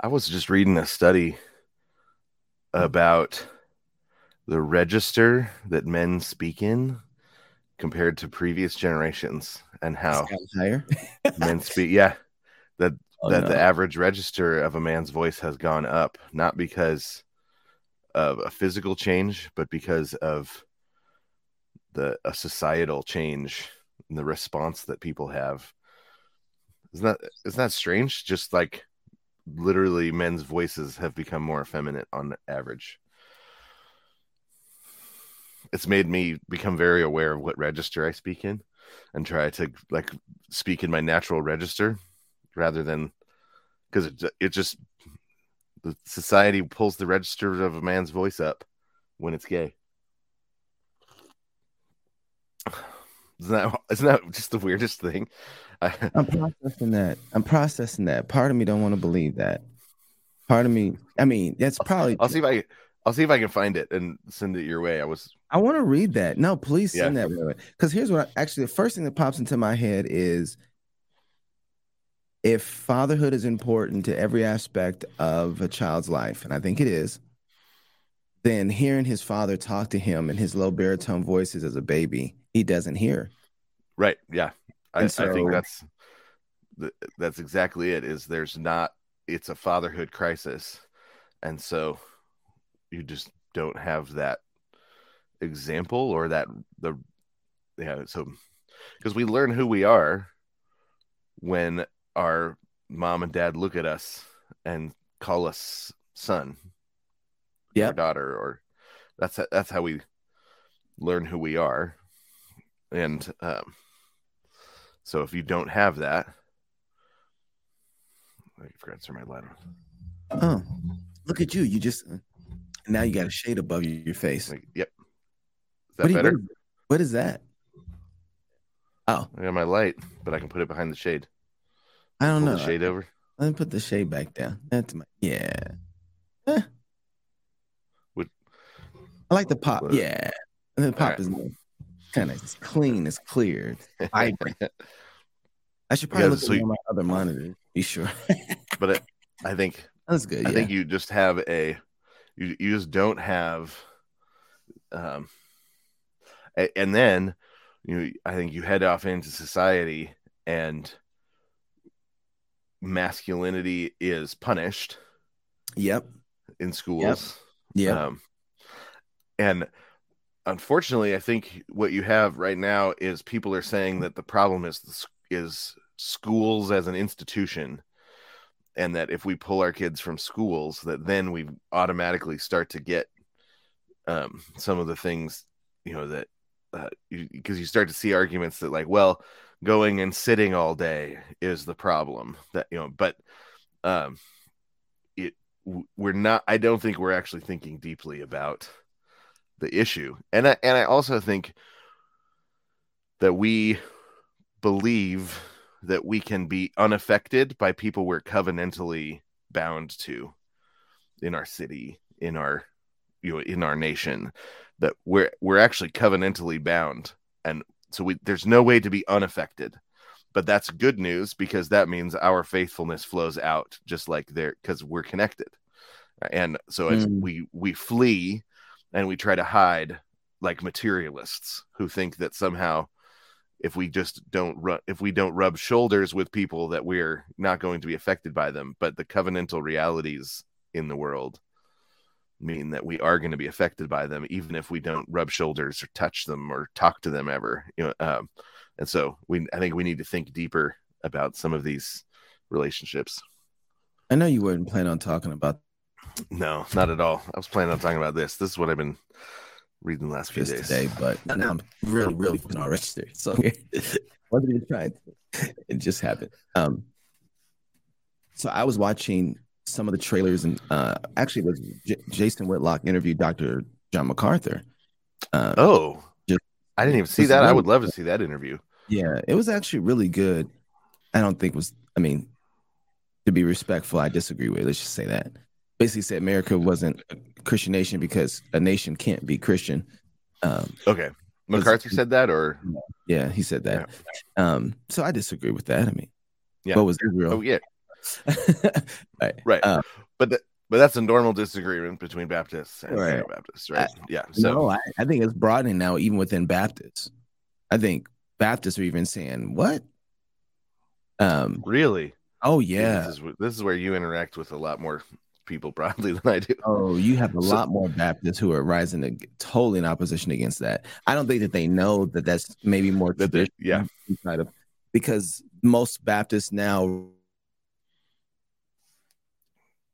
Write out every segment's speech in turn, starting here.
I was just reading a study about the register that men speak in compared to previous generations and how higher? men speak yeah that Oh, that no. the average register of a man's voice has gone up not because of a physical change but because of the a societal change in the response that people have. Isn't that isn't that strange? Just like literally men's voices have become more effeminate on average. It's made me become very aware of what register i speak in and try to like speak in my natural register rather than because it, it just the society pulls the register of a man's voice up when it's gay isn't that isn't that just the weirdest thing I'm processing that. I'm processing that. Part of me don't want to believe that. Part of me, I mean, that's probably. i'll see if i i'll see if i can find it and send it your way i was I want to read that. No, please send that. Because here's what I, actually the first thing that pops into my head is if fatherhood is important to every aspect of a child's life, and I think it is, then hearing his father talk to him in his low baritone voices as a baby, he doesn't hear. Right. Yeah. I, And I think that's that's exactly it. Is there's not it's a fatherhood crisis, and so you just don't have that example or that the yeah. So because we learn who we are when our mom and dad look at us and call us son, or daughter, or that's that's how we learn who we are, and um, so if you don't have that, I forgot to turn my light on. Oh, look at you. You just, now you got a shade above your face. Like, yep. Is that What, do you- what is- that? Oh, I got my light, but I can put it behind the shade. I don't Pull know. the shade over. Let me put the shade back down. That's my yeah. Eh. Would- I like the pop. Yeah, and the pop Alright. is kind of clean. It's clear. It's vibrant. I should Yeah, probably look at my other monitor. Be sure. but it, I think That's good. I Yeah. think you just have a you you just don't have um a- and then you I think you head off into society and masculinity is punished Yep. in schools. Yep. Um, and unfortunately, I think what you have right now is people are saying that the problem is the is schools as an institution, and that if we pull our kids from schools, that then we automatically start to get um, some of the things you know that because you start to see arguments that like, well, going and sitting all day is the problem that you know, but um, it we're not i don't think we're actually thinking deeply about the issue. And i and i also think that we believe that we can be unaffected by people we're covenantally bound to in our city in our you know in our nation that we're we're actually covenantally bound. And so we there's no way to be unaffected. But that's good news because that means our faithfulness flows out just like there because we're connected. And so as Mm. we we flee and we try to hide like materialists who think that somehow if we just don't if we don't rub shoulders with people that we're not going to be affected by them. But the covenantal realities in the world mean that we are going to be affected by them even if we don't rub shoulders or touch them or talk to them ever you know um, and so we i think we need to think deeper about some of these relationships. I know you weren't planning on talking about no not at all i was planning on talking about this this is what i've been reading the last few this days today, but now I'm really, really putting on register. So wasn't even trying. It just happened. Um, so I was watching some of the trailers, and uh, actually, it was J- Jason Whitlock interviewed Dr. John MacArthur. Uh, oh Just- i didn't even see just that i would love to see that interview Yeah, it was actually really good. I don't think it was. I mean, to be respectful, I disagree with. it. Let's just say that. Basically, said America wasn't a Christian nation because a nation can't be Christian. Um, okay macarthur said that or yeah, he said that. Um, so I disagree with that. I mean, Yeah. what was Israel? oh yeah right. Right. Um, but the, but that's a normal disagreement between Baptists and Right. Baptists, right? I- yeah. So no, I, I think it's broadening now, even within Baptists. I think Baptists are even saying, "What?" Um. really, Oh yeah. This is, this is where you interact with a lot more people broadly than I do. Oh, you have a So- lot more Baptists who are rising ag- totally in opposition against that. I don't think that they know that that's maybe more That they- yeah. because most Baptists now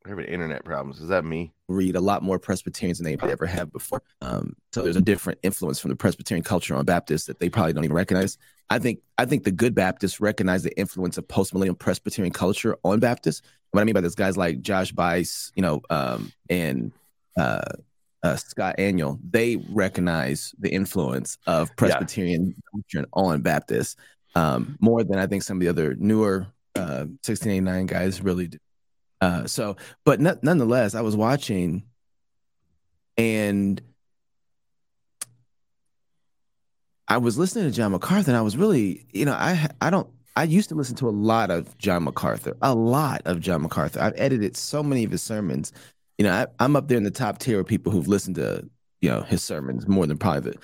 We're having internet problems. Is that me? read a lot more Presbyterians than they ever have before. Um, so there's a different influence from the Presbyterian culture on Baptists that they probably don't even recognize. I think I think the good Baptists recognize the influence of post-millennial Presbyterian culture on Baptists. What I mean by this, guys like Josh Buice, you know, um, and uh, uh, Scott Aniol, they recognize the influence of Presbyterian doctrine on Baptists um, more than I think some of the other newer uh, 1689 guys really do. Uh, so, but no- nonetheless, I was watching, and I was listening to John MacArthur, and I was really, you know, I I don't. I used to listen to a lot of John MacArthur, a lot of John MacArthur. I've edited so many of his sermons. You know, I, I'm up there in the top tier of people who've listened to, you know, his sermons more than probably the,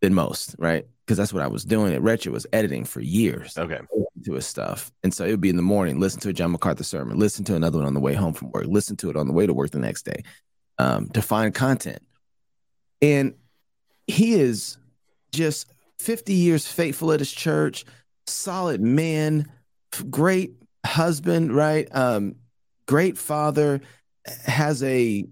than most, right? Because that's what I was doing at Wretched was editing for years Okay. To his stuff. And so it would be in the morning, listen to a John MacArthur sermon, listen to another one on the way home from work, listen to it on the way to work the next day um, to find content. And he is just 50 years faithful at his church, solid man, great husband, right? Um, great father, has a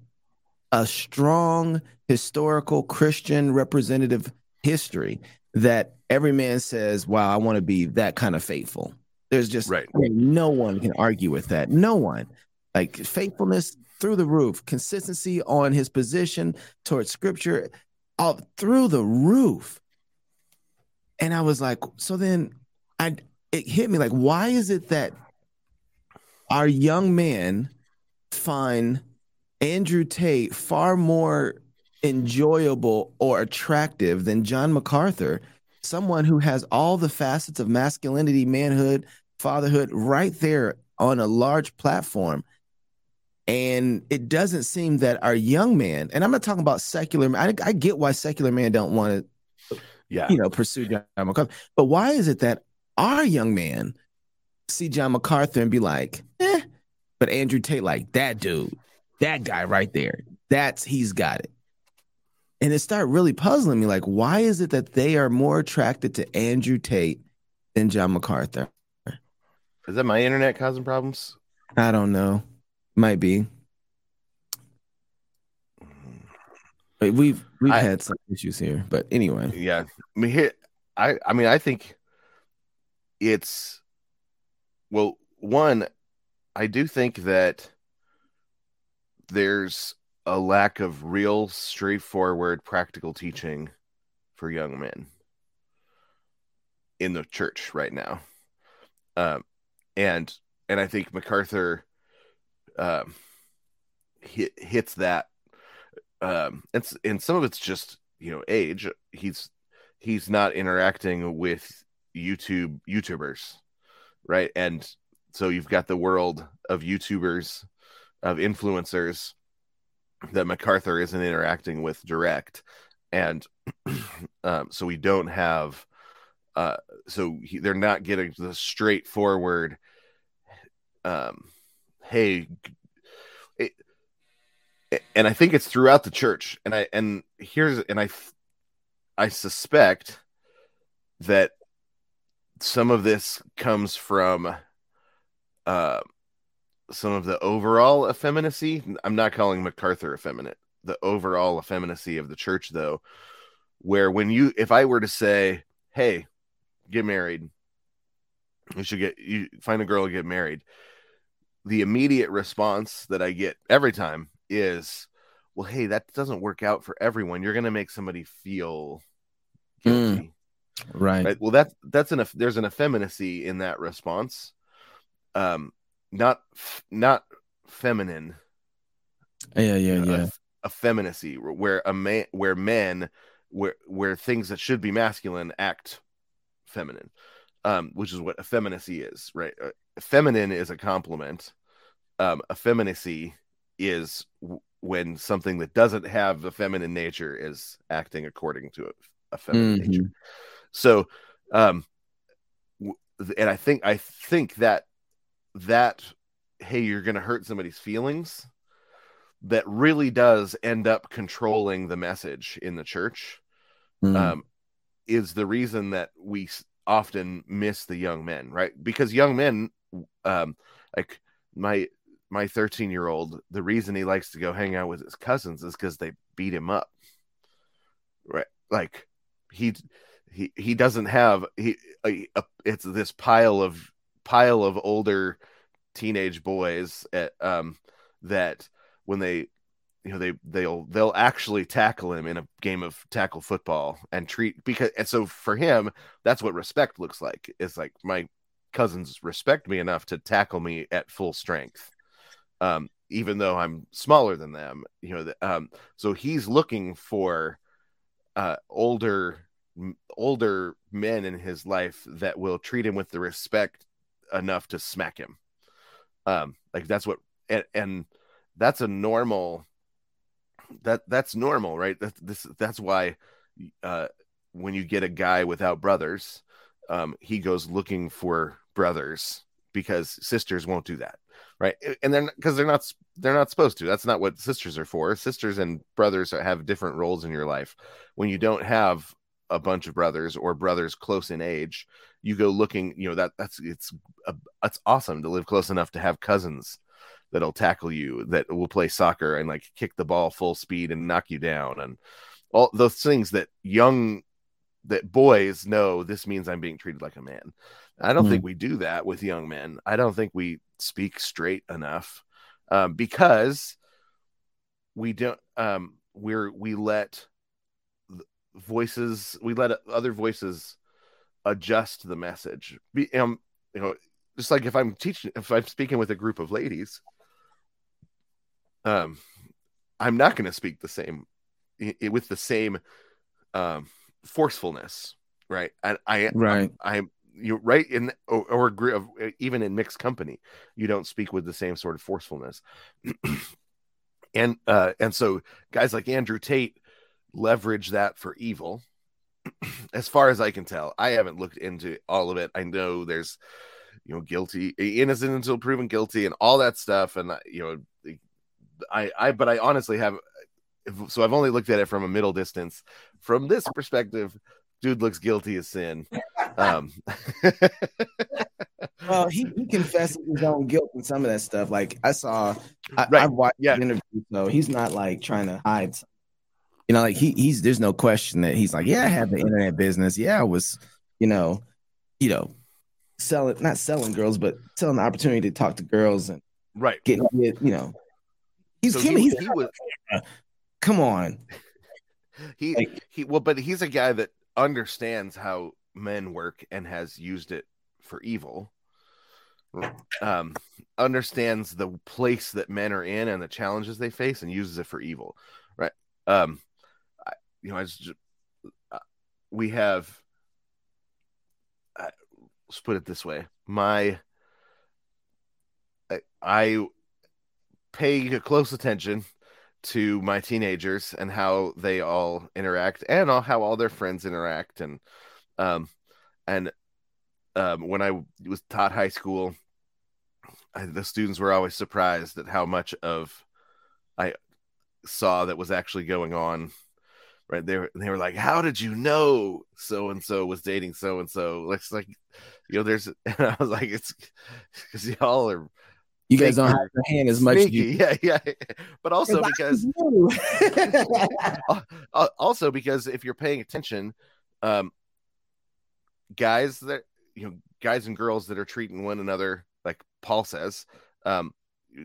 a strong historical Christian representative history that every man says, "Wow, I want to be that kind of faithful." There's just Right. I mean, no one can argue with that. No one. Like faithfulness through the roof, consistency on his position towards scripture, all through the roof. And I was like, so then I it hit me like, why is it that our young men find Andrew Tate far more enjoyable or attractive than John MacArthur, someone who has all the facets of masculinity, manhood, fatherhood right there on a large platform. And it doesn't seem that our young man, and I'm not talking about secular, I, I get why secular men don't want to Yeah. you know, pursue John MacArthur. But why is it that our young man see John MacArthur and be like, eh, but Andrew Tate, like that dude, that guy right there, that's he's got it. And it started really puzzling me, like, why is it that they are more attracted to Andrew Tate than John MacArthur? Is that my internet causing problems? I don't know. Might be. Hmm. But we've we've I- had some issues here. But anyway. Yeah. I mean, here, I, I mean, I think it's, well, one, I do think that there's a lack of real straightforward practical teaching for young men in the church right now. Um, and, and I think MacArthur, um, hit, hits that um and, and some of it's just you know age he's he's not interacting with youtube youtubers right and so you've got the world of youtubers of influencers that macarthur isn't interacting with direct and um, so we don't have uh so he, they're not getting the straightforward um hey it, and I think it's throughout the church. And I and here's and I I suspect that some of this comes from uh some of the overall effeminacy. I'm not calling MacArthur effeminate. The overall effeminacy of the church, though, where when you if I were to say, "Hey, get married," you should get you find a girl and get married. The immediate response that I get every time is, well, hey, that doesn't work out for everyone. You're going to make somebody feel guilty. Right. Right? Well, that's that's an there's an effeminacy in that response. Um, not not feminine, Yeah, yeah, yeah. a, effeminacy where a man where men where where things that should be masculine act feminine. um, which is what effeminacy is, right? Uh, feminine is a compliment. Um, effeminacy is w- when something that doesn't have a feminine nature is acting according to a, a feminine Mhm. nature. So, um, w- and I think I think that that hey, you're going to hurt somebody's feelings. That really does end up controlling the message in the church Mm. um, is the reason that we often miss the young men, right? Because young men, um, like my my 13 year old, the reason he likes to go hang out with his cousins is because they beat him up, right? Like he he he doesn't have he a, a, it's this pile of pile of older teenage boys at um that when they you know they they'll they'll actually tackle him in a game of tackle football and treat because and so for him that's what respect looks like. It's like my cousins respect me enough to tackle me at full strength. Um even though i'm smaller than them you know the, um so he's looking for uh older older men in his life that will treat him with the respect enough to smack him. Um like that's what and, and that's a normal that that's normal right? This that's why uh when you get a guy without brothers um he goes looking for brothers because sisters won't do that right? And then because they're not they're not supposed to. That's not what sisters are for. Sisters and brothers have different roles in your life. When you don't have a bunch of brothers or brothers close in age you go looking you know that that's it's it's awesome to live close enough to have cousins that'll tackle you that will play soccer and like kick the ball full speed and knock you down and all those things that young that boys know this means i'm being treated like a man i don't Hmm. think we do that with young men i don't think we speak straight enough um, because we don't um we're we let voices we let other voices adjust the message. Be um you know just like if i'm teaching if i'm speaking with a group of ladies um i'm not going to speak the same i- i- with the same um forcefulness right? And i Right. i'm you're right in or, or even in mixed company you don't speak with the same sort of forcefulness. And uh and so guys like andrew tate leverage that for evil as far as i can tell i haven't looked into all of it i know there's you know guilty innocent until proven guilty and all that stuff and you know i i but i honestly have so i've only looked at it from a middle distance from this perspective dude looks guilty as sin um Well, he, he confesses his own guilt in some of that stuff. Like I saw, I, Right. I've watched Yeah. the interview, so he's not like trying to hide. something. You know, like he he's there's no question that he's like, yeah, I had the internet business. Yeah, I was, you know, you know, selling not selling girls, but selling the opportunity to talk to girls and right get, get you know. He's so Kim, he, he's he was come on. he Like- he well but he's a guy that understands how men work and has used it for evil um understands the place that men are in and the challenges they face and uses it for evil right um you know just, uh, we have uh, let's put it this way. My I, I pay close attention to my teenagers and how they all interact and all, how all their friends interact and um and um when I was taught high school I, the students were always surprised at how much of I saw that was actually going on right? They were they were like how did you know so and so was dating so and so it's like you know there's and I was like it's because y'all are You guys don't have your hand as much sneaky. you yeah yeah. But also because also because if you're paying attention um guys that you know guys and girls that are treating one another like paul says um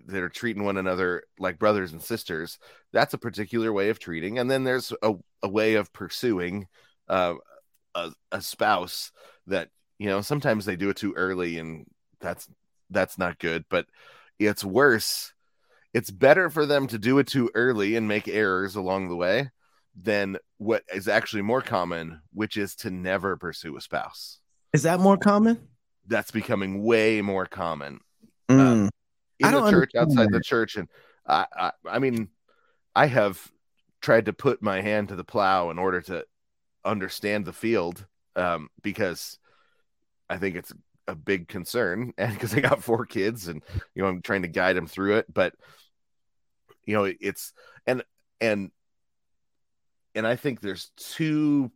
that are treating one another like brothers and sisters that's a particular way of treating and then there's a, a way of pursuing uh, a, a spouse that you know sometimes they do it too early and that's that's not good but it's worse it's better for them to do it too early and make errors along the way than what is actually more common which is to never pursue a spouse Is that more common? That's becoming way more common Mm. In the church, outside the church, and I, I, I mean, I have tried to put my hand to the plow in order to understand the field, um, because I think it's a big concern, and because I got four kids, and you know, I'm trying to guide them through it, but you know, it's and and and I think there's two,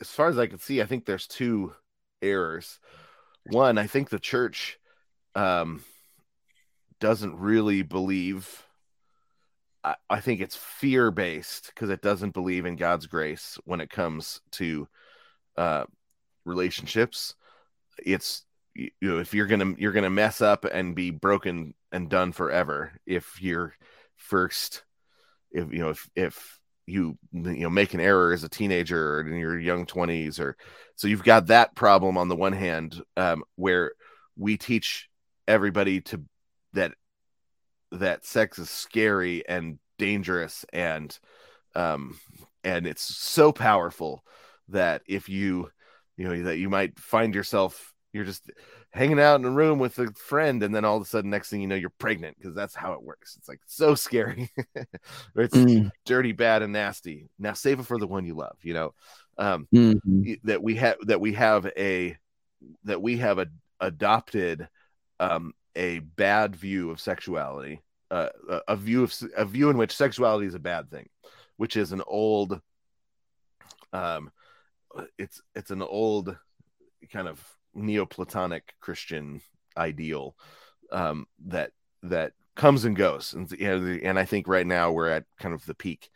as far as I can see, I think there's two errors. One, I think the church um, doesn't really believe. I, think it's fear based because it doesn't believe in God's grace when it comes to uh, relationships. It's you you know if you're gonna you're gonna mess up and be broken and done forever if you're first if you know if if you you know make an error as a teenager or in your young 20s or so you've got that problem on the one hand um, where we teach everybody to that that sex is scary and dangerous and um and it's so powerful that if you you know that you might find yourself you're just hanging out in a room with a friend and then all of a sudden next thing you know you're pregnant because that's how it works it's like so scary it's Mm. dirty bad and nasty now save it for the one you love you know um Mhm. that we have that we have a that we have a, adopted um a bad view of sexuality uh, a, view of a view in which sexuality is a bad thing which is an old um it's it's an old kind of neoplatonic christian ideal um that that comes and goes. And you know and i think right now we're at kind of the peak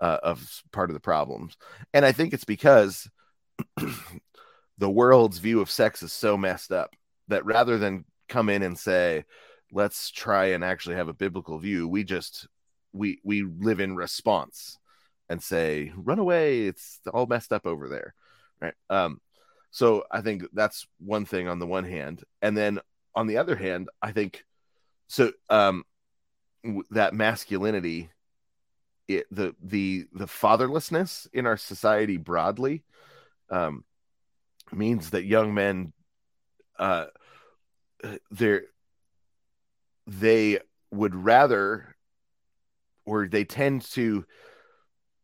uh, of part of the problems. And i think it's because the world's view of sex is so messed up that rather than come in and say let's try and actually have a biblical view. We just we we live in response and say run away. It's all messed up over there. Right? Um so i think that's one thing on the one hand. And then on the other hand i think so um that masculinity it, the the the fatherlessness in our society broadly um means that young men uh they're they would rather or they tend to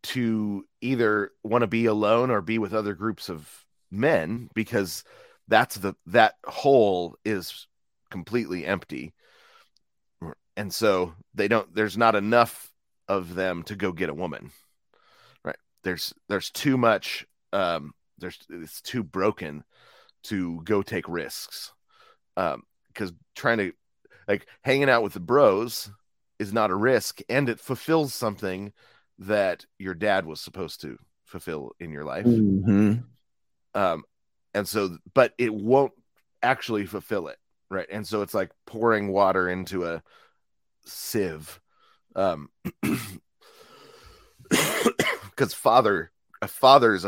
to either want to be alone or be with other groups of men because that's the that hole is completely empty. And so they don't there's not enough of them to go get a woman. Right. There's there's too much um there's it's too broken to go take risks. Um because trying to like hanging out with the bros is not a risk and it fulfills something that your dad was supposed to fulfill in your life. Mhm. um and so but it won't actually fulfill it right? And so it's like pouring water into a sieve. Um because father a father's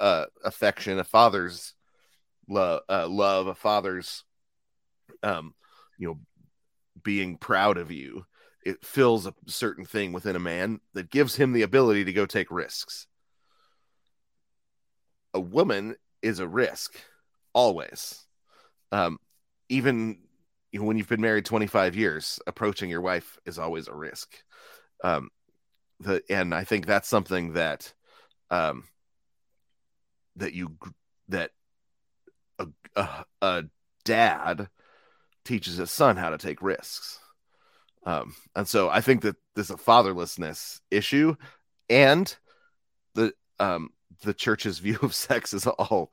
uh, affection a father's love uh, love a father's um you know being proud of you it fills a certain thing within a man that gives him the ability to go take risks. A woman is a risk always. Um even you know, when you've been married 25 years approaching your wife is always a risk. Um the and i think that's something that um that you that a, a, a dad teaches his son how to take risks. Um and so i think that there's a fatherlessness issue and the um the church's view of sex is all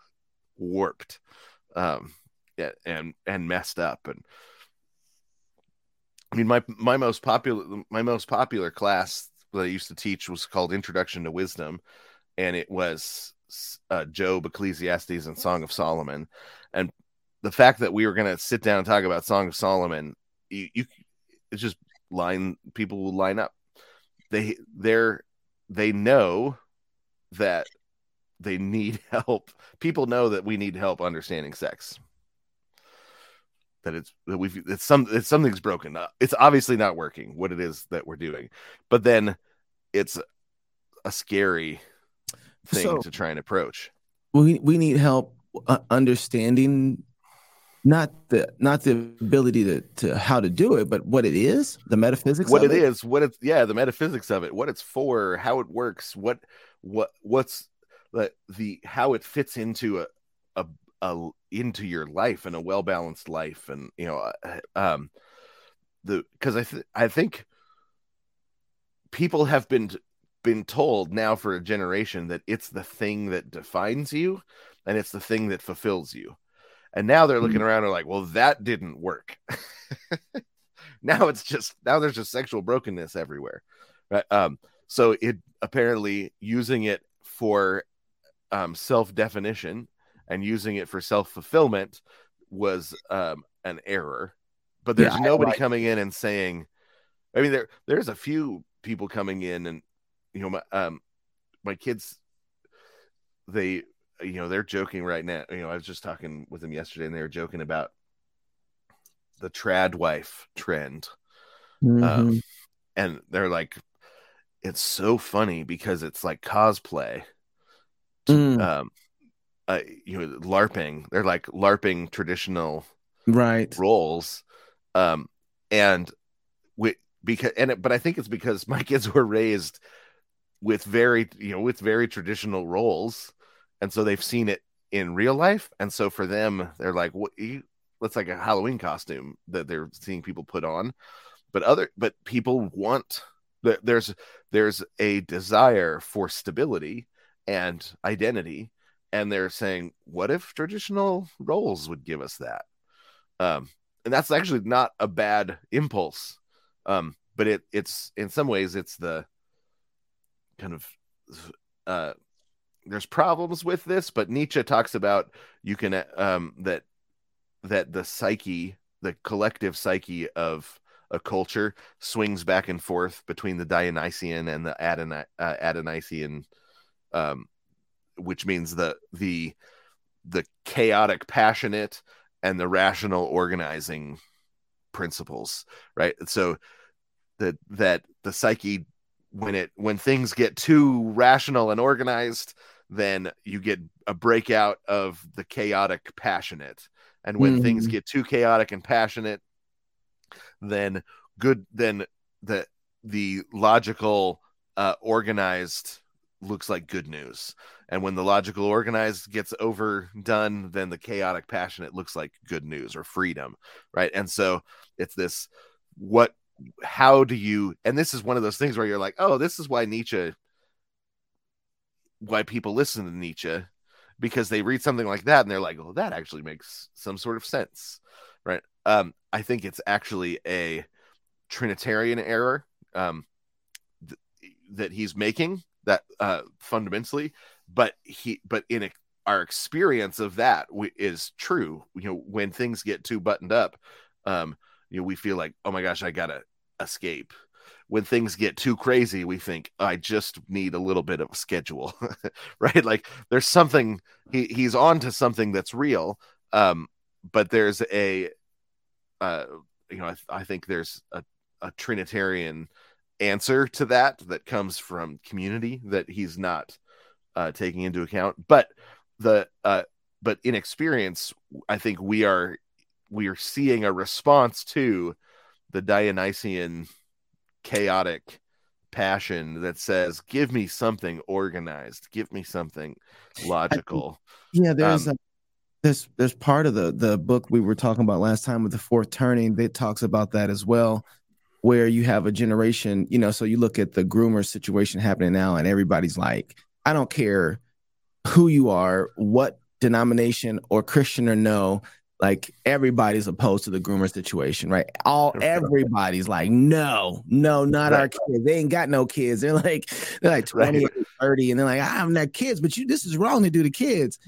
warped um and and messed up. And i mean my my most popular my most popular class that i used to teach was called introduction to wisdom. And it was uh, job ecclesiastes and song of solomon. And the fact that we were going to sit down and talk about song of solomon you, you it's just line people will line up. They they're they know that they need help. People know that we need help understanding sex. That it's that we've it's some it's something's broken. It's obviously not working what it is that we're doing. But then it's a scary thing So- to try and approach. we we need help uh, understanding not the not the ability to to how to do it, but what it is, the metaphysics. What it, it is, what it's yeah, the metaphysics of it, what it's for, how it works, what what what's the the how it fits into a a, a into your life and a well balanced life, and you know, uh, um, the because I th- I think people have been been told now for a generation that it's the thing that defines you and it's the thing that fulfills you and now they're looking mm-hmm. around and like, well, that didn't work. now it's just now there's just sexual brokenness everywhere. Right. Um, so it apparently using it for um, self-definition and using it for self-fulfillment was um, an error. But there's yeah, nobody like coming in and saying, I mean, there there's a few people coming in and you know my um my kids they you know they're joking right now you know i was just talking with them yesterday and they were joking about the trad wife trend mm-hmm. um, and they're like it's so funny because it's like cosplay mm. um uh, you know larping they're like larping traditional right roles um and we because and it, but i think it's because my kids were raised with very you know with very traditional roles and so they've seen it in real life. And so for them they're like what that's like a halloween costume that they're seeing people put on. But other but people want there's there's a desire for stability and identity. And they're saying what if traditional roles would give us that? Um and that's actually not a bad impulse. Um but it it's in some ways it's the kind of uh there's problems with this, but Nietzsche talks about you can um, that that the psyche, the collective psyche of a culture, swings back and forth between the Dionysian and the Adon- uh, Adonisian, um, which means the the the chaotic, passionate, and the rational organizing principles, right? So that that the psyche when it when things get too rational and organized then you get a breakout of the chaotic passionate. And when mm-hmm. things get too chaotic and passionate then good then the the logical uh, organized looks like good news. And when the logical organized gets overdone then the chaotic passionate looks like good news or freedom right? And so it's this what how do you and this is one of those things where you're like oh this is why nietzsche why people listen to nietzsche because they read something like that and they're like well that actually makes some sort of sense right? Um i think it's actually a trinitarian error um th- that he's making that uh fundamentally but he but in a, our experience of that is true. You know when things get too buttoned up um you know we feel like oh my gosh i gotta escape. When things get too crazy we think i just need a little bit of a schedule right? Like there's something he, he's on to something that's real um but there's a uh you know i, I think there's a, a trinitarian answer to that that comes from community that he's not uh taking into account. But the uh but in experience i think we are we are seeing a response to the Dionysian chaotic passion that says, "Give me something organized. Give me something logical." yeah, there's um, a, there's there's part of the the book we were talking about last time with the fourth turning that talks about that as well, where you have a generation. You know, so you look at the groomer situation happening now, and everybody's like, "I don't care who you are, what denomination or Christian or no." Like everybody's opposed to the groomer situation, right? All everybody's like, no, no, not right. our kids. They ain't got no kids. They're like, they're like 20 right. 30, and they're like, I'm not kids, but you this is wrong to do to kids.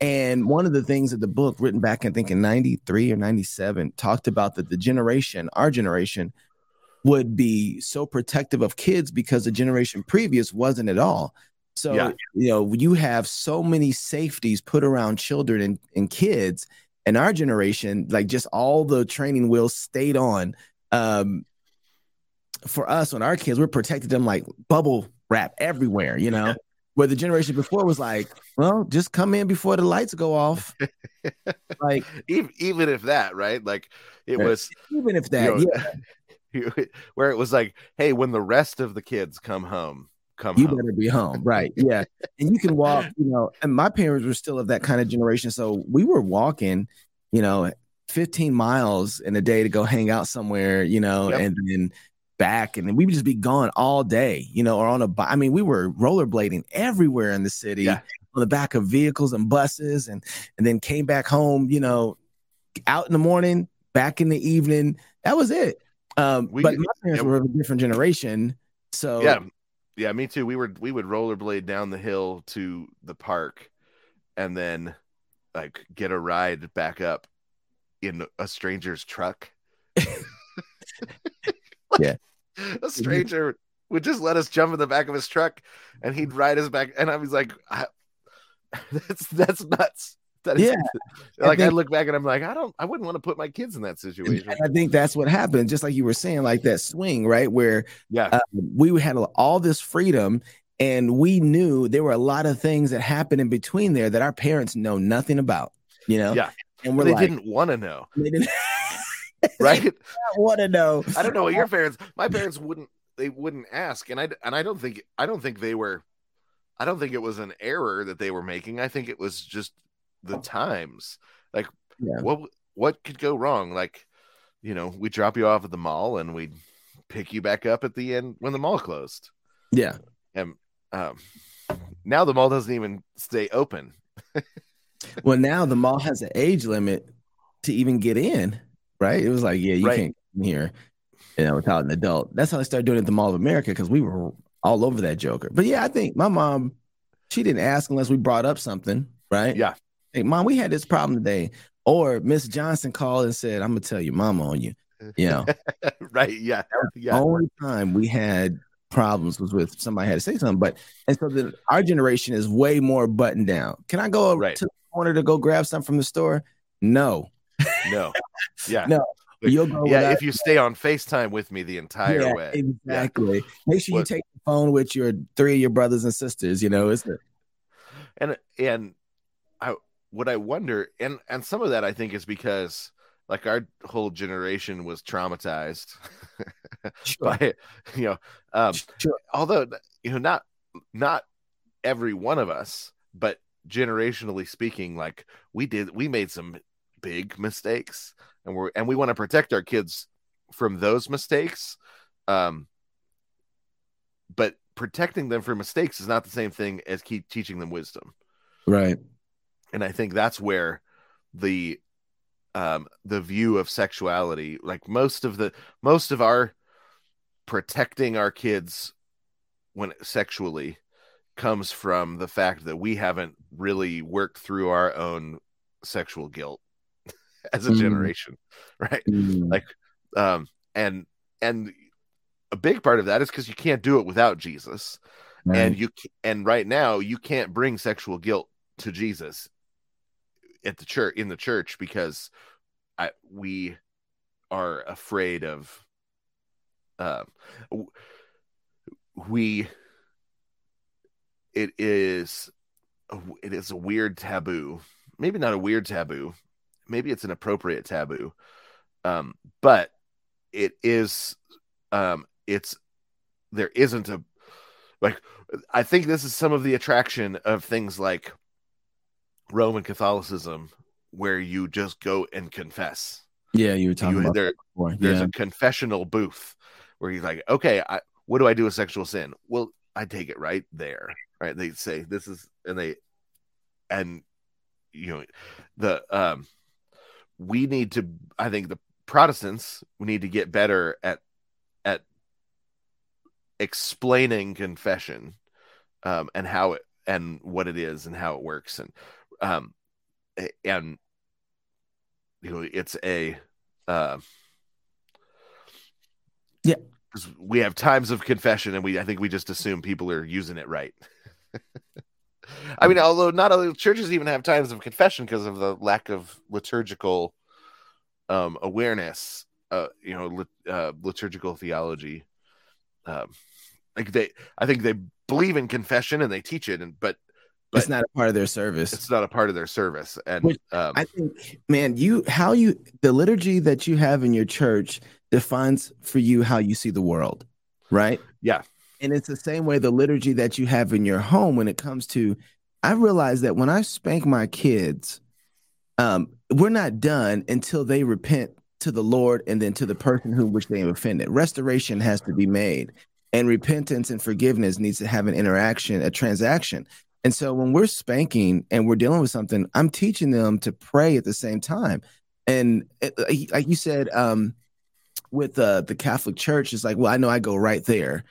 And one of the things that the book written back, I think in 93 or 97, talked about that the generation, our generation, would be so protective of kids because the generation previous wasn't at all. So, yeah. you know, you have so many safeties put around children and, and kids in our generation, like just all the training wheels stayed on. Um, for us, when our kids, we're protected them like bubble wrap everywhere, you know. Where the generation before was like, well, just come in before the lights go off. like even, even if that, right? Like it was even if that, you know, yeah, where it was like, hey, when the rest of the kids come home, come you home. better be home, right? Yeah, and you can walk. You know, and my parents were still of that kind of generation, so we were walking. You know, 15 miles in a day to go hang out somewhere. You know, Yep. and then back, and then we would just be gone all day. You know, or on a. I mean, we were rollerblading everywhere in the city. Yeah. On the back of vehicles and buses, and and then came back home. You know, out in the morning, back in the evening. That was it. Um, We- but my parents yeah. were of a different generation, so yeah, yeah, me too. We were we would rollerblade down the hill to the park, and then like get a ride back up in a stranger's truck. Yeah. a stranger would just let us jump in the back of his truck, and he'd ride us back. And I was like, I, "That's that's nuts." That is, Yeah. like I think- look back and I'm like, I don't, I wouldn't want to put my kids in that situation. And I think that's what happened. Just like you were saying, like that swing, right? Where Yeah, uh, we had all this freedom and we knew there were a lot of things that happened in between there that our parents know nothing about, you know? Yeah. And we're they like, didn't want to know, they didn't right? want to know. I don't know what your parents. My parents wouldn't. They wouldn't ask, and I and I don't think I don't think they were. I don't think it was an error that they were making. I think it was just the times. Like Yeah. what what could go wrong? Like you know, we drop you off at the mall and we pick you back up at the end when the mall closed. Yeah. And um, now the mall doesn't even stay open. Well, now the mall has an age limit to even get in, right? It was like, yeah, you Right. can't come in here, you know, without an adult. That's how they started doing it at the Mall of America because we were all over that Joker. But yeah, I think my mom, she didn't ask unless we brought up something, right? Yeah. Hey, mom, we had this problem today. Or Miss Johnson called and said, I'm gonna tell your mom on you. You know, right? Yeah, yeah. only time we had problems was with somebody had to say something. But and so then our generation is way more buttoned down. Can I go Right. to the corner to go grab something from the store? No. No, yeah, No. You'll go yeah. If you stay on Facetime with me the entire Yeah, way, Exactly. Make sure you take the phone with your three of your brothers and sisters. You know, it's and and i what i wonder and and some of that i think is because like our whole generation was traumatized sure. by you know um Sure. although you know not not every one of us but generationally speaking like we did we made some big mistakes and we're and we want to protect our kids from those mistakes um but protecting them from mistakes is not the same thing as keep teaching them wisdom right. And i think that's where the um the view of sexuality like most of the most of our protecting our kids when sexually comes from the fact that we haven't really worked through our own sexual guilt as a Mm. generation right Mm, like um and and a big part of that is because you can't do it without jesus right. and you and right now you can't bring sexual guilt to Jesus at the church in the church because I, we are afraid of um we it is it is a weird taboo maybe not a weird taboo maybe it's an appropriate taboo um but it is um it's there isn't a like I think this is some of the attraction of things like Roman Catholicism, where you just go and confess. yeah, you were talking You, about there, that there's Yeah. a confessional booth where he's like, okay, I, what do I do with sexual sin? Well, I take it right there. Right? They say this is, and they, and you know, the um, we need to. I think the Protestants we need to get better at at explaining confession um, and how it and what it is and how it works and um and you know it's a uh Yeah. we have times of confession and we i think we just assume people are using it right i mean although not all churches even have times of confession because of the lack of liturgical um awareness uh you know lit, uh, liturgical theology um like they I think they believe in confession and they teach it and but but it's not a part of their service. it's not a part of their service and Which um, I think, man, you how you the liturgy that you have in your church defines for you how you see the world, right? Yeah. And it's the same way the liturgy that you have in your home when it comes to I realize that when I spank my kids, um, we're not done until they repent to the Lord and then to the person who which they have offended. Restoration has to be made. And repentance and forgiveness needs to have an interaction, a transaction. And so when we're spanking and we're dealing with something, I'm teaching them to pray at the same time. And it, like- like you said, um, with uh, the Catholic Church, it's like, well, I know I go right there.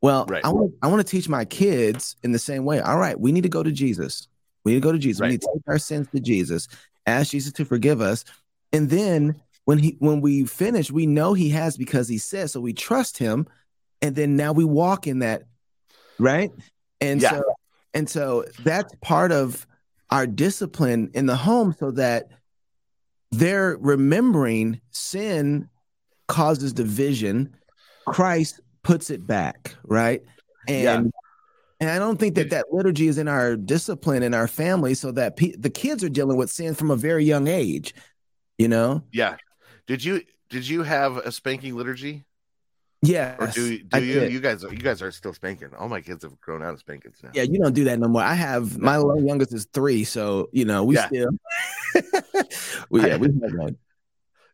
Well, Right. I want I want to teach my kids in the same way. All right, we need to go to Jesus. We need to go to Jesus. Right. We need to take our sins to Jesus, ask Jesus to forgive us, and then when he when we finish, we know He has because He says. So we trust Him, and then now we walk in that, right? And Yeah. so and so that's part of our discipline in the home, so that they're remembering sin causes division. Christ puts it back, right? And Yeah. and I don't think that that liturgy is in our discipline in our family, so that pe- the kids are dealing with sin from a very young age. You know? yeah. Did you did you have a spanking liturgy Yeah. or do do you did. you guys you guys are still spanking? All my kids have grown out of spankings now. Yeah, you don't do that no more. I have my youngest is three, so you know we Yeah. still. yeah, we.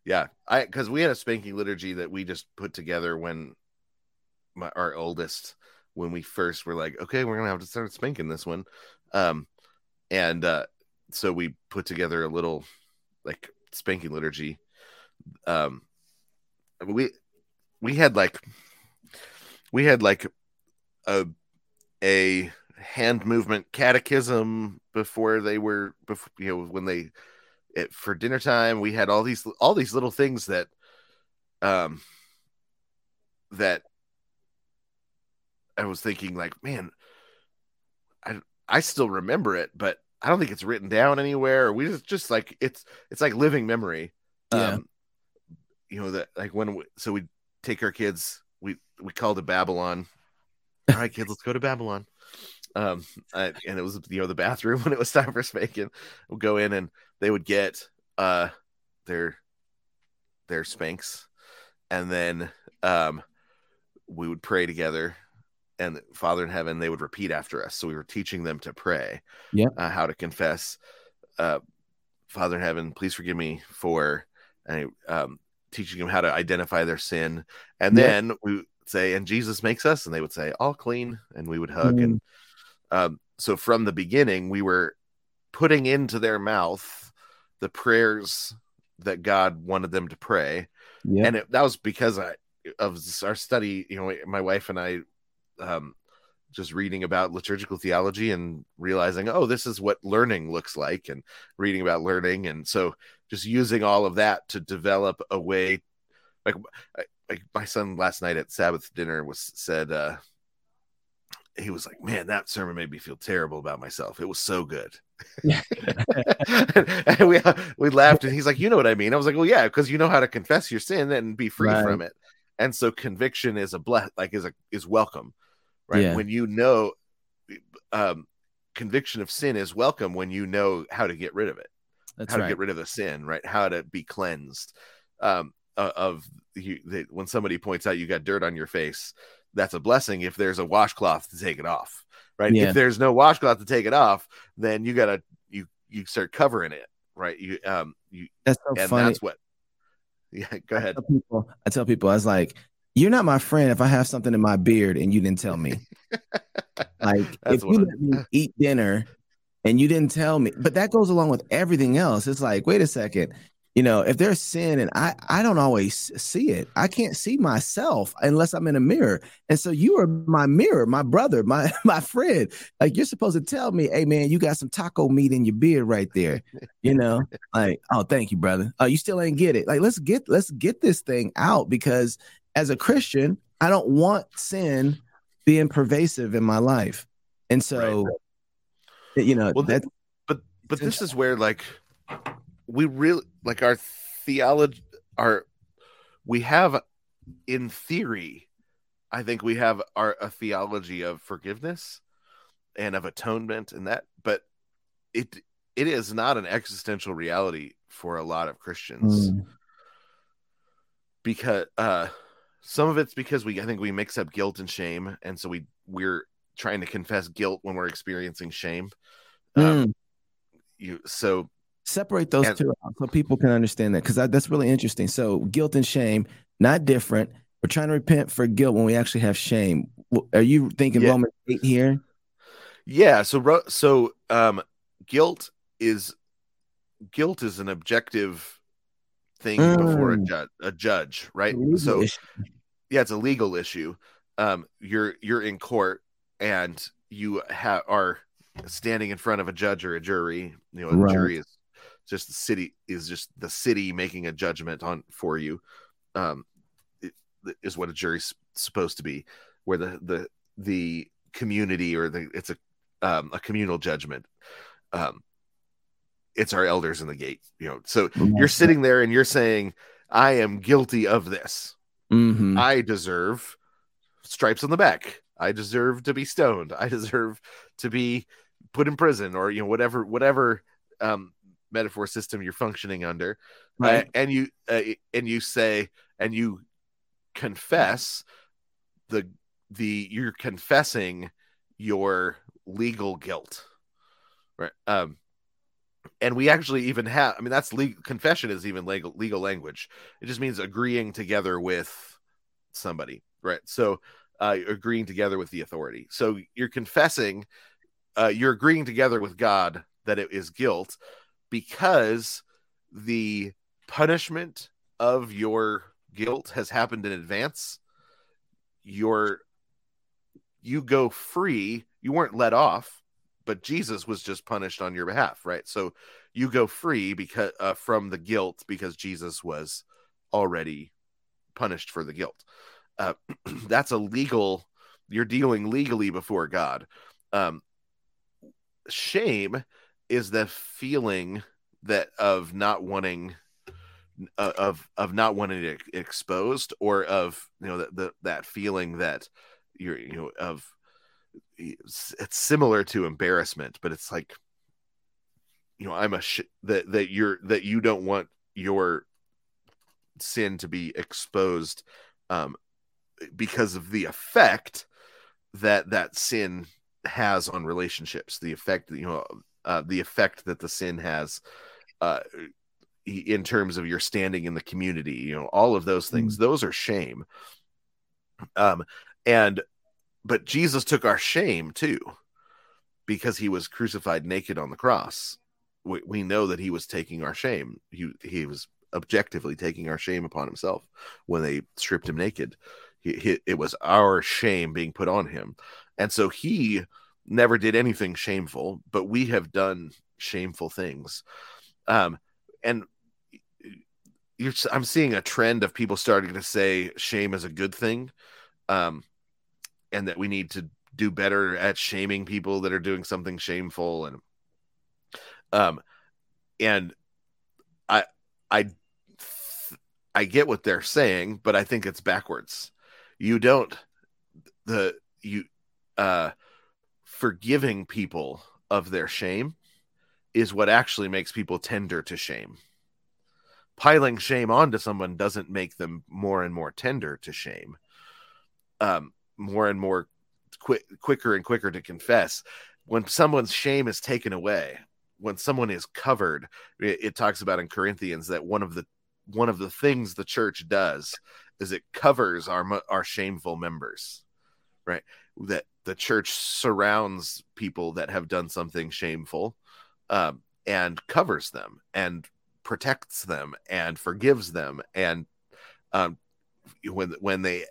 Yeah, I because we had a spanking liturgy that we just put together when my our oldest when we first were like, okay, we're gonna have to start spanking this one, um, and uh, so we put together a little like spanking liturgy. Um, we we had like we had like a a hand movement catechism before they were before you know when they it, for dinner time we had all these all these little things that um that i was thinking like man i i still remember it but i don't think it's written down anywhere we just just like it's it's like living memory Yeah. um you know that like when we, so we take our kids we we called it babylon. All right kids let's go to babylon. Um I, and it was you know the bathroom when it was time for spanking. We'll go in and they would get uh their their spanks and then um we would pray together. And father in heaven they would repeat after us. So we were teaching them to pray Yeah. uh, how to confess. Uh father in heaven please forgive me for and um teaching them how to identify their sin and Yeah. then we would say and jesus makes us and they would say all clean and we would hug and um, so from the beginning we were putting into their mouth the prayers that god wanted them to pray Yeah. and it, that was because I, of our study you know my wife and i um, just reading about liturgical theology and realizing oh this is what learning looks like and reading about learning. And so just using all of that to develop a way like I- like my son last night at sabbath dinner was said uh he was like man that sermon made me feel terrible about myself. It was so good. And we we laughed and he's like you know what i mean? I was like well yeah because you know how to confess your sin and be free Right. from it. And so conviction is a bless like is a is welcome right? Yeah. when you know um conviction of sin is welcome when you know how to get rid of it. That's how to get rid of the sin right? How to be cleansed um of you that when somebody points out you got dirt on your face that's a blessing. If there's a washcloth to take it off right? Yeah. if there's no washcloth to take it off then you gotta you you start covering it right? You um you That's so and funny. that's what yeah go ahead. I tell people, I tell people, I was like, "You're not my friend if I have something in my beard and you didn't tell me." like, That's if you let me eat dinner and you didn't tell me, but that goes along with everything else. It's like, wait a second, you know, if there's sin and I I don't always see it, I can't see myself unless I'm in a mirror. And so you are my mirror, my brother, my my friend. Like you're supposed to tell me, "Hey man, you got some taco meat in your beard right there." You know, like, "Oh, thank you, brother." Oh, you still ain't get it. Like let's get let's get this thing out because as a Christian, I don't want sin being pervasive in my life. And so you know, Well, th- that's but but this is where like we really like our theology our we have in theory I think we have our a theology of forgiveness and of atonement and that, but it it is not an existential reality for a lot of Christians. Mm. Because uh some of it's because we I think we mix up guilt and shame, and so we we're trying to confess guilt when we're experiencing shame. Um, mm. you so separate those and, two out so people can understand that because that's really interesting. So guilt and shame not different. We're trying to repent for guilt when we actually have shame. Are you thinking yeah. Romans eight here? Yeah. So so um, guilt is guilt is an objective thing mm. before a, mm. ju- a judge, right? So issue. yeah, it's a legal issue. Um, you're you're in court and you have are standing in front of a judge or a jury. You know, a right. jury is just the city is just the city making a judgment on for you. Um, is what a jury's supposed to be, where the the the community or the it's a um, a communal judgment. Um, it's our elders in the gate, you know. So mm-hmm. you're sitting there and you're saying, "I am guilty of this. Mm-hmm. I deserve stripes on the back. I deserve to be stoned. I deserve to be put in prison, or you know, whatever, whatever um, metaphor system you're functioning under." Right. Uh, and you uh, and you say, and you confess the the you're confessing your legal guilt right um and we actually even have i mean that's legal confession is even legal legal language. It just means agreeing together with somebody right? So uh agreeing together with the authority. So you're confessing uh you're agreeing together with god that it is guilt because the punishment of your guilt has happened in advance, you're you go free. You weren't let off, but Jesus was just punished on your behalf, right? So you go free because uh, from the guilt because Jesus was already punished for the guilt. Uh, that's a legal. You're dealing legally before God. Um, shame is the feeling that of not wanting uh, of of not wanting it exposed or of you know that that feeling that you're you know of it's, similar to embarrassment but it's like you know i'm a sh- that that you're that you don't want your sin to be exposed um because of the effect that that sin has on relationships the effect you know uh, the effect that the sin has uh in terms of your standing in the community you know all of those things mm. those are shame um and but jesus took our shame too because he was crucified naked on the cross. We, we know that he was taking our shame. He he was objectively taking our shame upon himself when they stripped him naked. He, he, it was our shame being put on him. And so he never did anything shameful but we have done shameful things. Um and I'm seeing a trend of people starting to say shame is a good thing, um, and that we need to do better at shaming people that are doing something shameful and um and I I I get what they're saying, but I think it's backwards. You don't the you uh forgiving people of their shame is what actually makes people tender to shame piling shame onto someone doesn't make them more and more tender to shame um more and more quick quicker and quicker to confess. When someone's shame is taken away when someone is covered it, it talks about in corinthians that one of the one of the things the church does is it covers our our shameful members right? That the church surrounds people that have done something shameful um, and covers them and protects them and forgives them and um, when when they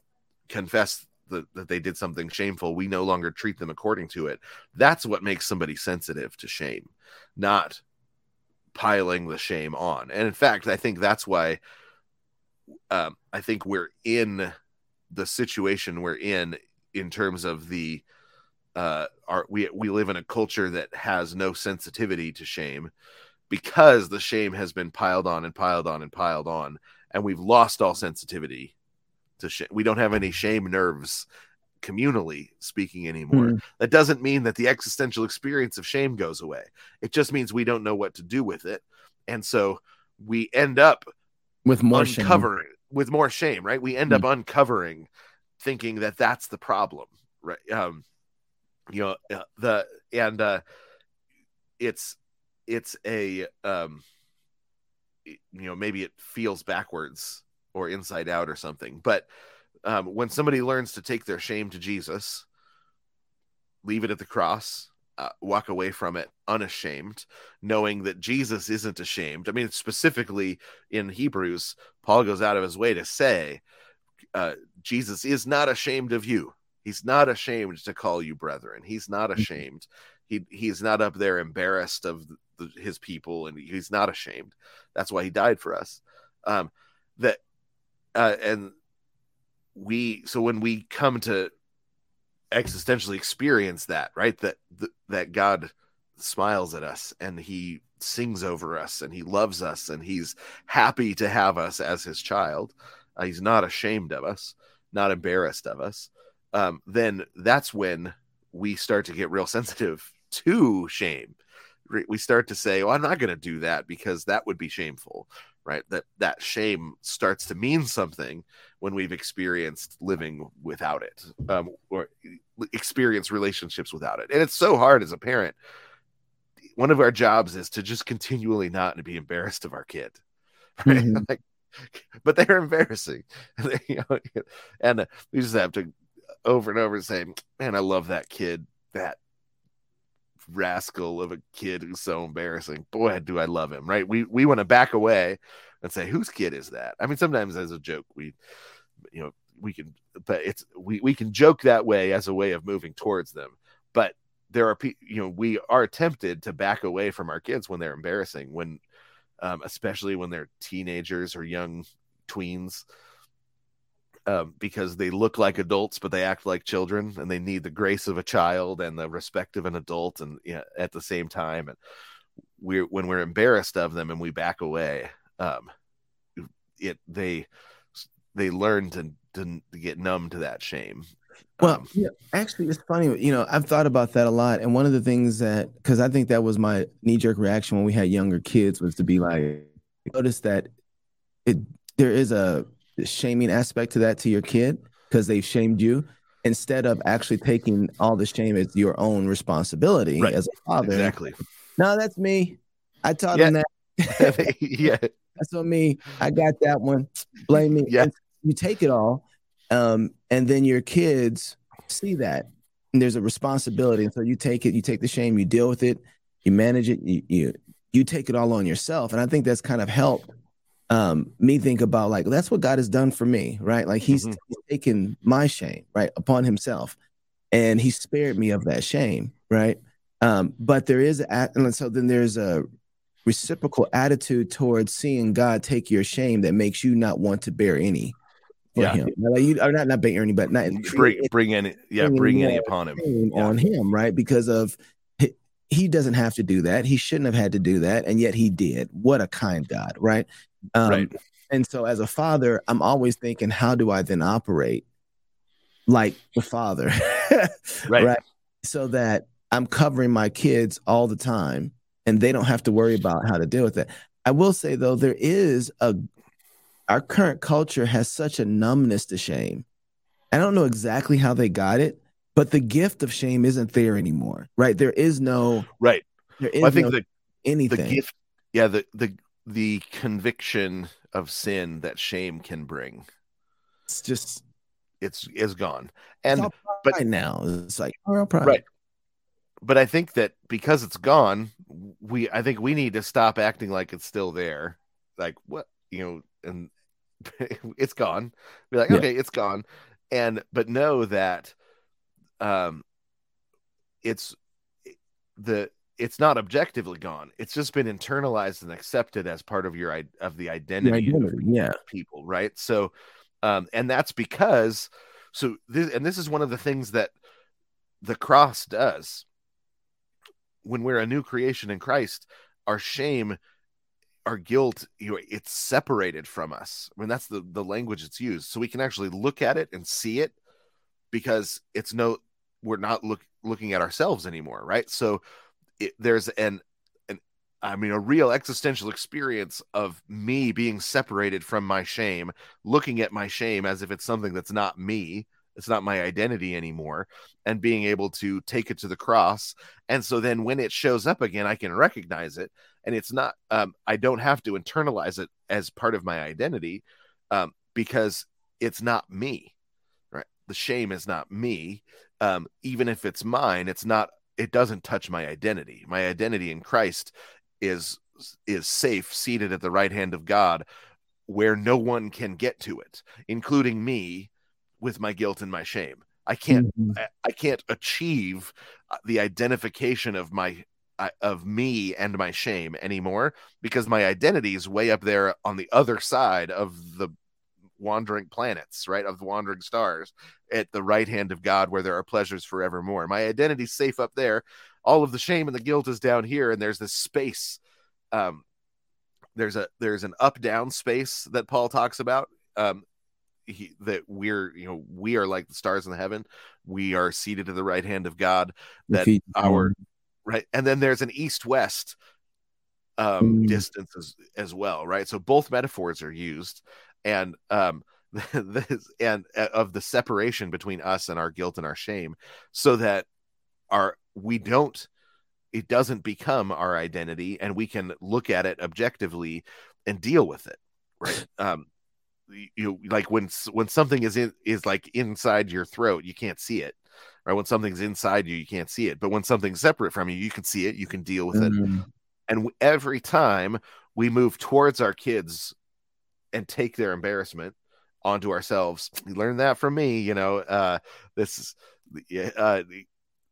confess that, that they did something shameful we no longer treat them according to it. That's what makes somebody sensitive to shame not piling the shame on. And in fact i think that's why um, i think we're in the situation we're in in terms of the uh our we we live in a culture that has no sensitivity to shame because the shame has been piled on and piled on and piled on and we've lost all sensitivity to sh- we don't have any shame nerves communally speaking anymore. Mm. That doesn't mean that the existential experience of shame goes away. It just means we don't know what to do with it. And so we end up with more uncovering shame. with more shame, right? We end mm. up uncovering thinking that that's the problem, right? Um you know, uh, the and uh it's it's a um you know, maybe it feels backwards or inside out or something, but um, when somebody learns to take their shame to Jesus, leave it at the cross, uh, walk away from it unashamed, knowing that Jesus isn't ashamed. I mean, specifically in Hebrews, Paul goes out of his way to say, uh, Jesus is not ashamed of you. He's not ashamed to call you brethren. He's not mm-hmm. ashamed. He he's not up there embarrassed of the, the, his people, and he's not ashamed. That's why he died for us. Um, that uh, and we so when we come to existentially experience that right that that god smiles at us and he sings over us and he loves us and he's happy to have us as his child uh, he's not ashamed of us not embarrassed of us um, then that's when we start to get real sensitive to shame we start to say, "Well, I'm not going to do that because that would be shameful." Right? That that shame starts to mean something when we've experienced living without it, um, or experience relationships without it. And it's so hard as a parent. One of our jobs is to just continually not be embarrassed of our kid, right? Mm-hmm. like, but they're embarrassing, you know, and we just have to over and over say, "Man, I love that kid." That rascal of a kid who's so embarrassing. Boy, do I love him, right? We we want to back away and say, whose kid is that? I mean, sometimes as a joke, we you know, we can but it's we, we can joke that way as a way of moving towards them. But there are people, you know, we are tempted to back away from our kids when they're embarrassing, when um, especially when they're teenagers or young tweens um, because they look like adults but they act like children and they need the grace of a child and the respect of an adult and you know, at the same time and we're when we're embarrassed of them and we back away um, it they they learn to, to get numb to that shame well, um, yeah, actually, it's funny. You know, I've thought about that a lot, and one of the things that because I think that was my knee jerk reaction when we had younger kids was to be like, notice that it there is a shaming aspect to that to your kid because they've shamed you instead of actually taking all the shame as your own responsibility right. as a father. Exactly. No, that's me. I taught yeah. him that. yeah. That's on me. I got that one. Blame me. Yeah. you take it all. Um, and then your kids see that. And there's a responsibility. And so you take it, you take the shame, you deal with it, you manage it, you you, you take it all on yourself. And I think that's kind of helped um, me think about like that's what God has done for me, right? Like He's, mm-hmm. he's taken my shame right upon Himself, and He spared me of that shame, right? Um, but there is, a, and so then there's a reciprocal attitude towards seeing God take your shame that makes you not want to bear any for yeah. Him. Like you are not not bear any, but not bring bring any, yeah, bring any upon Him yeah. on Him, right? Because of he doesn't have to do that. He shouldn't have had to do that, and yet he did. What a kind God, right? Um, right. And so, as a father, I'm always thinking, how do I then operate like the father? right. right. So that I'm covering my kids all the time and they don't have to worry about how to deal with it. I will say, though, there is a, our current culture has such a numbness to shame. I don't know exactly how they got it, but the gift of shame isn't there anymore, right? There is no, right. There is well, I think no the, anything. The gift, yeah, the, the, the conviction of sin that shame can bring. It's just it's is gone. And but now it's like right. But I think that because it's gone, we I think we need to stop acting like it's still there. Like what you know, and it's gone. Be like, yeah. okay, it's gone. And but know that um it's the it's not objectively gone. It's just been internalized and accepted as part of your of the identity, identity of yeah. people, right? So, um, and that's because so this and this is one of the things that the cross does when we're a new creation in Christ. Our shame our guilt you know it's separated from us i mean that's the the language it's used so we can actually look at it and see it because it's no we're not look looking at ourselves anymore right so it, there's an an i mean a real existential experience of me being separated from my shame looking at my shame as if it's something that's not me it's not my identity anymore and being able to take it to the cross. And so then when it shows up again i can recognize it and it's not um, i don't have to internalize it as part of my identity um, because it's not me right? The shame is not me. Um, even if it's mine it's not it doesn't touch my identity my identity in christ is is safe seated at the right hand of god where no one can get to it including me with my guilt and my shame. I can't mm-hmm. I, I, can't achieve uh, the identification of my uh, of me and my shame anymore because my identity is way up there on the other side of the wandering planets, right? Of the wandering stars at the right hand of God where there are pleasures forevermore. My identity's safe up there. All of the shame and the guilt is down here and there's this space um there's a there's an up down space that Paul talks about um he, that we're you know we are like the stars in the heaven we are seated at the right hand of god that our right and then there's an east west um mm. distance as, as well right so both metaphors are used and um this and uh, of the separation between us and our guilt and our shame so that our we don't it doesn't become our identity and we can look at it objectively and deal with it right? Um you like when when something is in is like inside your throat you can't see it right? When something's inside you you can't see it but when something's separate from you you can see it you can deal with mm-hmm. it and every time we move towards our kids and take their embarrassment onto ourselves. You learned that from me you know uh this is uh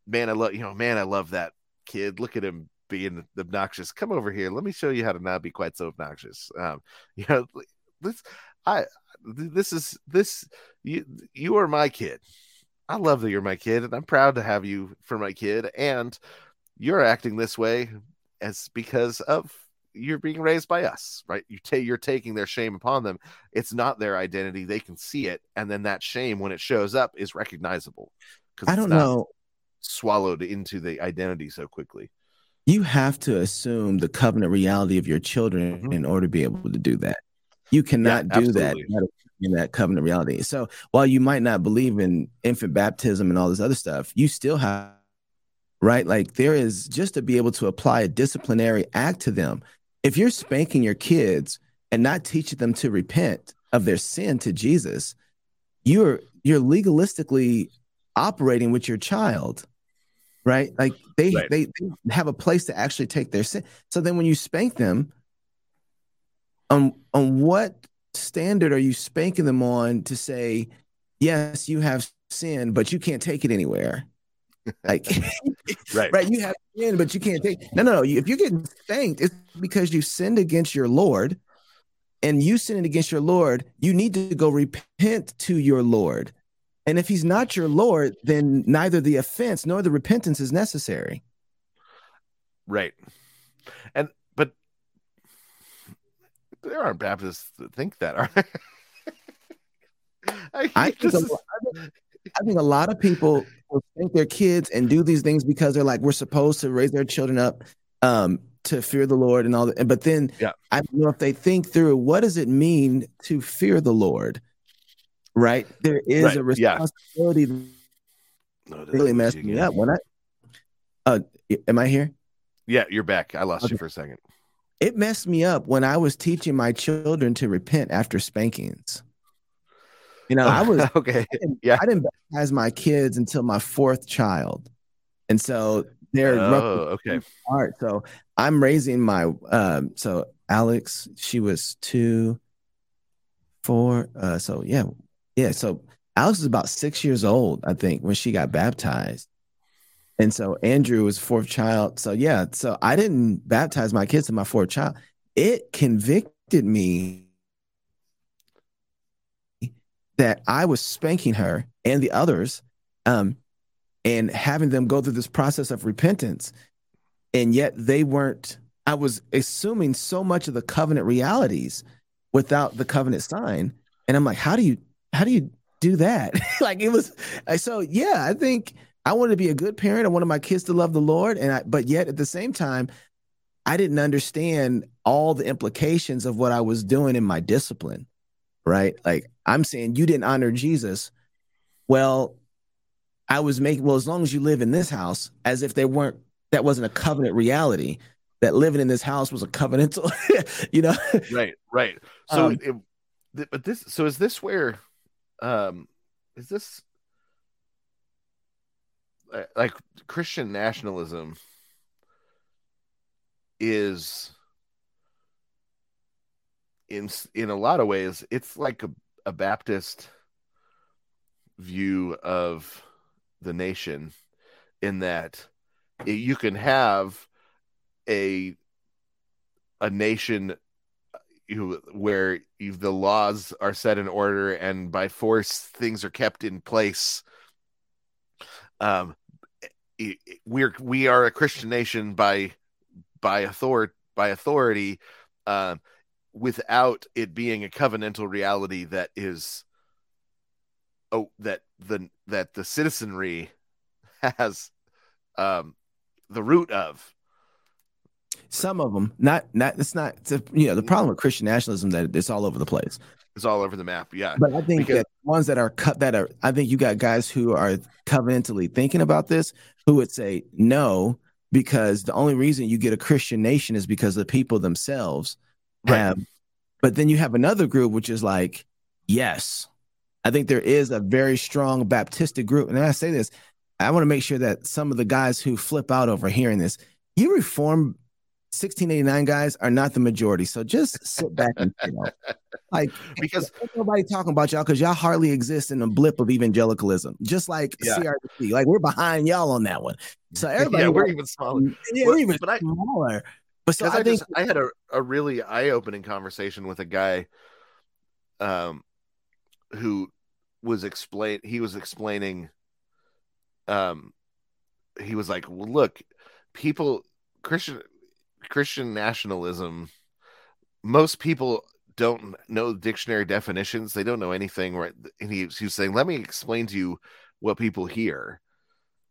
man i love you know man i love that kid. Look at him being obnoxious. Come over here. Let me show you how to not be quite so obnoxious. Um you know this I this is this you you are my kid. I love that you're my kid, and I'm proud to have you for my kid. And you're acting this way as because of you're being raised by us, right? You take you're taking their shame upon them. It's not their identity; they can see it, and then that shame, when it shows up, is recognizable. Because I don't know, swallowed into the identity so quickly. You have to assume the covenant reality of your children mm-hmm. in order to be able to do that. You cannot yeah, do that in that covenant reality. So while you might not believe in infant baptism and all this other stuff, you still have right like there is just to be able to apply a disciplinary act to them. If you're spanking your kids and not teaching them to repent of their sin to Jesus, you're you're legalistically operating with your child right? Like they, right. they they have a place to actually take their sin. So then when you spank them on on what standard are you spanking them on to say yes you have sin but you can't take it anywhere like right. right you have sin but you can't take no no no if you're getting spanked it's because you sinned against your lord and you sinned against your lord you need to go repent to your lord. And if he's not your lord then neither the offense nor the repentance is necessary. Right. And but there aren't Baptists that think that, are there? I, I, think a, I think a lot of people will think their kids and do these things because they're like, we're supposed to raise their children up um, to fear the Lord and all that. But then yeah. I don't know if they think through what does it mean to fear the Lord? Right? There is right. a responsibility yeah. no, really messed me up. When I uh am I here? Yeah, you're back. I lost okay. you for a second it messed me up when I was teaching my children to repent after spankings. You know, I was okay. I yeah, I didn't baptize my kids until my fourth child, and so they're oh, okay. Art. So I'm raising my um. So Alex, she was two, four. Uh. So yeah, yeah. So Alex was about six years old, I think, when she got baptized. And so Andrew was fourth child. So yeah, so I didn't baptize my kids in my fourth child. It convicted me that I was spanking her and the others, um, and having them go through this process of repentance, and yet they weren't I was assuming so much of the covenant realities without the covenant sign. And I'm like, how do you how do you do that? like it was so yeah, I think I wanted to be a good parent. I wanted my kids to love the Lord. And I but yet at the same time, I didn't understand all the implications of what I was doing in my discipline. Right. Like I'm saying you didn't honor Jesus. Well, I was making well, as long as you live in this house, as if they weren't that wasn't a covenant reality that living in this house was a covenantal, you know? Right, right. So, um, it, but this, so is this where, um, is this like Christian nationalism is in in a lot of ways it's like a, a Baptist view of the nation in that you can have a a nation you where you, the laws are set in order and by force things are kept in place. Um we're we are a christian nation by by authority by authority. Um without it being a covenantal reality that is oh that the that the citizenry has um the root of some of them, not not. It's not. It's a, you know, the problem with Christian nationalism that it's all over the place. It's all over the map. Yeah, but I think because... that ones that are cut that are. I think you got guys who are covenantally thinking about this who would say no because the only reason you get a Christian nation is because the people themselves right. have. But then you have another group which is like, yes, I think there is a very strong Baptistic group, and I say this, I want to make sure that some of the guys who flip out over hearing this, you reform 1689 guys are not the majority. So just sit back and you know, like because nobody talking about y'all because y'all hardly exist in the blip of evangelicalism, just like yeah. CRT. Like we're behind y'all on that one. So everybody, yeah, we're even smaller. Yeah, we're even but smaller. I, but so I, I think just, I had a, a really eye opening conversation with a guy, um, who was explain he was explaining, um, he was like, well, look, people Christian Christian nationalism, most people don't know dictionary definitions. They don't know anything, right? And he, he was saying, "Let me explain to you what people hear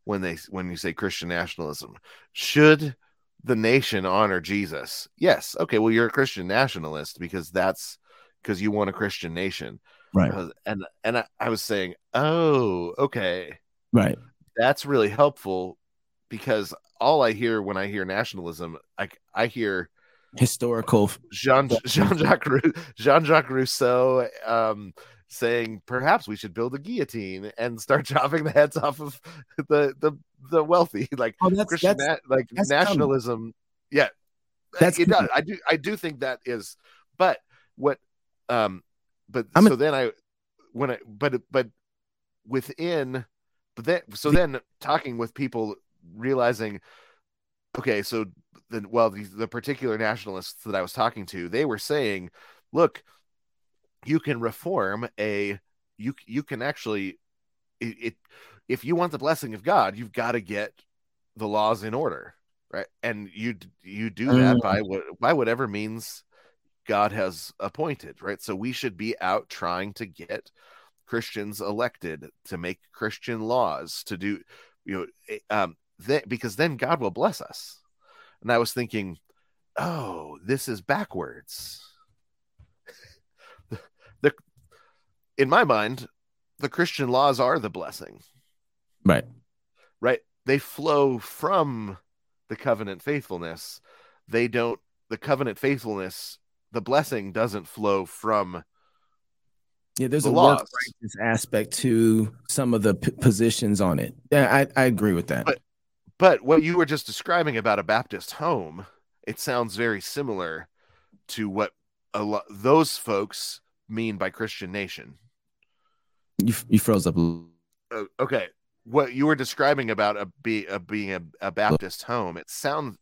when they when you say Christian nationalism. Should the nation honor Jesus? Yes. Okay. Well, you're a Christian nationalist because that's because you want a Christian nation, right? Uh, and and I, I was saying, oh, okay, right. That's really helpful because all I hear when I hear nationalism, I I hear historical Jean Jean Jacques Jean Jacques Rousseau um, saying perhaps we should build a guillotine and start chopping the heads off of the the the wealthy, like oh, that's, Christian that's, na- like that's nationalism. Coming. Yeah, that's it does. I do I do think that is, but what um, but I'm so a- then I when I but but within but then so then talking with people realizing okay so then well the, the particular nationalists that i was talking to they were saying look you can reform a you you can actually it, it if you want the blessing of god you've got to get the laws in order right and you you do that mm. by what by whatever means god has appointed right so we should be out trying to get christians elected to make christian laws to do you know eh, um then because then God will bless us. And I was thinking, oh, this is backwards. In my mind, the Christian laws are the blessing. Right. Right. They flow from the covenant faithfulness. They don't the covenant faithfulness, the blessing doesn't flow from yeah, there's the a work aspect to some of the p- positions on it. Yeah, I, I agree with that. But but what you were just describing about a Baptist home, it sounds very similar to what a lot those folks mean by Christian nation. You you froze up. Uh, okay, what you were describing about a be a, being a, a Baptist home, it sounds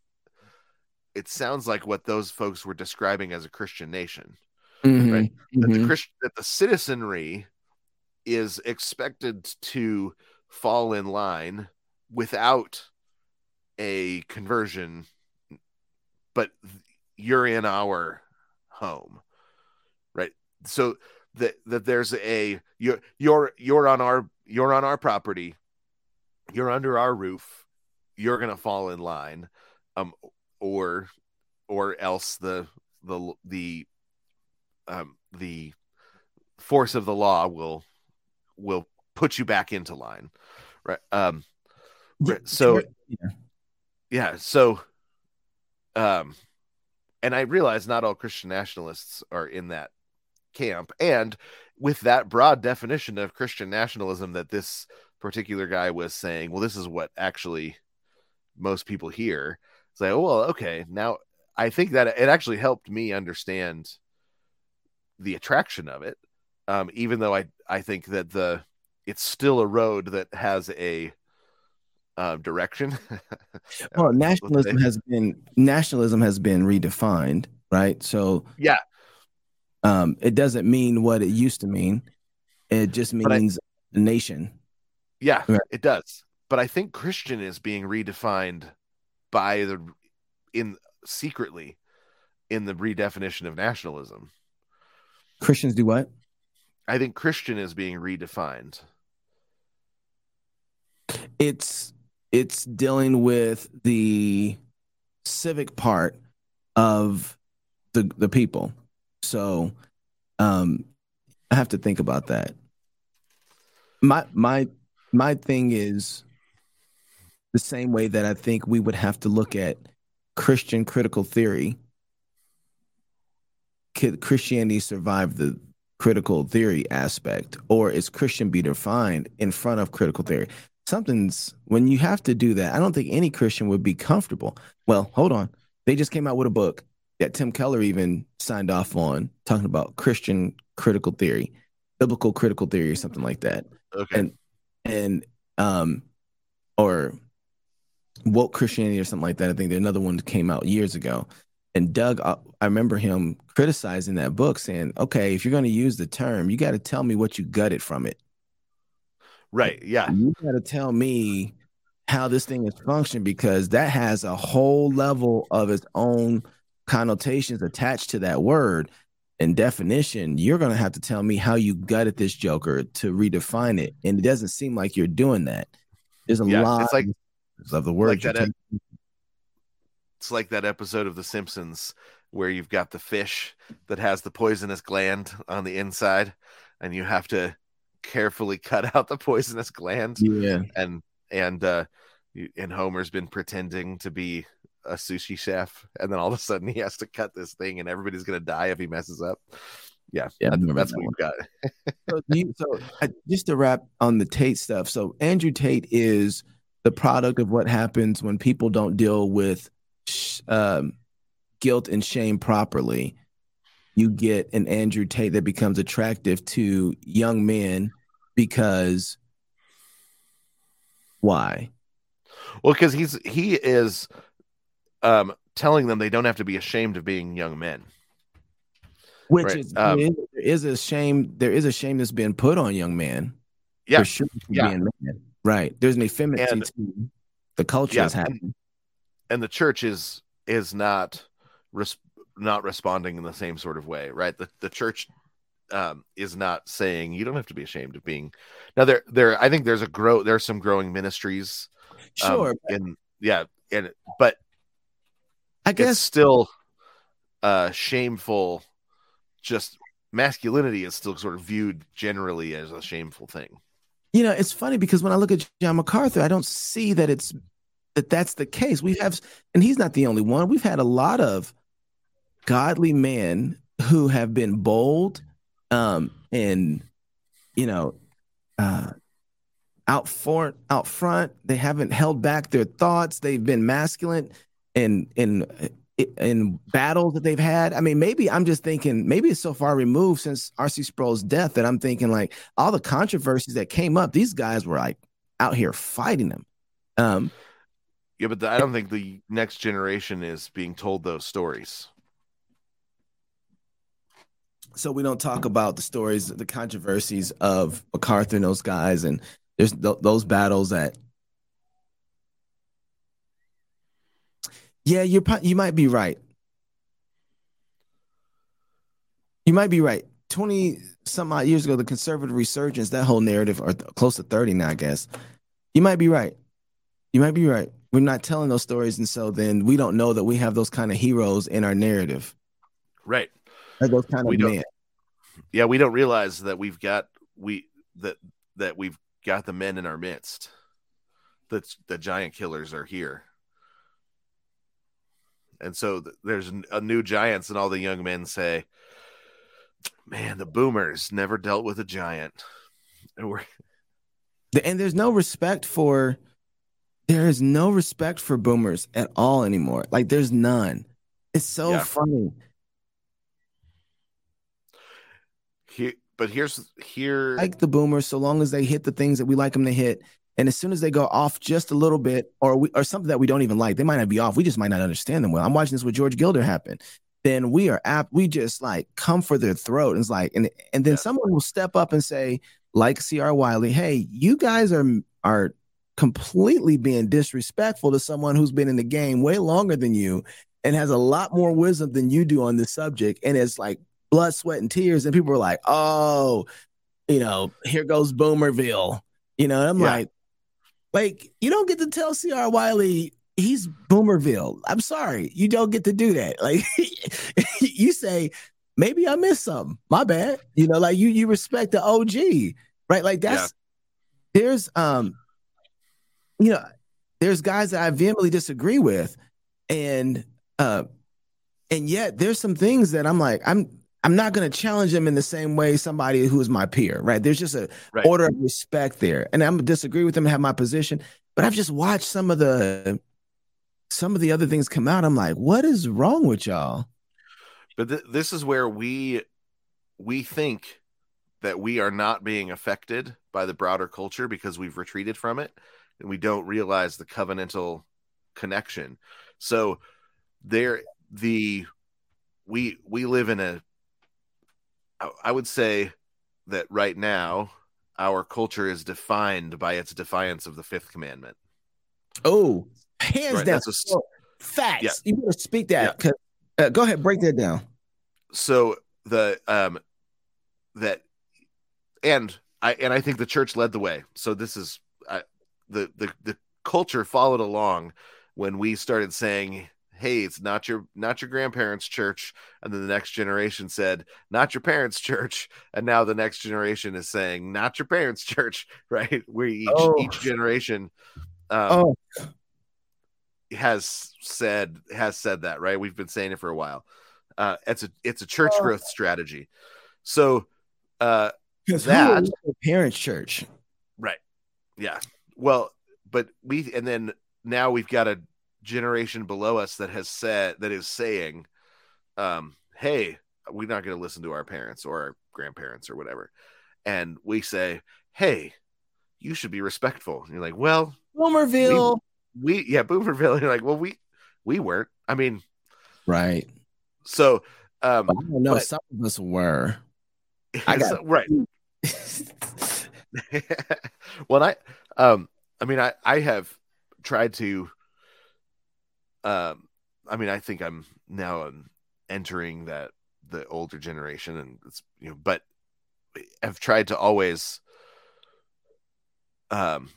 it sounds like what those folks were describing as a Christian nation, mm-hmm. right? Mm-hmm. That the Christ, that the citizenry is expected to fall in line without a conversion but you're in our home, right? So that that there's a you're you're you're on our you're on our property, you're under our roof, you're gonna fall in line, um, or or else the the the um the force of the law will will put you back into line right um so yeah. yeah so um and i realize not all christian nationalists are in that camp and with that broad definition of christian nationalism that this particular guy was saying well this is what actually most people hear say oh well okay now i think that it actually helped me understand the attraction of it um, even though I I think that the it's still a road that has a uh, direction. well, nationalism has been nationalism has been redefined, right? So yeah, um, it doesn't mean what it used to mean. It just means I, nation. Yeah, right. it does. But I think Christian is being redefined by the in secretly in the redefinition of nationalism. Christians do what? I think Christian is being redefined. It's it's dealing with the civic part of the the people. So um I have to think about that. My my my thing is the same way that I think we would have to look at Christian critical theory. Could Christianity survive the critical theory aspect or is christian be defined in front of critical theory something's when you have to do that i don't think any christian would be comfortable well hold on they just came out with a book that tim keller even signed off on talking about christian critical theory biblical critical theory or something like that okay and and um or woke christianity or something like that i think another one came out years ago and Doug, uh, I remember him criticizing that book, saying, "Okay, if you're going to use the term, you got to tell me what you gutted from it." Right. Yeah. You got to tell me how this thing is functioned because that has a whole level of its own connotations attached to that word and definition. You're going to have to tell me how you gutted this Joker to redefine it, and it doesn't seem like you're doing that. There's a yeah, lot it's like, of the word like that, it's like that episode of The Simpsons where you've got the fish that has the poisonous gland on the inside, and you have to carefully cut out the poisonous gland. Yeah, and and uh, and Homer's been pretending to be a sushi chef, and then all of a sudden he has to cut this thing, and everybody's gonna die if he messes up. Yeah, yeah, that's, that's what we've got. so, you, so just to wrap on the Tate stuff. So Andrew Tate is the product of what happens when people don't deal with um, guilt and shame properly, you get an Andrew Tate that becomes attractive to young men because why? Well, because he's he is um, telling them they don't have to be ashamed of being young men. Which right? is, um, there is a shame. There is a shame that's been put on young men. Yeah, sure. Yeah. Right. There's an effeminacy and, to the culture yeah, that's happening and the church is is not res- not responding in the same sort of way, right? The the church um, is not saying you don't have to be ashamed of being. Now there there I think there's a grow there's some growing ministries. Um, sure. and yeah, and but I guess still uh shameful. Just masculinity is still sort of viewed generally as a shameful thing. You know, it's funny because when I look at John MacArthur, I don't see that it's that that's the case. We have, and he's not the only one. We've had a lot of godly men who have been bold, um, and you know, uh, out front, out front. They haven't held back their thoughts. They've been masculine in in in battles that they've had. I mean, maybe I'm just thinking, maybe it's so far removed since R.C. Sproul's death that I'm thinking like all the controversies that came up, these guys were like out here fighting them. Um, yeah, but the, I don't think the next generation is being told those stories. So we don't talk about the stories, the controversies of MacArthur and those guys, and there's th- those battles that. Yeah, you you might be right. You might be right. 20 some odd years ago, the conservative resurgence, that whole narrative, or th- close to 30 now, I guess. You might be right. You might be right. We're not telling those stories. And so then we don't know that we have those kind of heroes in our narrative. Right. Like those kind we of men. Yeah, we don't realize that we've got we that that we've got the men in our midst. That the giant killers are here. And so th- there's a new giants, and all the young men say, "Man, the boomers never dealt with a giant." And we're And there's no respect for, there is no respect for boomers at all anymore. Like there's none. It's so Yeah. funny. here, but here's here. like the boomers so long as they hit the things that we like them to hit. And as soon as they go off just a little bit, or we, or something that we don't even like, they might not be off. We just might not understand them well. I'm watching this with George Gilder happen. Then we are apt. We just like come for their throat. And it's like, and and then Yeah. someone will step up and say, like C.R. Wiley, hey, you guys are are completely being disrespectful to someone who's been in the game way longer than you and has a lot more wisdom than you do on this subject. And it's like blood, sweat, and tears. And people are like, oh, you know, here goes Boomerville. You know, and I'm Yeah. like, like, you don't get to tell CR Wiley he's Boomerville. I'm sorry. You don't get to do that. Like you say, maybe I missed something. My bad. You know, like you you respect the OG, right? Like that's there's um, you know, there's guys that I vehemently disagree with, and uh, and yet there's some things that I'm like, I'm I'm not gonna challenge them in the same way somebody who is my peer, right? There's just a Right. order of respect there, and I'm gonna disagree with them and have my position. But I've just watched some of the some of the other things come out. I'm like, what is wrong with y'all? But th- this is where we we think that we are not being affected by the broader culture because we've retreated from it and we don't realize the covenantal connection. So there the we we live in a I- I would say that right now our culture is defined by its defiance of the fifth commandment. Oh, hands Right, down. that's a facts. Yeah. You better speak that. 'cause- uh, go ahead, break that down. so the um that and i and i think the church led the way so this is uh, the the the culture followed along when we started saying hey it's not your not your grandparents church. And then the next generation said not your parents church. And now the next generation is saying not your parents church right? Where each Oh. each generation um, Oh, has said has said that right? We've been saying it for a while. Uh it's a it's a church Oh. growth strategy. So uh that- parents' church. right. Yeah. Well but we and then now we've got a generation below us that has said that is saying um hey we're not going to listen to our parents or our grandparents or whatever and we say hey you should be respectful and you're like well Boomerville. we yeah boomerville you're like well we we weren't i mean Right. so um But I don't know. But- some of us were. I got- so- right well i um i mean i i have tried to um i mean i think i'm now um, entering that the older generation and it's you know but i've tried to always um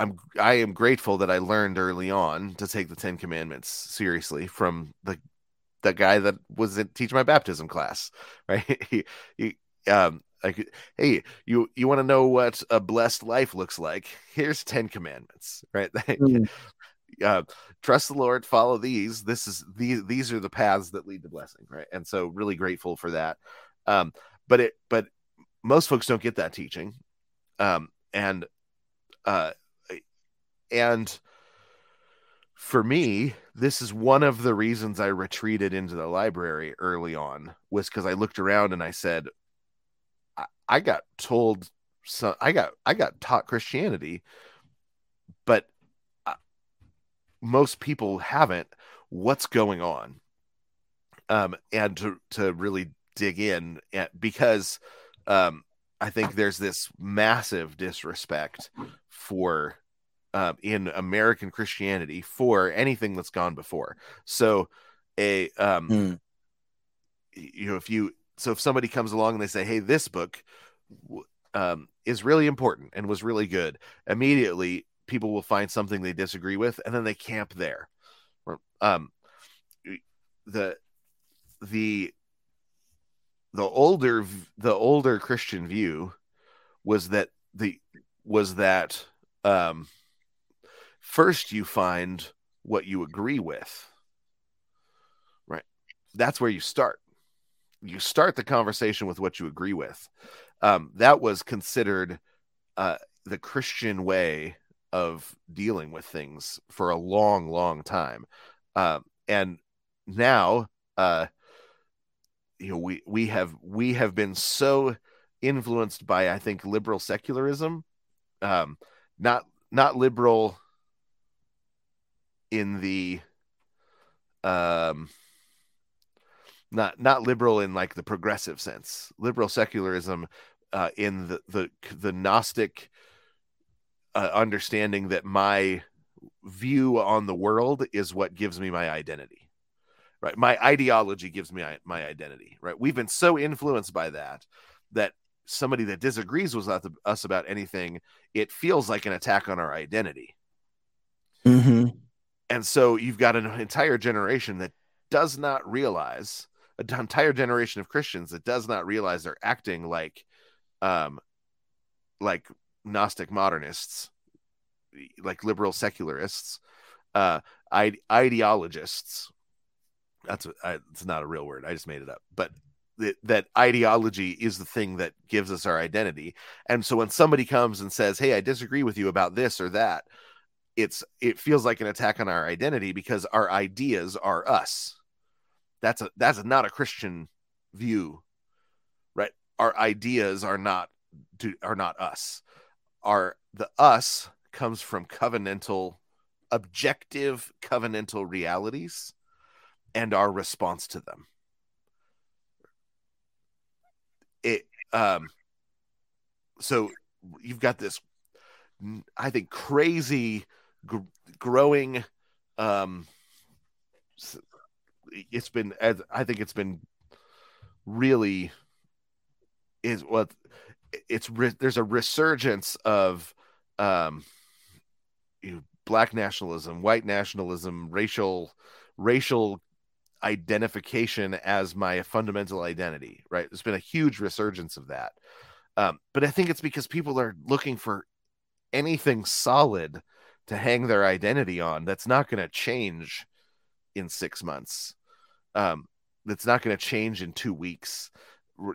i'm i am grateful that i learned early on to take the 10 commandments seriously from the the guy that was in teach my baptism class right? He, he um like hey you you want to know what a blessed life looks like? Here's 10 commandments right? Mm. Uh, trust the lord follow these. This is these these are the paths that lead to blessing right? And so really grateful for that. Um but it but most folks don't get that teaching. Um and uh and for me this is one of the reasons i retreated into the library early on was because i looked around and i said I, I got told so i got i got taught christianity most people haven't what's going on um and to to really dig in at, because um i think there's this massive disrespect for um, in american christianity for anything that's gone before so a um Mm. you know if you so if somebody comes along and they say, "Hey, this book um, is really important and was really good," immediately people will find something they disagree with, and then they camp there. Um, the the the older the older Christian view was that the was that um, first you find what you agree with, right? That's where you start. You start the conversation with what you agree with. Um, that was considered uh, the Christian way of dealing with things for a long, long time. Uh, and now, uh, you know, we we have we have been so influenced by, I think, liberal secularism, um, not not liberal in the um not not liberal in like the progressive sense liberal secularism uh in the the the gnostic uh, understanding that my view on the world is what gives me my identity right? My ideology gives me my identity right? We've been so influenced by that that somebody that disagrees with us about anything it feels like an attack on our identity. Mm-hmm. and so you've got an entire generation that does not realize an entire generation of christians that does not realize they're acting like um like Gnostic modernists, like liberal secularists, uh, ide- ideologists. That's it's not a real word. I just made it up. But th- that ideology is the thing that gives us our identity. And so when somebody comes and says, "Hey, I disagree with you about this or that," it's it feels like an attack on our identity because our ideas are us. That's a that's not a Christian view, right? Our ideas are not are not us are the us comes from covenantal objective covenantal realities and our response to them. It um so you've got this i think crazy gr- growing um it's been i think it's been really is what it's re- there's a resurgence of um you know, black nationalism, white nationalism, racial racial identification as my fundamental identity, right? There's been a huge resurgence of that. Um, but I think it's because people are looking for anything solid to hang their identity on that's not going to change in six months. Um, that's not going to change in two weeks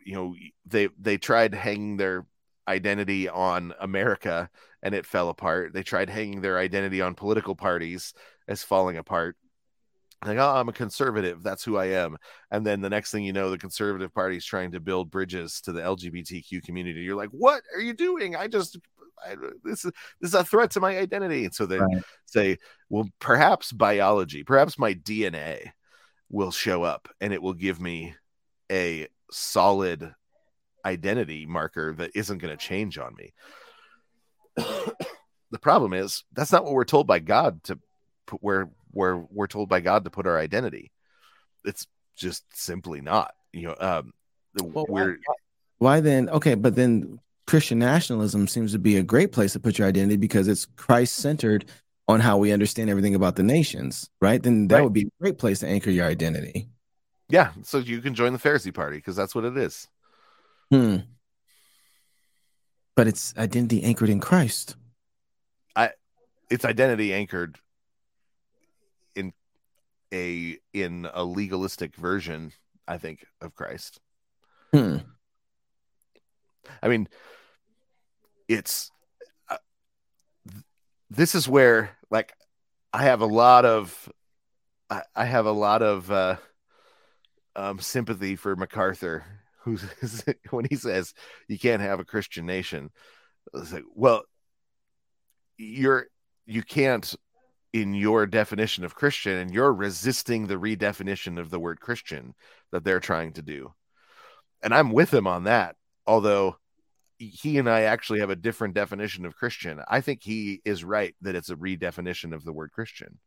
you know they they tried hanging their identity on America and it fell apart. They tried hanging their identity on political parties as falling apart. Like, oh, I'm a conservative. That's who I am. And then the next thing you know, the conservative party is trying to build bridges to the LGBTQ community. You're like, what are you doing? I just, I, this is this is a threat to my identity. And so they right. say, well, perhaps biology, perhaps my DNA will show up and it will give me a solid identity marker that isn't going to change on me. the problem is that's not what we're told by God to put where where we're told by God to put our identity. It's just simply not. You know, um, well, we're why, why then? Okay, but then Christian nationalism seems to be a great place to put your identity because it's Christ centered on how we understand everything about the nations, right? Then that right. would be a great place to anchor your identity. Yeah, so you can join the Pharisee party because that's what it is. Hmm. But it's identity anchored in Christ. I it's identity anchored in a in a legalistic version, I think, of Christ. Hmm. I mean, it's uh, th- this is where like I have a lot of I, I have a lot of uh um, sympathy for MacArthur, who's when he says you can't have a Christian nation. It's like, well, you're you can't in your definition of Christian, and you're resisting the redefinition of the word Christian that they're trying to do. And I'm with him on that, although he and I actually have a different definition of Christian. I think he is right that it's a redefinition of the word Christian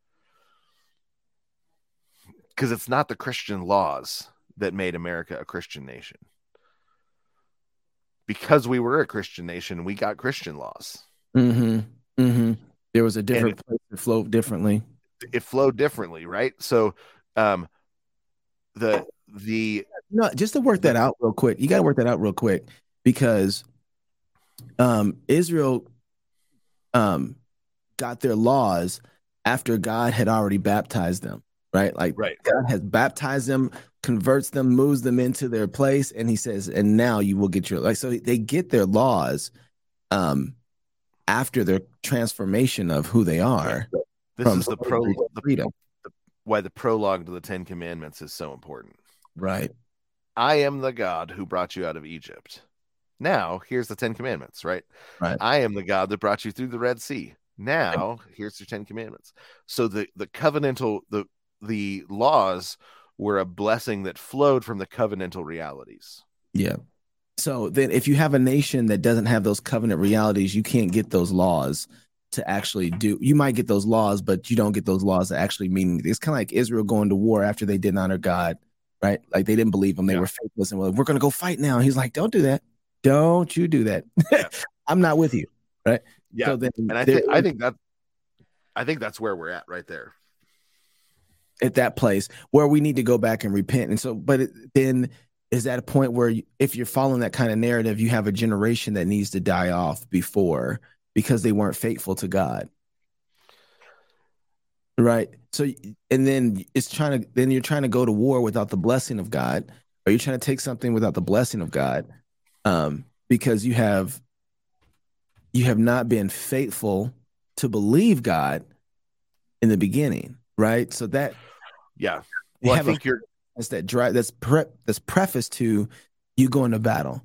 because it's not the Christian laws that made America a Christian nation. Because we were a Christian nation, we got Christian laws. Mm-hmm. Mm-hmm. There was a different it, place that flowed differently. It flowed differently, right? So, um, the the no, just to work that out real quick, you got to work that out real quick because, um, Israel, um, got their laws after God had already baptized them, right? Like right. God has baptized them, converts them, moves them into their place, and he says, and now you will get your like so they get their laws um after their transformation of who they are. This is the pro the freedom. The, why the prologue to the Ten Commandments is so important. Right. I am the God who brought you out of Egypt. Now, here's the Ten Commandments, right? Right. I am the God that brought you through the Red Sea. Now, here's the Ten Commandments. So the the covenantal the the laws were a blessing that flowed from the covenantal realities. Yeah. So then, if you have a nation that doesn't have those covenant realities, you can't get those laws to actually do. You might get those laws, but you don't get those laws that actually mean it's kind of like Israel going to war after they didn't honor God, right? Like they didn't believe him, they yeah. were faithless, and well, we're going to go fight now. He's like, "Don't do that. Don't you do that. Yeah. I'm not with you." Right? Yeah. So then, and I think I think that I think that's where we're at right there. At that place where we need to go back and repent, and so, but then is that a point where you, if you're following that kind of narrative, you have a generation that needs to die off before because they weren't faithful to God. Right. So, and then it's trying to, then you're trying to go to war without the blessing of God, or you're trying to take something without the blessing of God, um, because you have, you have not been faithful to believe God in the beginning. Right. So that, yeah. Well, I think a, you're, that's that drive that's pre- that's preface to you going to battle.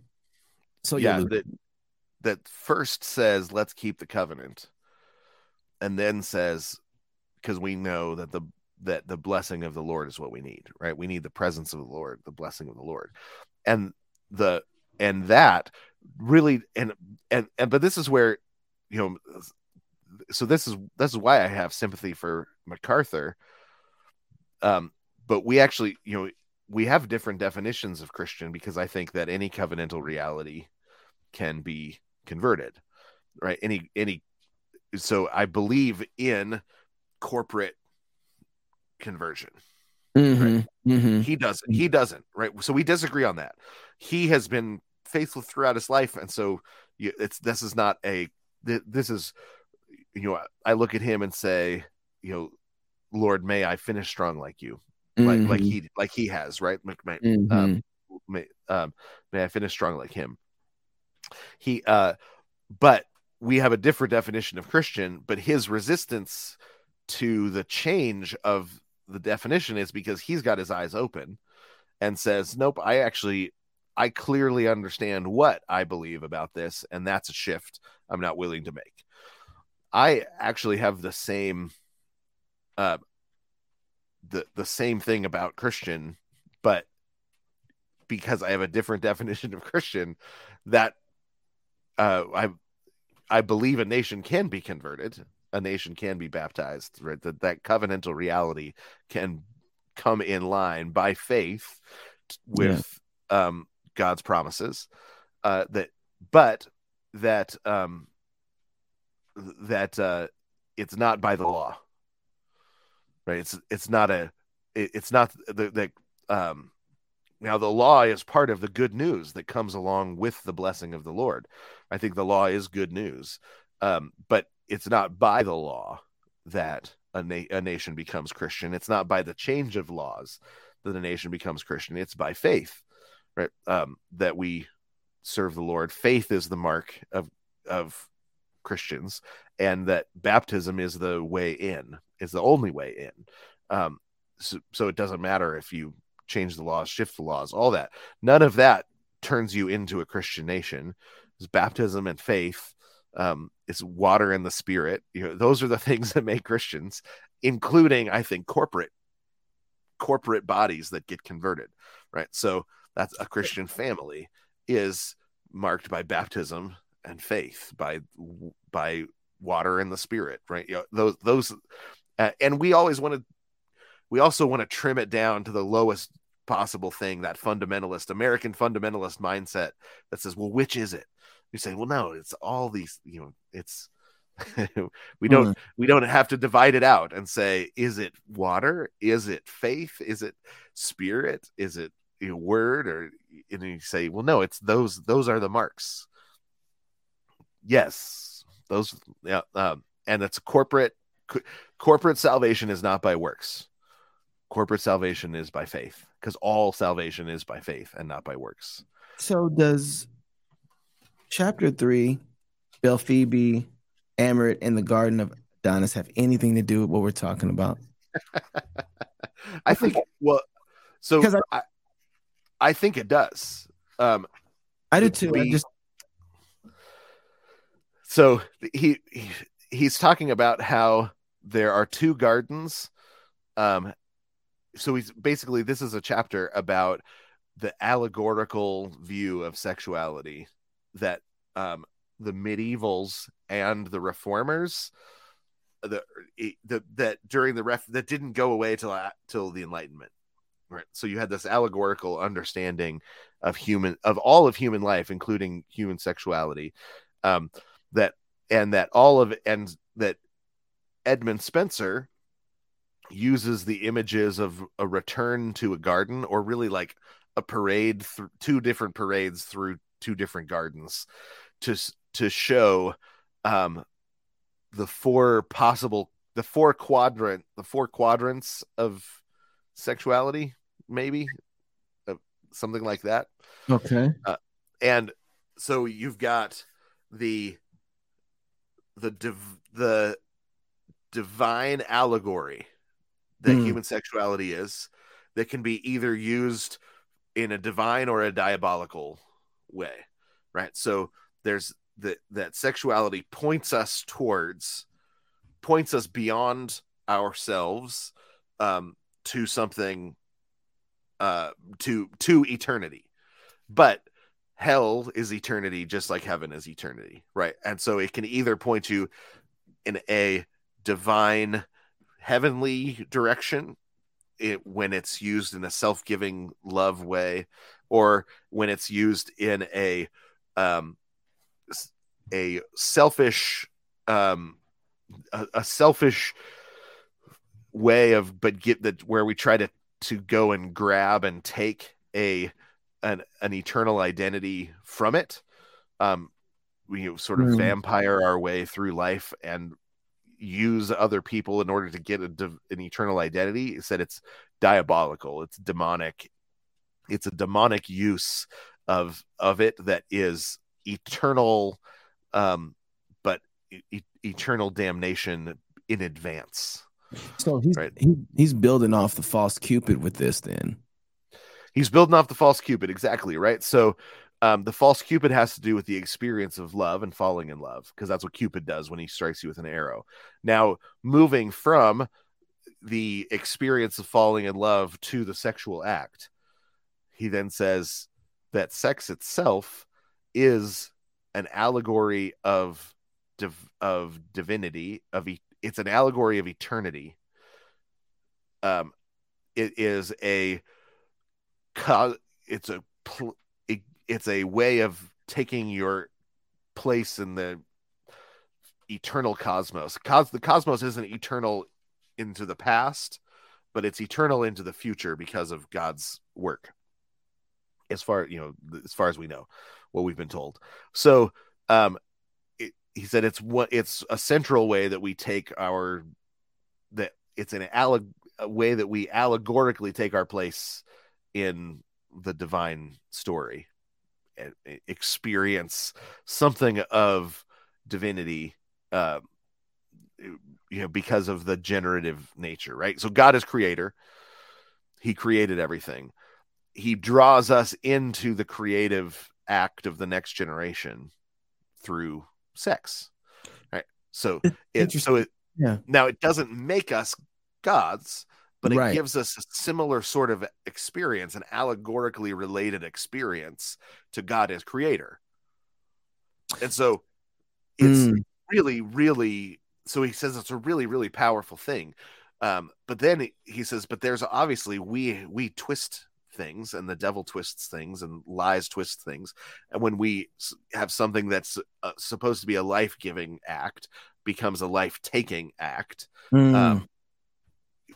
So yeah, that that first says let's keep the covenant, and then says because we know that the that the blessing of the Lord is what we need, right? We need the presence of the Lord, the blessing of the Lord, and the and that really and and and but this is where you know so this is this is why I have sympathy for MacArthur um but we actually you know we have different definitions of christian because i think that any covenantal reality can be converted right any any so i believe in corporate conversion mm-hmm, right? mm-hmm. he doesn't he doesn't right so we disagree on that he has been faithful throughout his life and so it's this is not a this is you know i look at him and say you know lord may i finish strong like you like mm-hmm. like he like he has right may, mm-hmm. um, may, um, may i finish strong like him he uh but we have a different definition of christian but his resistance to the change of the definition is because he's got his eyes open and says nope i actually i clearly understand what i believe about this and that's a shift i'm not willing to make i actually have the same uh, the the same thing about Christian, but because I have a different definition of Christian, that uh, I I believe a nation can be converted, a nation can be baptized, right? That that covenantal reality can come in line by faith with yeah. um, God's promises. Uh, that, but that um, that uh, it's not by the law right? It's it's not a it, it's not the the um now the law is part of the good news that comes along with the blessing of the Lord. I think the law is good news, um, but it's not by the law that a, na- a nation becomes Christian. It's not by the change of laws that a nation becomes Christian. It's by faith, right? Um, that we serve the Lord. Faith is the mark of of Christians, and that baptism is the way in, is the only way in. Um, so, so it doesn't matter if you change the laws, shift the laws, all that. None of that turns you into a Christian nation. It's baptism and faith. Um, it's water and the spirit. You know, those are the things that make Christians, including, I think, corporate corporate bodies that get converted. Right. So that's a Christian family is marked by baptism and faith, by by water and the spirit. Right. You know, those those uh, and we always want to we also want to trim it down to the lowest possible thing, that fundamentalist, American fundamentalist mindset that says, well, which is it? You say, well, no, it's all these, you know, it's we don't mm. we don't have to divide it out and say, is it water? Is it faith? Is it spirit? Is it you know, word? Or and you say, well, no, it's those those are the marks. Yes, those yeah, um, and it's corporate corporate salvation is not by works corporate salvation is by faith because all salvation is by faith and not by works. So does chapter three, Belphoebe, Amoret, and the Garden of Adonis have anything to do with what we're talking about? I think well, so I, I, I, think it does. Um, I do too. We, I just so he, he he's talking about how there are two gardens um so he's basically this is a chapter about the allegorical view of sexuality that um, the medievals and the reformers the, the that during the ref that didn't go away till till the enlightenment right? So you had this allegorical understanding of human of all of human life including human sexuality. Um that and that all of and that edmund Spenser uses the images of a return to a garden or really like a parade through two different parades through two different gardens to to show um the four possible the four quadrant the four quadrants of sexuality maybe uh, something like that. Okay. Uh, and so you've got the the div- the divine allegory that mm. human sexuality is that can be either used in a divine or a diabolical way right so there's that that sexuality points us towards points us beyond ourselves um to something uh to to eternity but hell is eternity just like heaven is eternity right? And so it can either point you in a divine heavenly direction it, when it's used in a self-giving love way or when it's used in a um, a selfish um, a, a selfish way of but get that where we try to to go and grab and take a an, an eternal identity from it um we sort of mm. vampire our way through life and use other people in order to get a, an eternal identity. He said it's diabolical, it's demonic, it's a demonic use of of it that is eternal, um, but e- eternal damnation in advance. So he's right? he, he's building off the false cupid with this. Then he's building off the false cupid exactly right. So um, the false cupid has to do with the experience of love and falling in love because that's what cupid does when he strikes you with an arrow now moving from the experience of falling in love to the sexual act he then says that sex itself is an allegory of div- of divinity of e- it's an allegory of eternity um it is a it's a pl- it's a way of taking your place in the eternal cosmos. Cos- the cosmos isn't eternal into the past, but it's eternal into the future because of God's work. As far you know, as far as we know, what we've been told. So, um, it, he said it's what it's a central way that we take our that it's an alleg- way that we allegorically take our place in the divine story experience something of divinity uh, you know because of the generative nature right? So god is creator. He created everything. He draws us into the creative act of the next generation through sex right? So it so it yeah. now it doesn't make us gods but it right. gives us a similar sort of experience, an allegorically related experience to God as creator. And so it's mm. really, really, so he says it's a really, really powerful thing. Um, but then he says, but there's obviously we we twist things and the devil twists things and lies twist things and when we have something that's uh, supposed to be a life-giving act becomes a life-taking act mm. um,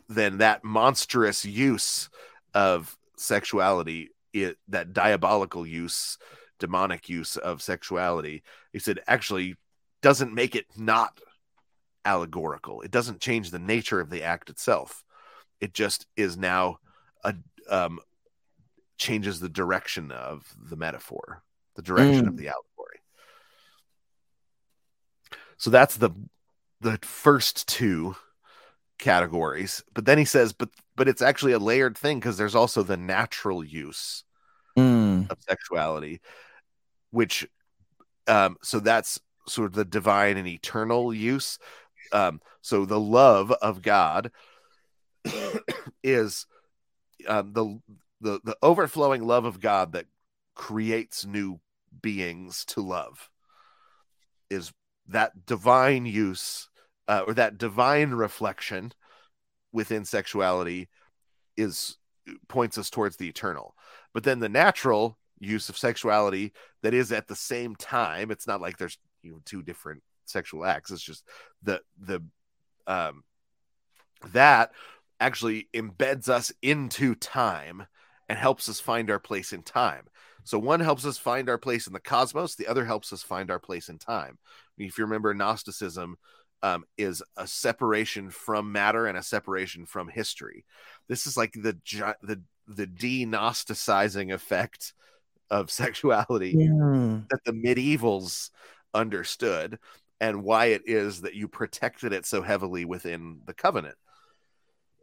then that monstrous use of sexuality it, that diabolical use demonic use of sexuality he said actually doesn't make it not allegorical it doesn't change the nature of the act itself it just is now a um, changes the direction of the metaphor, the direction mm. of the allegory. So that's the the first two categories. But then he says, but but it's actually a layered thing because there's also the natural use mm. of sexuality, which um so that's sort of the divine and eternal use. Um, so the love of God is um, the the the overflowing love of God that creates new beings to love is that divine use uh, or that divine reflection within sexuality is points us towards the eternal but then the natural use of sexuality that is at the same time it's not like there's you know two different sexual acts it's just the the um that actually embeds us into time and helps us find our place in time. So one helps us find our place in the cosmos, the other helps us find our place in time. If you remember, Gnosticism um, is a separation from matter and a separation from history. This is like the the the denosticizing effect of sexuality yeah. that the medievals understood and why it is that you protected it so heavily within the covenant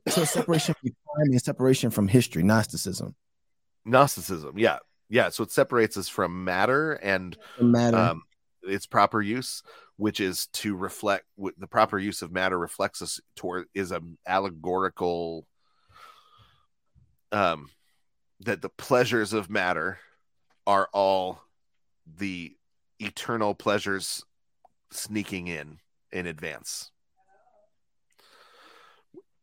so separation from time and separation from history, Gnosticism. Gnosticism, yeah, yeah. So it separates us from matter and matter. Um, its proper use, which is to reflect the proper use of matter reflects us toward is a allegorical um that the pleasures of matter are all the eternal pleasures sneaking in in advance.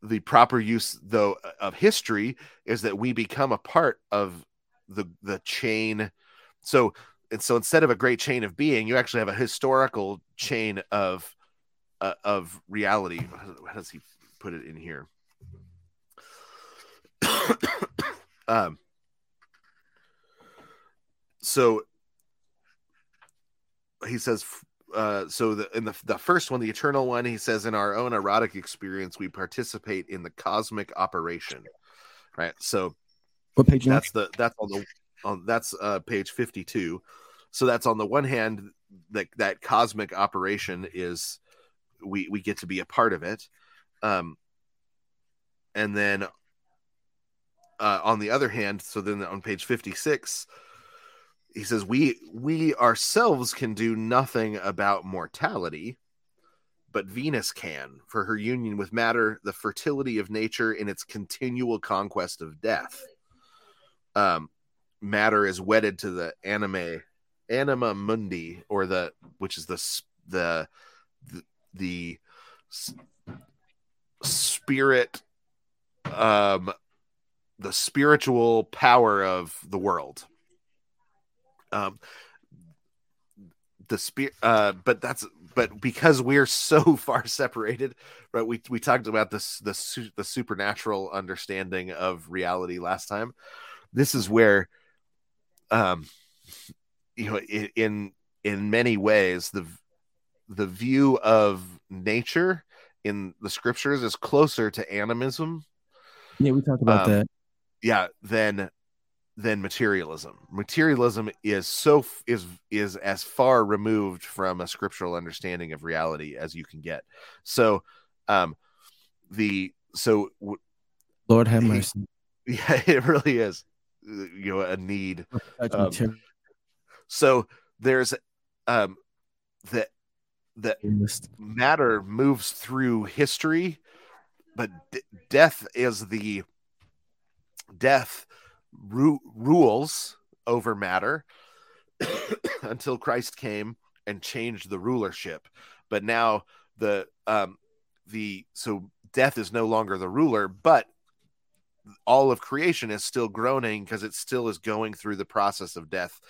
The proper use though of history is that we become a part of the the chain. So and so instead of a great chain of being you actually have a historical chain of uh, of reality how does he put it in here um so he says uh, so the in the the first one, the eternal one, he says, in our own erotic experience, we participate in the cosmic operation. Right. So what page? That's the that's on the on that's uh page fifty two. So that's on the one hand that that cosmic operation is we we get to be a part of it. Um and then uh, on the other hand, so then on page 56, he says we we ourselves can do nothing about mortality but venus can for her union with matter the fertility of nature in its continual conquest of death um matter is wedded to the anime anima mundi or the which is the the the, the spirit um the spiritual power of the world um, the spirit, uh, but that's but because we're so far separated, right? We we talked about this the the supernatural understanding of reality last time. This is where, um, you know, in in, in many ways the the view of nature in the scriptures is closer to animism. Yeah, we talked about um, that. Yeah, than than materialism. Materialism is so is is as far removed from a scriptural understanding of reality as you can get. So, um, the so Lord have mercy. Yeah, it really is. You know, a need. Um, so there's um that that matter moves through history, but d- death is the death ru- rules over matter until Christ came and changed the rulership. But now the um the so death is no longer the ruler, but all of creation is still groaning because it still is going through the process of death,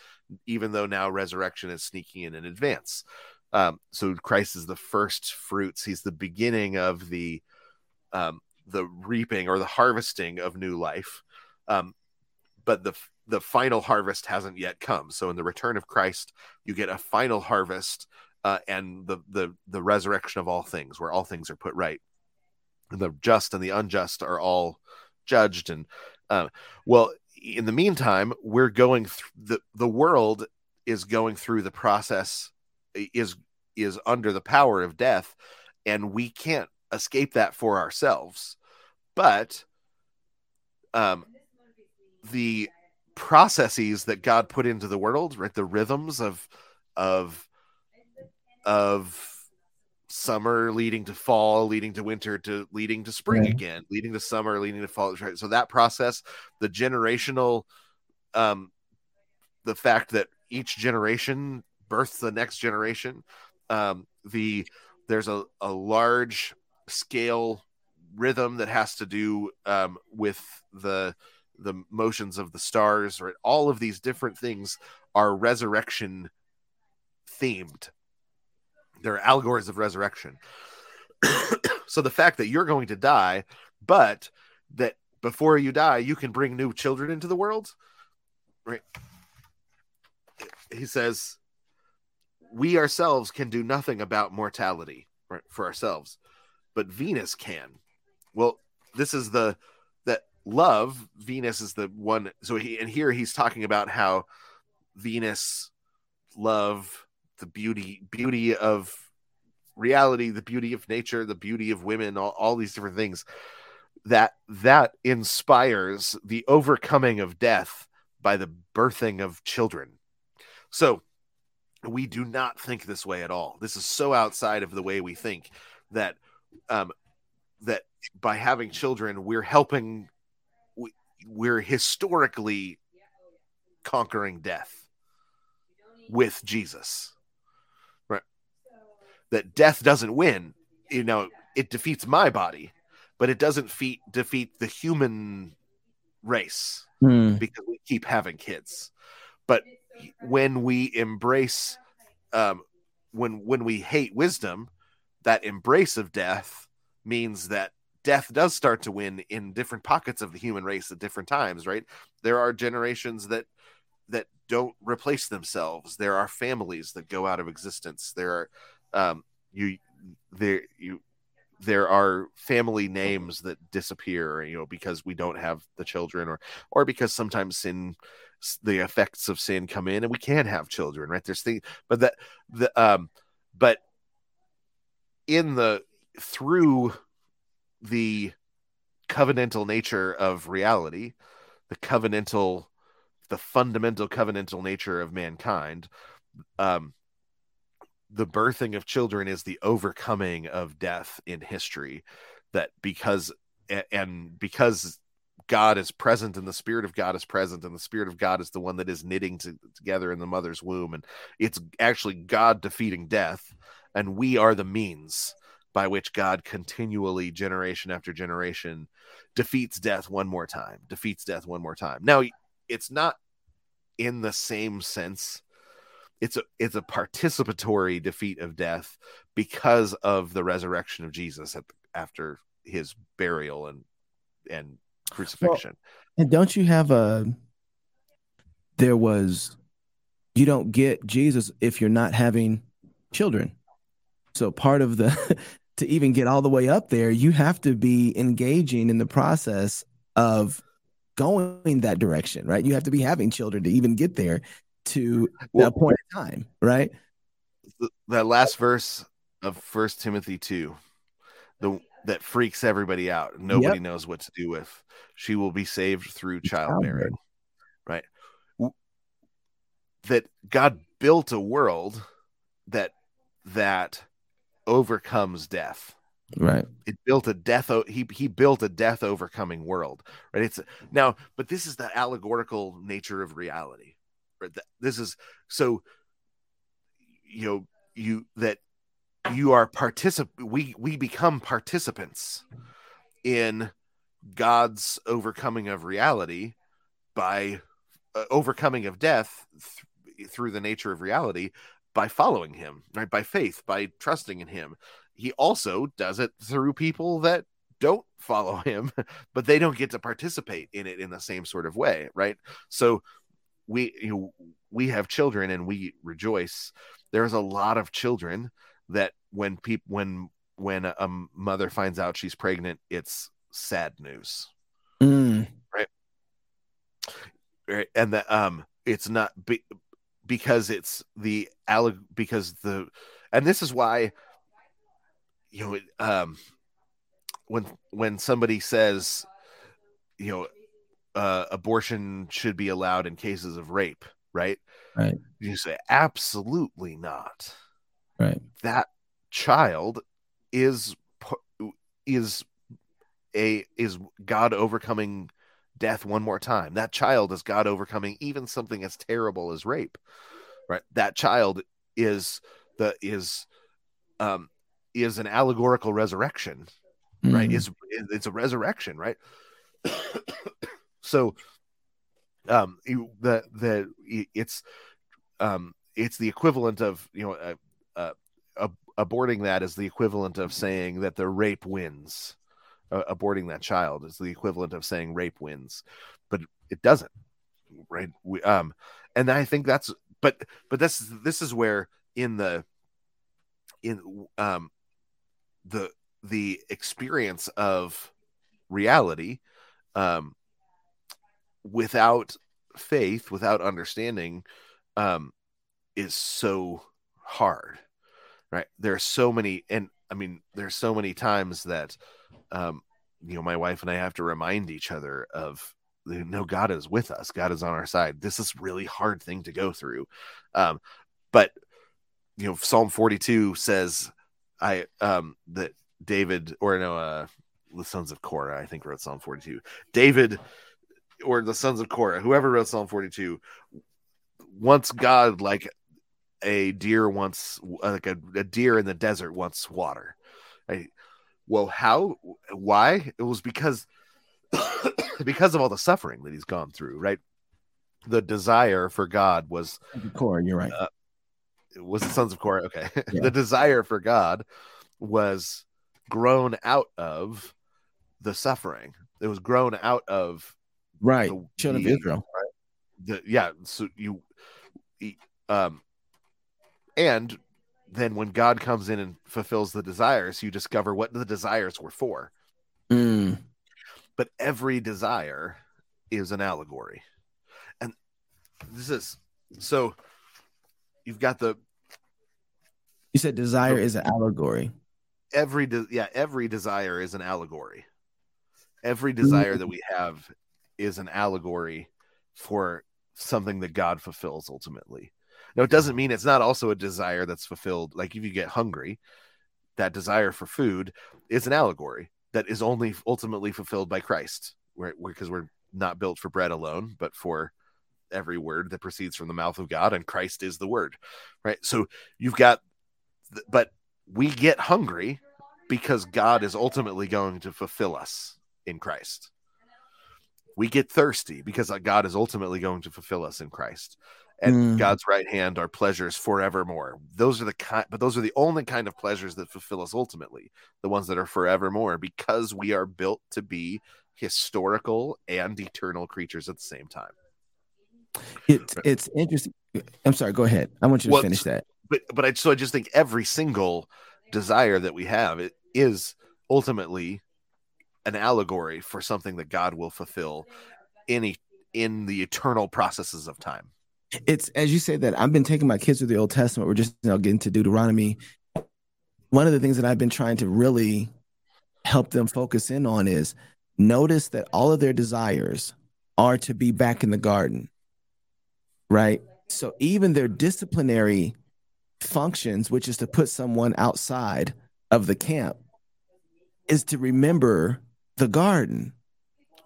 even though now resurrection is sneaking in in advance. Um, so Christ is the first fruits. He's the beginning of the um, the reaping or the harvesting of new life. Um, but the the final harvest hasn't yet come. So in the return of Christ, you get a final harvest uh, and the the the resurrection of all things, where all things are put right. The just and the unjust are all judged, and uh, well, in the meantime, we're going through the the world is going through the process is is under the power of death, and we can't escape that for ourselves. But um, the processes that God put into the world, right? The rhythms of of of summer leading to fall, leading to winter, to leading to spring yeah. again, leading to summer, leading to fall. Right. So that process, the generational, um, the fact that each generation births the next generation, um, the there's a, a large scale rhythm that has to do um, with the the motions of the stars right all of these different things are resurrection themed they're allegories of resurrection. So the fact that you're going to die but that before you die you can bring new children into the world right? He says we ourselves can do nothing about mortality right, for ourselves but venus can. Well this is the that love venus is the one so he and here he's talking about how venus love the beauty beauty of reality the beauty of nature the beauty of women all, all these different things that that inspires the overcoming of death by the birthing of children so we do not think this way at all this is so outside of the way we think that um that by having children we're helping we're historically conquering death with Jesus. That death doesn't win. You know, it defeats my body, but it doesn't feat, defeat the human race hmm. because we keep having kids. But when we embrace um when when we hate wisdom, that embrace of death means that death does start to win in different pockets of the human race at different times right there are generations that that don't replace themselves there are families that go out of existence there are um you there you there are family names that disappear you know because we don't have the children or or because sometimes sin the effects of sin come in and we can't have children right there's things but that the um but in the through the covenantal nature of reality, the covenantal, the fundamental covenantal nature of mankind. Um, the birthing of children is the overcoming of death in history. That because and because God is present and the Spirit of God is present, and the Spirit of God is the one that is knitting to, together in the mother's womb, and it's actually God defeating death, and we are the means by which God continually, generation after generation, defeats death one more time, defeats death one more time. Now, it's not in the same sense. It's a it's a participatory defeat of death because of the resurrection of Jesus at, after his burial and and crucifixion. Well, and don't you have a? There was, you don't get Jesus if you're not having children. So part of the to even get all the way up there, you have to be engaging in the process of going that direction, right? You have to be having children to even get there to well, that point in time, right? That last verse of First Timothy two, the that freaks everybody out. Nobody yep. knows what to do with. She will be saved through childbearing, right? That God built a world that that overcomes death. Right. It built a death. He he built a death overcoming world. Right. It's now, but this is the allegorical nature of reality. This is so. You know, you that you are particip. We we become participants in God's overcoming of reality by uh, overcoming of death th- through the nature of reality by following him, right? By faith, by trusting in him. He also does it through people that don't follow him, but they don't get to participate in it in the same sort of way, right? So we you know, we have children and we rejoice. There's a lot of children that when people when when a mother finds out she's pregnant, it's sad news. Mm. Right? Right. And that um it's not be, because it's the alleg- because the and this is why you know um when when somebody says you know uh, abortion should be allowed in cases of rape right? Right. You say absolutely not. Right. That child is is a is god overcoming death one more time. That child is god overcoming even something as terrible as rape right? That child is the is um is an allegorical resurrection mm-hmm. right is it's a resurrection right so um the the it's um it's the equivalent of you know uh, uh, aborting that is the equivalent of saying that the rape wins. Uh, aborting that child is the equivalent of saying rape wins. But it doesn't right? We, um and i think that's but but this this is where in the in um the the experience of reality um without faith without understanding um is so hard right? There are so many and i mean there's so many times that um you know my wife and i have to remind each other of no god is with us. God is on our side. This is really hard thing to go through. Um but you know psalm 42 says i um that david or no uh the sons of korah i think wrote psalm 42 david or the sons of korah whoever wrote psalm 42 wants god like a deer wants like a, a deer in the desert wants water I, well how why it was because because of all the suffering that he's gone through, right? The desire for God was Korah. You're right. Uh, was the sons of Korah? Okay, yeah. the desire for God was grown out of the suffering. It was grown out of right the, children of Israel. Right? The, yeah, so you, um, and then when God comes in and fulfills the desires, you discover what the desires were for. Mm but every desire is an allegory. And this is so you've got the you said desire the, is an allegory. Every de- yeah, every desire is an allegory. Every desire that we have is an allegory for something that God fulfills ultimately. Now, it doesn't mean it's not also a desire that's fulfilled. Like if you get hungry, that desire for food is an allegory that is only ultimately fulfilled by Christ, because we're not built for bread alone, but for every word that proceeds from the mouth of God, and Christ is the word, right? So you've got, but we get hungry because God is ultimately going to fulfill us in Christ. We get thirsty because God is ultimately going to fulfill us in Christ and mm. God's right hand are pleasures forevermore. Those are the kind, but those are the only kind of pleasures that fulfill us ultimately, the ones that are forevermore, because we are built to be historical and eternal creatures at the same time. It's it's interesting. I'm sorry. Go ahead. I want you to well, finish that. But but I so I just think every single desire that we have it is ultimately an allegory for something that God will fulfill in e- in the eternal processes of time it's as you say that I've been taking my kids through the Old Testament. We're just know getting to Deuteronomy. One of the things that I've been trying to really help them focus in on is notice that all of their desires are to be back in the garden, right? So even their disciplinary functions, which is to put someone outside of the camp, is to remember the garden,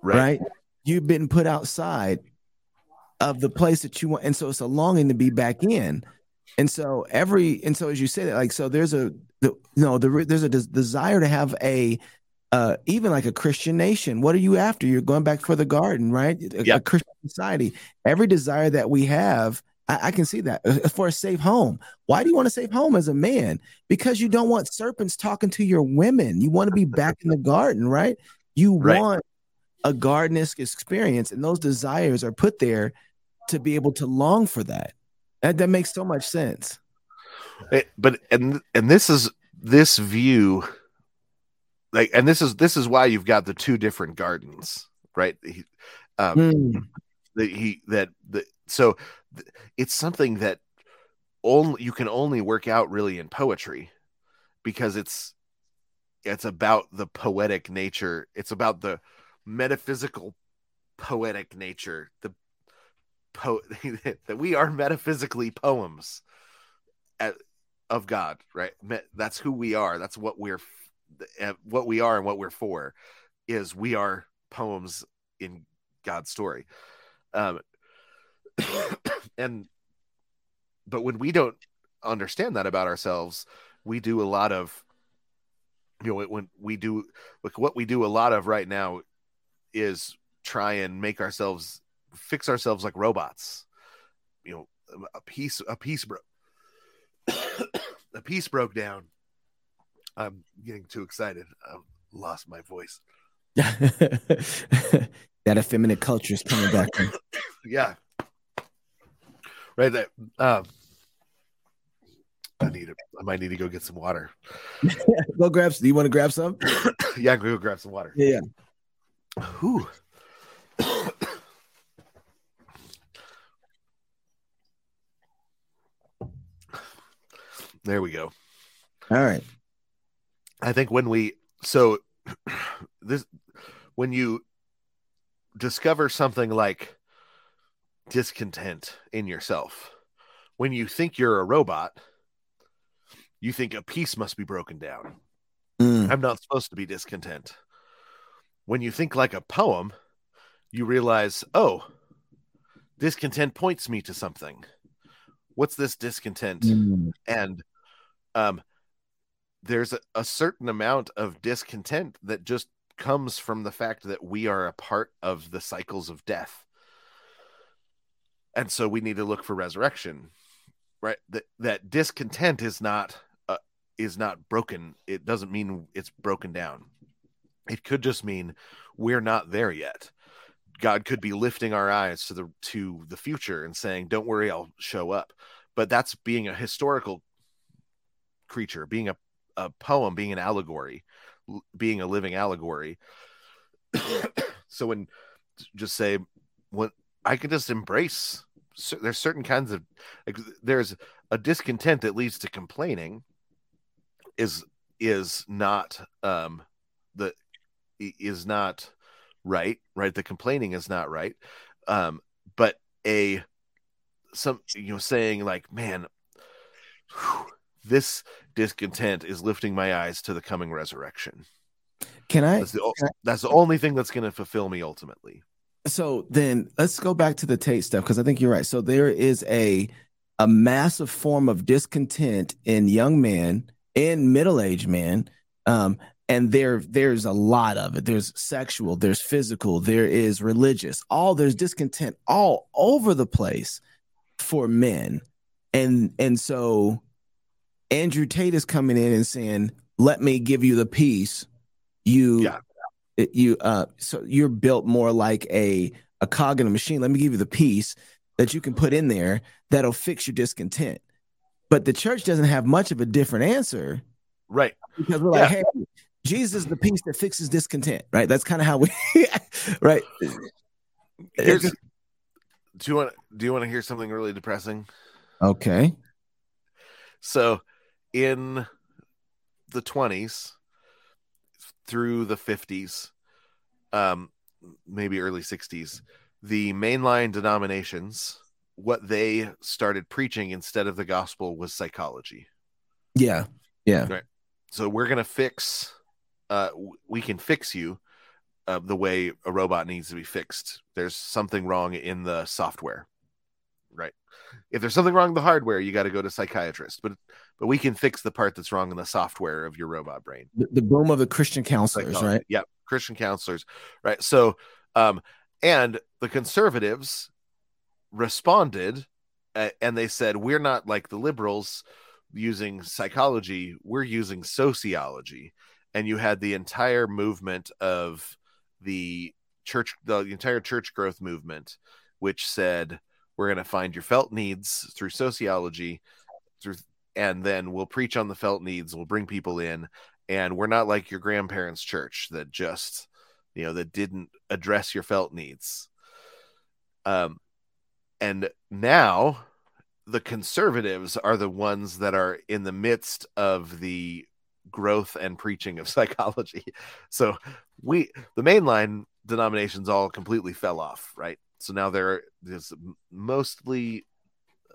right? right? You've been put outside of the place that you want. And so it's a longing to be back in. And so every, and so as you say that, like, so there's a, the, you know, the, there's a des- desire to have a, uh, even like a Christian nation. What are you after? You're going back for the garden, right? A, Yep. a Christian society. Every desire that we have, I, I can see that Uh, for a safe home. Why do you want a safe home as a man? Because you don't want serpents talking to your women. You want to be back in the garden, right? You Right. want a garden-esque experience, and those desires are put there to be able to long for that. That that makes so much sense. It- but and and this is this view like and this is this is why you've got the two different gardens right he, um Mm, that he that the so th- it's something that only you can only work out really in poetry because it's it's about the poetic nature it's about the metaphysical poetic nature the po that we are metaphysically poems at, of god right? That's who we are that's what we're uh, what we are and what we're for is we are poems in god's story. Um and but when we don't understand that about ourselves we do a lot of you know when we do like what we do a lot of right now is try and make ourselves fix ourselves like robots. You know a piece a piece broke a piece broke down. I'm getting too excited. I lost my voice. That effeminate culture is coming back. yeah. Right there. Um i need it i might need to go get some water Go grab. Do you want to grab some? yeah go grab some water Yeah. Whew. there we go. All right. I think when we so this when you discover something like discontent in yourself, when you think you're a robot, you think a piece must be broken down. Mm, I'm not supposed to be discontent. When you think like a poem, you realize, oh, discontent points me to something. What's this discontent? mm, And um, there's a, a certain amount of discontent that just comes from the fact that we are a part of the cycles of death. And so we need to look for resurrection, right? That that discontent is not is not broken. It doesn't mean it's broken down. It could just mean we're not there yet. God could be lifting our eyes to the to the future and saying, "Don't worry, I'll show up." But that's being a historical creature, being a, a poem, being an allegory, being a living allegory. so when just say when I can just embrace there's certain kinds of like there's a discontent that leads to complaining is is not um the is not right right the complaining is not right um but a some you know saying like man whew, this discontent is lifting my eyes to the coming resurrection Can I? that's the, o- that's the only thing that's going to fulfill me ultimately So then let's go back to the Tate stuff because I think you're right. So there is a a massive form of discontent in young men, in middle aged men, um, and there there's a lot of it. There's sexual, there's physical, there is religious. All there's discontent all over the place for men, and and so Andrew Tate is coming in and saying, "Let me give you the peace." You Yeah. you uh so you're built more like a a cog in a machine let me give you the piece that you can put in there that'll fix your discontent but the church doesn't have much of a different answer right. because we're like hey jesus is the peace that fixes discontent right? That's kind of how we right? Here's, do you want do you want to hear something really depressing? Okay. So, in the 20s through the 50s, um, maybe early 60s, the mainline denominations, what they started preaching instead of the gospel was psychology. yeah yeah Right. So, we're going to fix, uh, we can fix you uh, the way a robot needs to be fixed. There's something wrong in the software. right? If there's something wrong in the hardware, you got to go to psychiatrist. But but we can fix the part that's wrong in the software of your robot brain. The, the boom of the Christian counselors, right? Yeah, Christian counselors, right? So, um, and the conservatives responded, uh, and they said, "We're not like the liberals using psychology; we're using sociology." And you had the entire movement of the church, the entire church growth movement, which said, "We're going to find your felt needs through sociology." Through and then we'll preach on the felt needs we'll bring people in and we're not like your grandparents church that just you know that didn't address your felt needs um and now the conservatives are the ones that are in the midst of the growth and preaching of psychology so we the mainline denominations all completely fell off right so now they're there's mostly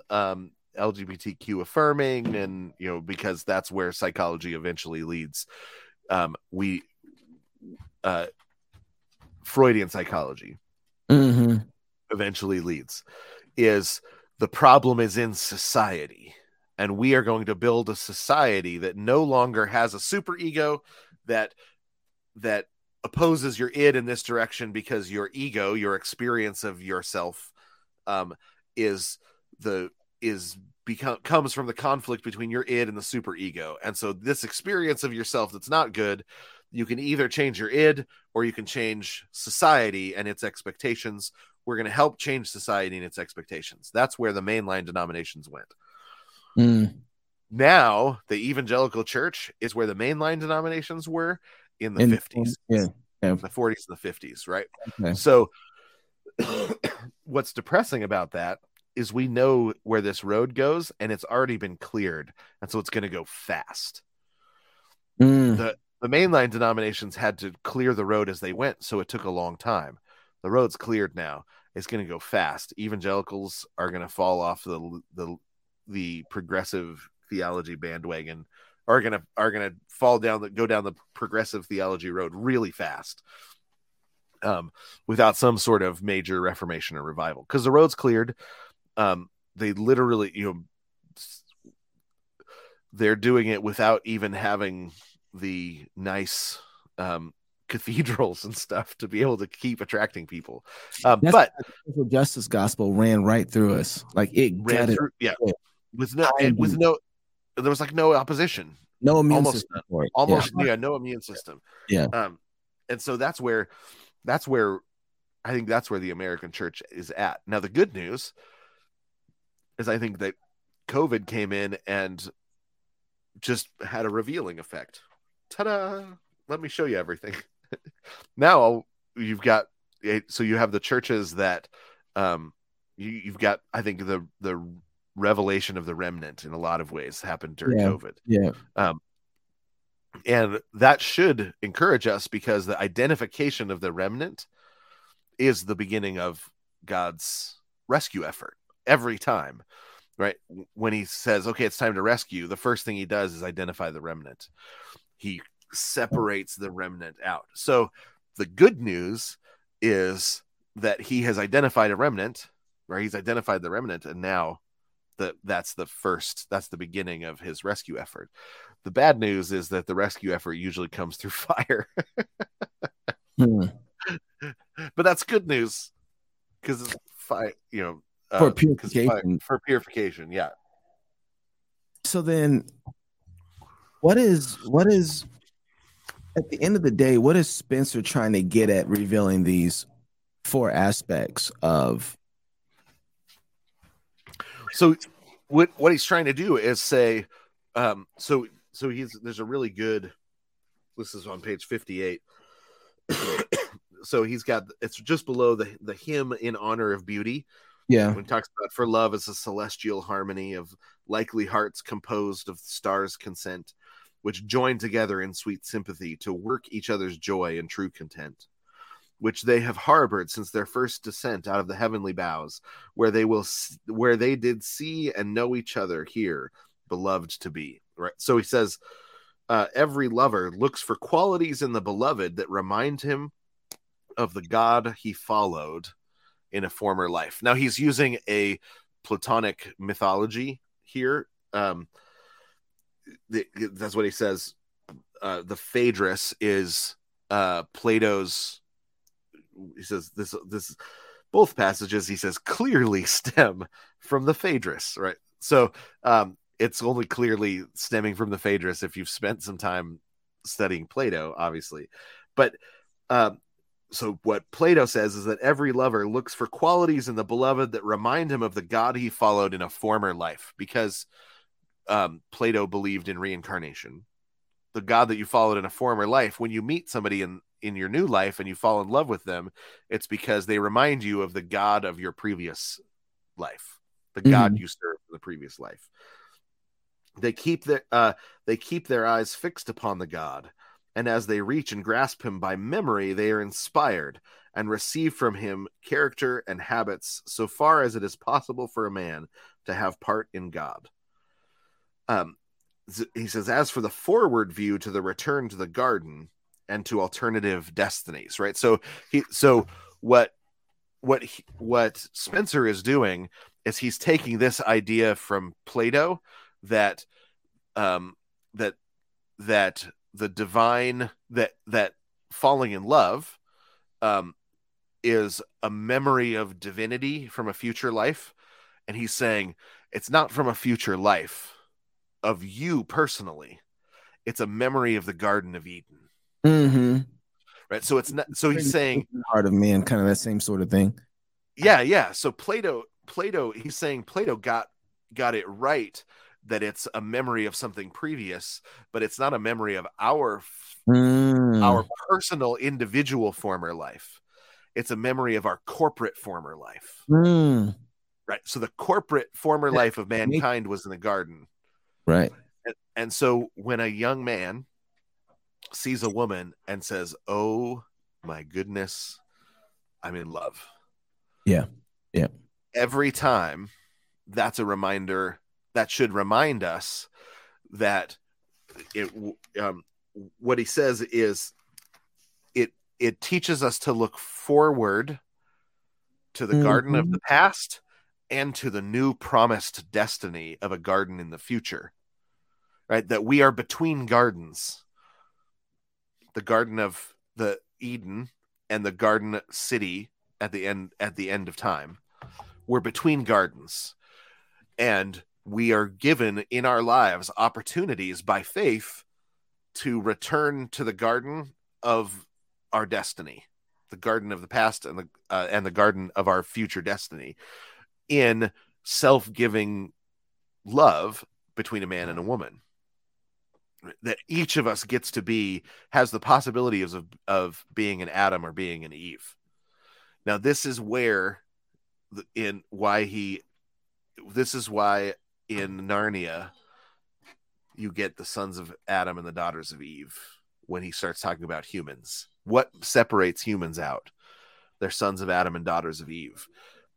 um LGBTQ affirming, and you know because that's where psychology eventually leads. Um, we uh, Freudian psychology mm-hmm. eventually leads is the problem is in society, and we are going to build a society that no longer has a super ego that that opposes your id in this direction because your ego, your experience of yourself, um, is the is become comes from the conflict between your id and the super ego. And so this experience of yourself that's not good, you can either change your id or you can change society and its expectations. We're going to help change society and its expectations. That's where the mainline denominations went. Mm. Now, the evangelical church is where the mainline denominations were in the in, 50s. Yeah. yeah. The 40s and the 50s, right? Okay. So what's depressing about that is we know where this road goes and it's already been cleared and so it's going to go fast mm. the the mainline denominations had to clear the road as they went so it took a long time the road's cleared now it's going to go fast. Evangelicals are going to fall off the the the progressive theology bandwagon are going to are going to fall down the go down the progressive theology road really fast um, without some sort of major reformation or revival. Because the road's cleared. Um, they literally, you know, they're doing it without even having the nice um, cathedrals and stuff to be able to keep attracting people. Um, but justice gospel ran right through us, like it ran through, it. yeah, with no, with no, there was like no opposition, no immune almost, system, almost, yeah. yeah, no immune system, yeah. Um, and so that's where, that's where, I think that's where the American church is at now. The good news is I think that COVID came in and just had a revealing effect. Ta-da! Let me show you everything. now you've got so you have the churches that um you, you've got I think the the revelation of the remnant in a lot of ways happened during yeah. COVID. Yeah. Um and that should encourage us because the identification of the remnant is the beginning of God's rescue effort every time, right? When he says, okay, it's time to rescue, the first thing he does is identify the remnant. He separates the remnant out. So the good news is that he has identified a remnant, right? He's identified the remnant, and now that that's the first, that's the beginning of his rescue effort. The bad news is that the rescue effort usually comes through fire. hmm. But that's good news because it's fire, you know, for uh, purification. For purification, yeah. So then, what is what is at the end of the day? What is Spenser trying to get at revealing these four aspects of? So, what what he's trying to do is say, um, so so he's there's a really good. This is on page fifty eight. so he's got it's just below the the hymn in honor of beauty yeah. When talks about for love is a celestial harmony of likely hearts composed of stars' consent, which join together in sweet sympathy to work each other's joy and true content, which they have harbored since their first descent out of the heavenly boughs, where they will where they did see and know each other here, beloved to be. Right. So he says, uh, every lover looks for qualities in the beloved that remind him of the God he followed in a former life. Now he's using a Platonic mythology here. Um, the, that's what he says. Uh, the Phaedrus is uh, Plato's. He says this this both passages he says clearly stem from the Phaedrus, right? So um, it's only clearly stemming from the Phaedrus if you've spent some time studying Plato, obviously. But um, so what Plato says is that every lover looks for qualities in the beloved that remind him of the God he followed in a former life, because um, Plato believed in reincarnation. The God that you followed in a former life, when you meet somebody in in your new life and you fall in love with them, it's because they remind you of the God of your previous life, the mm-hmm. God you served in the previous life. They keep their uh, they keep their eyes fixed upon the God and as they reach and grasp him by memory, they are inspired and receive from him character and habits so far as it is possible for a man to have part in God. Um, he says, as for the forward view to the return to the garden and to alternative destinies, right? So he, so what, what, he, what Spenser is doing is he's taking this idea from Plato that, um, that, that the divine that that falling in love um is a memory of divinity from a future life and he's saying it's not from a future life of you personally it's a memory of the garden of eden mm-hmm. right so it's not so he's saying part of man kind of that same sort of thing yeah yeah so plato plato he's saying plato got got it right that it's a memory of something previous, but it's not a memory of our mm. our personal individual former life. It's a memory of our corporate former life. Mm. Right. So the corporate former life of mankind was in the garden. Right. And, and so when a young man sees a woman and says, "Oh my goodness, I'm in love." Yeah. Yeah. Every time that's a reminder that should remind us that it um, what he says is it it teaches us to look forward to the mm-hmm. garden of the mm-hmm. past and to the new promised destiny of a garden in the future right? That we are between gardens. The garden of the eden and the garden city at the end at the end of time we're between gardens. And we are given in our lives opportunities by faith to return to the garden of our destiny the garden of the past and the uh, and the garden of our future destiny in self-giving love between a man and a mm-hmm. woman that each of us gets to be has the possibilities of of being an adam or being an eve now this is where in why he this is why in Narnia, you get the sons of Adam and the daughters of Eve when he starts talking about humans. What separates humans out? They're sons of Adam and daughters of Eve.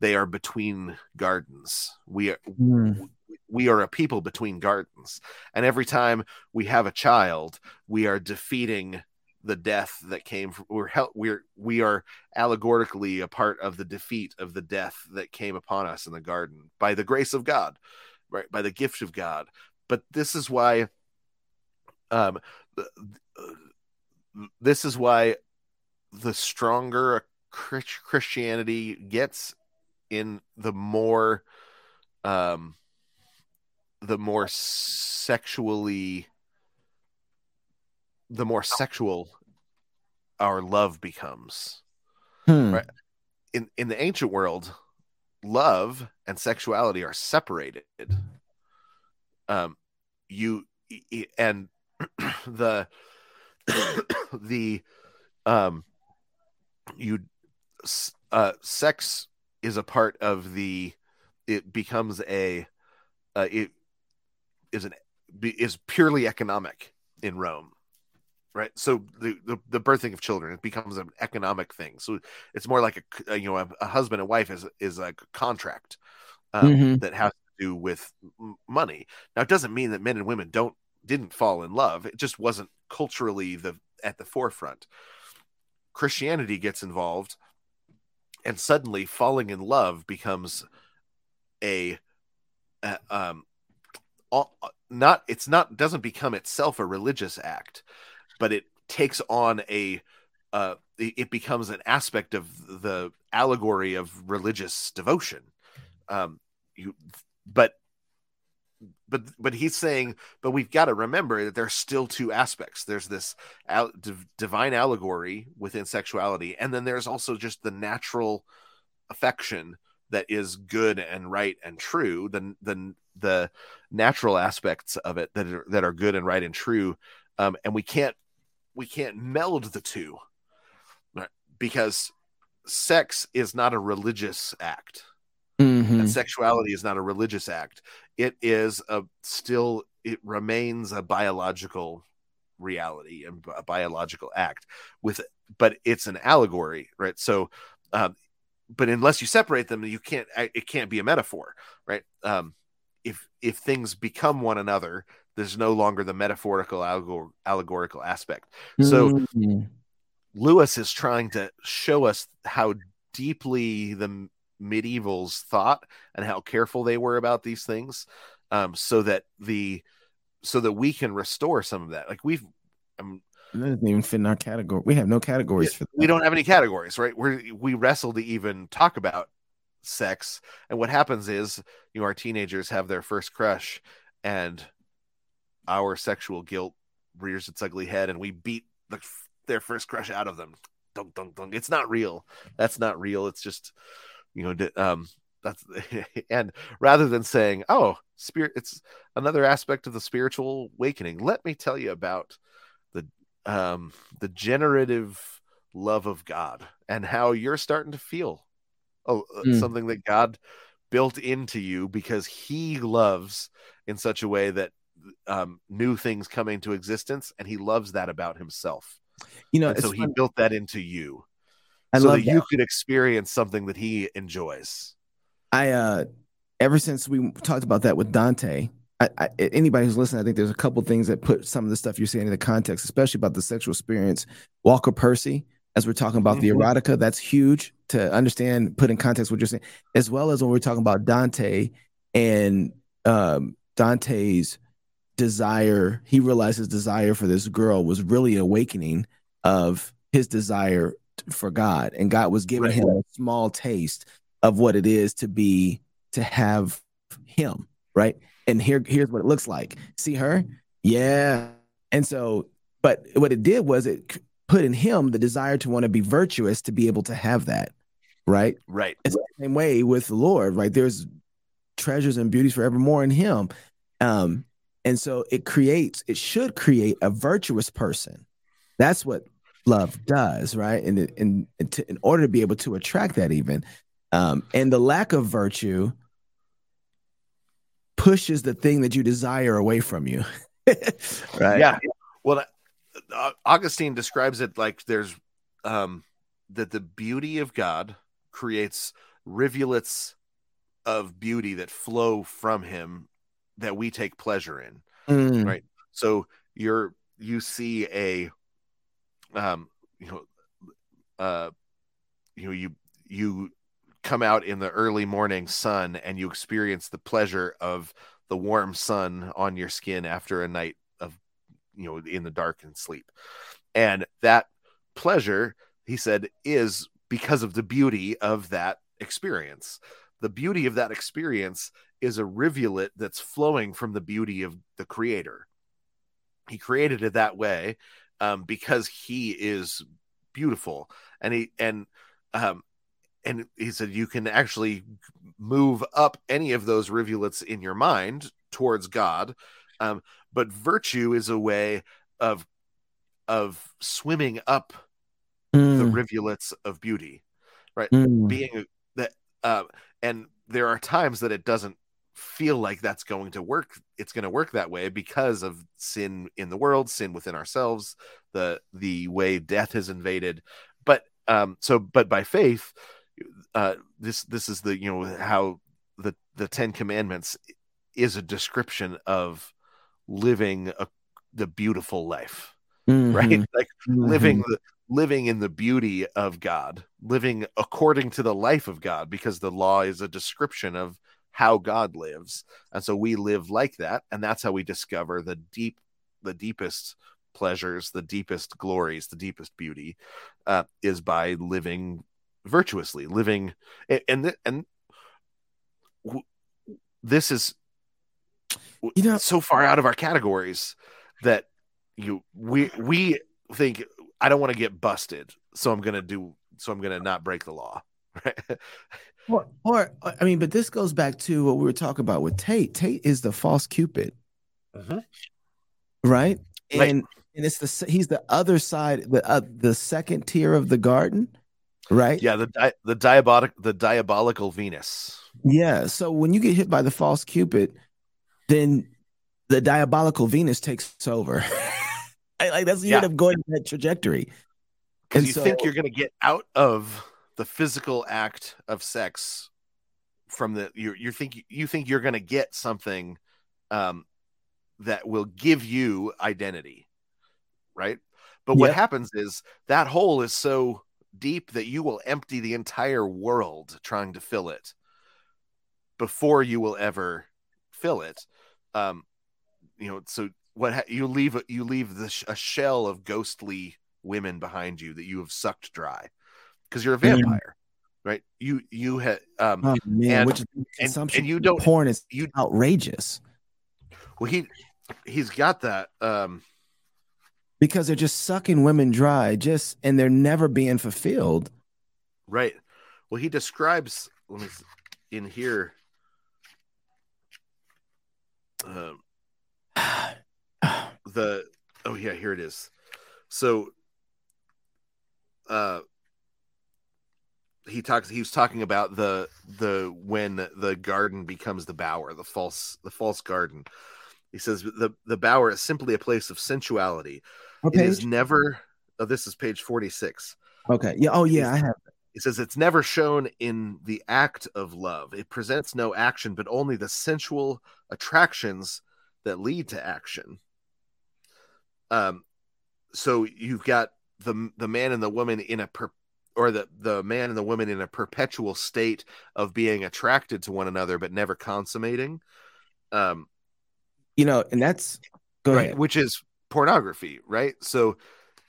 They are between gardens. We are mm. we are a people between gardens. And every time we have a child, we are defeating the death that came from we're we're we are allegorically a part of the defeat of the death that came upon us in the garden by the grace of God right by the gift of god but this is why um this is why the stronger christianity gets in the more um the more sexually the more sexual our love becomes hmm. right in in the ancient world love and sexuality are separated. Um, you and the the um you uh sex is a part of the it becomes a uh, it is an is purely economic in Rome right? So the, the, the birthing of children it becomes an economic thing. So it's more like a, you know a, a husband and wife is is a contract um, mm-hmm. that has to do with money. Now it doesn't mean that men and women don't didn't fall in love. It just wasn't culturally the at the forefront. Christianity gets involved and suddenly falling in love becomes a, a um all, not it's not doesn't become itself a religious act but it takes on a uh it becomes an aspect of the allegory of religious devotion. Um you but but but he's saying but we've got to remember that there's still two aspects. There's this al- div- divine allegory within sexuality and then there's also just the natural affection that is good and right and true the the the natural aspects of it that are, that are good and right and true. Um, and we can't we can't meld the two because sex is not a religious act Mhm. and sexuality is not a religious act it is a still it remains a biological reality and a biological act with but it's an allegory right so um but unless you separate them you can't it can't be a metaphor right um if if things become one another there's no longer the metaphorical allegor- allegorical aspect so Mhm. Lewis is trying to show us how deeply the medievals thought and how careful they were about these things um, so that the so that we can restore some of that like we've um, that doesn't even fit in our category. We have no categories for that. we don't have any categories right we we wrestle to even talk about sex and what happens is you know our teenagers have their first crush and our sexual guilt rears its ugly head and we beat the, their first crush out of them dunk, dunk, dunk. it's not real that's not real it's just you know um that's and rather than saying oh spirit it's another aspect of the spiritual awakening. Let me tell you about the um the generative love of god and how you're starting to feel oh Mm. something that god built into you because he loves in such a way that um new things come into existence and he loves that about himself. You know, so he built that into you I so that, that. you could experience something that he enjoys I uh ever since we talked about that with Dante, I, I, anybody who's listening, I think there's a couple things that put some of the stuff you're saying into context, especially about the sexual experience. Walker Percy, as we're talking about the Mhm. erotica, that's huge to understand, put in context what you're saying, as well as when we're talking about Dante and um, Dante's desire. He realized his desire for this girl was really awakening of his desire for God, and God was giving Right. him a small taste of what it is to be to have him right? And here here's what it looks like. See her? Yeah. And so but what it did was it put in him the desire to want to be virtuous to be able to have that right? Right. It's the same way with the lord right? There's treasures and beauties forevermore in him. Um and so it creates it should create a virtuous person. That's what love does right? And it- and, and to, in order to be able to attract that even um and the lack of virtue pushes the thing that you desire away from you right? Yeah. Well uh, augustine describes it like there's um that the beauty of god creates rivulets of beauty that flow from him that we take pleasure in Mm, Right. so you're you see a um you know uh you know you you come out in the early morning sun and you experience the pleasure of the warm sun on your skin after a night of you know in the dark and sleep. And that pleasure he said is because of the beauty of that experience. The beauty of that experience is a rivulet that's flowing from the beauty of the creator. He created it that way um, because he is beautiful. And he and um and he said you can actually move up any of those rivulets in your mind towards god. Um but virtue is a way of of swimming up the mm, rivulets of beauty mm. being that uh, and there are times that it doesn't feel like that's going to work it's going to work that way because of sin in the world sin within ourselves the the way death has invaded. But um so but by faith uh this this is the you know how the the 10 commandments is a description of living a, the beautiful life right? Mhm, like mhm. living the living in the beauty of God, living according to the life of God, because the law is a description of how God lives. And so we live like that. And that's how we discover the deep, the deepest pleasures, the deepest glories, the deepest beauty uh, is by living virtuously, living. And, and, and w- this is you know so far out of our categories that you we we think I don't want to get busted, so I'm gonna do so I'm gonna not break the law. Right. Or, or I mean, but this goes back to what we were talking about with Tate. Tate is the false Cupid, uh-huh. right? And and it's the he's the other side, the uh, the second tier of the garden, right? Yeah, the di- the diabolic the diabolical Venus. Yeah. So when you get hit by the false Cupid, then the diabolical Venus takes over. like that's you yeah. end up going that trajectory. Because you so, think you're going to get out of the physical act of sex from the you you think you think you're going to get something um, that will give you identity, right? But what happens is that hole is so deep that you will empty the entire world trying to fill it before you will ever fill it. Um, you know, so what ha- you leave you leave the sh- a shell of ghostly women behind you that you have sucked dry because you're a vampire, right? You you had um oh, man, and, which and, and you don't porn is you outrageous. Well, he he's got that um because they're just sucking women dry, just and they're never being fulfilled. Right. Well, he describes let me in here. Um, the oh yeah, here it is. So uh he talks he was talking about the the when the garden becomes the bower, the false the false garden. He says the the bower is simply a place of sensuality. It is never oh this is page 46. Okay. Yeah, oh yeah, I have he says it's never shown in the act of love. It presents no action, but only the sensual attractions that lead to action. Um, so you've got the the man and the woman in a per, or the the man and the woman in a perpetual state of being attracted to one another but never consummating. Um, you know, and that's go right, ahead. which is pornography, right? So,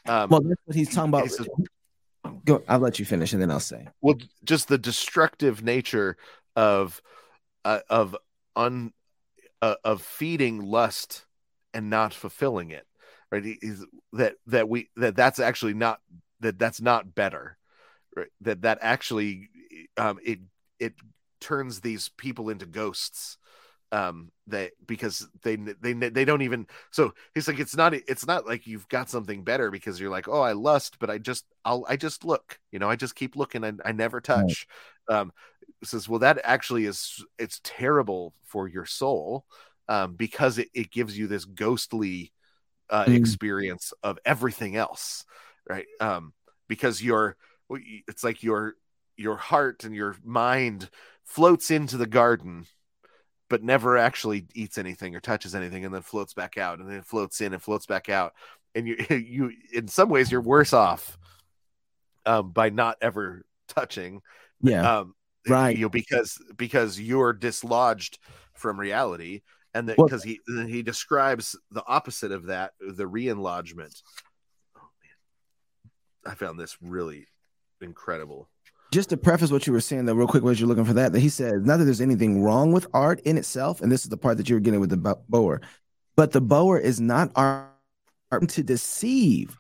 um, well, that's what he's talking about. Go, I'll let you finish, and then I'll say. Well, just the destructive nature of uh, of un uh, of feeding lust and not fulfilling it right is that that we that that's actually not that that's not better right that that actually um it it turns these people into ghosts um that because they they they don't even so he's like it's not it's not like you've got something better because you're like oh i lust but i just i'll i just look you know i just keep looking and i never touch right. um says well that actually is it's terrible for your soul um because it, it gives you this ghostly uh, mm. experience of everything else, right? Um, because your it's like your your heart and your mind floats into the garden but never actually eats anything or touches anything and then floats back out and then floats in and floats back out. And you you in some ways you're worse off um, by not ever touching. Yeah. Um, right. you know because because you're dislodged from reality and that because he then he describes the opposite of that, the re-enlargement. Oh man, I found this really incredible. Just to preface what you were saying, though, real quick, as you're looking for that, that he says not that there's anything wrong with art in itself, and this is the part that you were getting with the bower, but the bower is not art to deceive.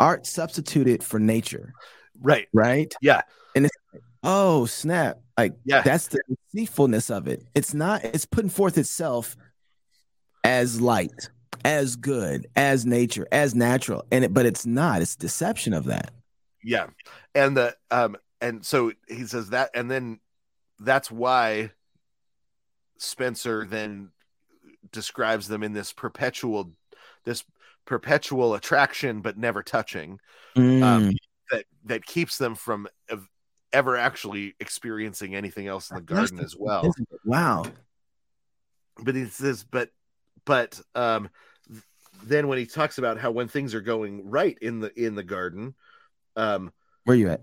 Art substituted for nature. Right. Right. Yeah. And it's oh snap! Like yeah. that's the deceitfulness of it. It's not. It's putting forth itself as light, as good, as nature, as natural, and it, but it's not. It's deception of that. Yeah, and the um, and so he says that, and then that's why Spenser then describes them in this perpetual, this perpetual attraction but never touching, um, mm. um, that that keeps them from ever actually experiencing anything else in the garden as well. Wow. But he says, but but um, then when he talks about how when things are going right in the in the garden, um, where you at?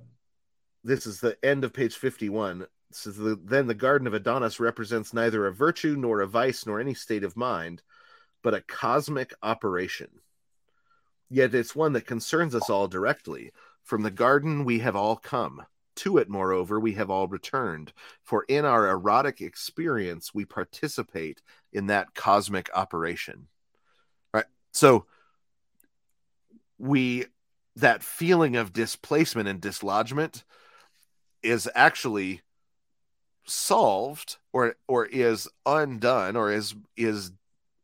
This is the end of page fifty one. So the, then the Garden of Adonis represents neither a virtue nor a vice nor any state of mind, but a cosmic operation. Yet it's one that concerns us all directly. From the garden we have all come. To it, moreover, we have all returned. For in our erotic experience, we participate in that cosmic operation. Right? So we that feeling of displacement and dislodgement is actually solved or or is undone or is is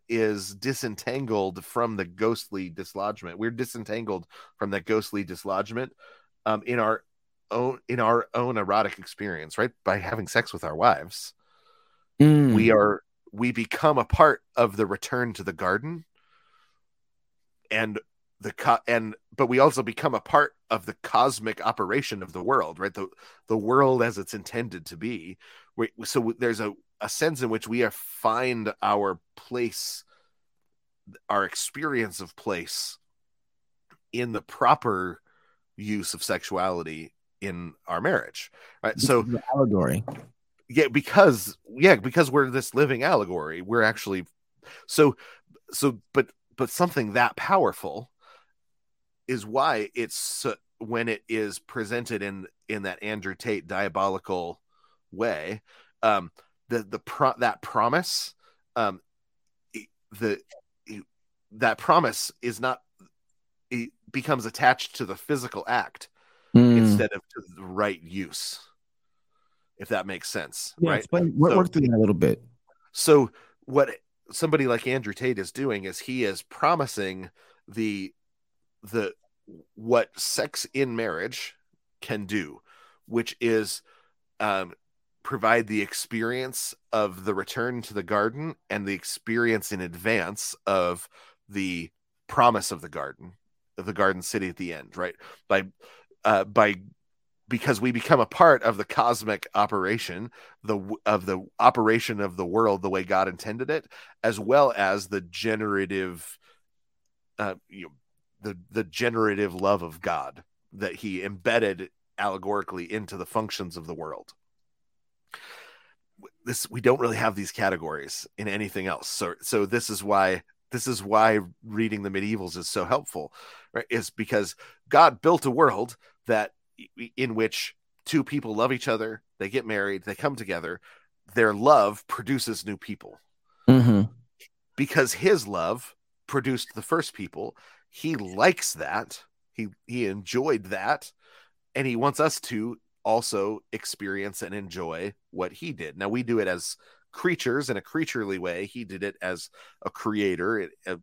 is disentangled from the ghostly dislodgement. We're disentangled from that ghostly dislodgement um, in our own in our own erotic experience right? By having sex with our wives mm. we are we become a part of the return to the garden. And the co- and but we also become a part of the cosmic operation of the world right? The the world as it's intended to be. We, so there's a, a sense in which we are find our place our experience of place in the proper use of sexuality in our marriage right? So allegory. Yeah because yeah because we're this living allegory we're actually so so but but something that powerful is why it's when it is presented in in that Andrew Tate diabolical way um the the pro- that promise um the that promise is not it becomes attached to the physical act mm. instead of to the right use if that makes sense yeah, right explain, work, so, work through that a little bit so what somebody like andrew tate is doing is he is promising the the what sex in marriage can do, which is um, provide the experience of the return to the garden and the experience in advance of the promise of the garden, of the garden city at the end, right? By uh, by because we become a part of the cosmic operation the of the operation of the world the way god intended it as well as the generative uh, you know, the the generative love of God that he embedded allegorically into the functions of the world. This we don't really have these categories in anything else. So so this is why this is why reading the medievals is so helpful, right? Is because God built a world that in which two people love each other, they get married, they come together, their love produces new people. Mm-hmm. Because his love produced the first people, he likes that. He he enjoyed that, and he wants us to also experience and enjoy what he did. Now we do it as creatures in a creaturely way. He did it as a creator uh,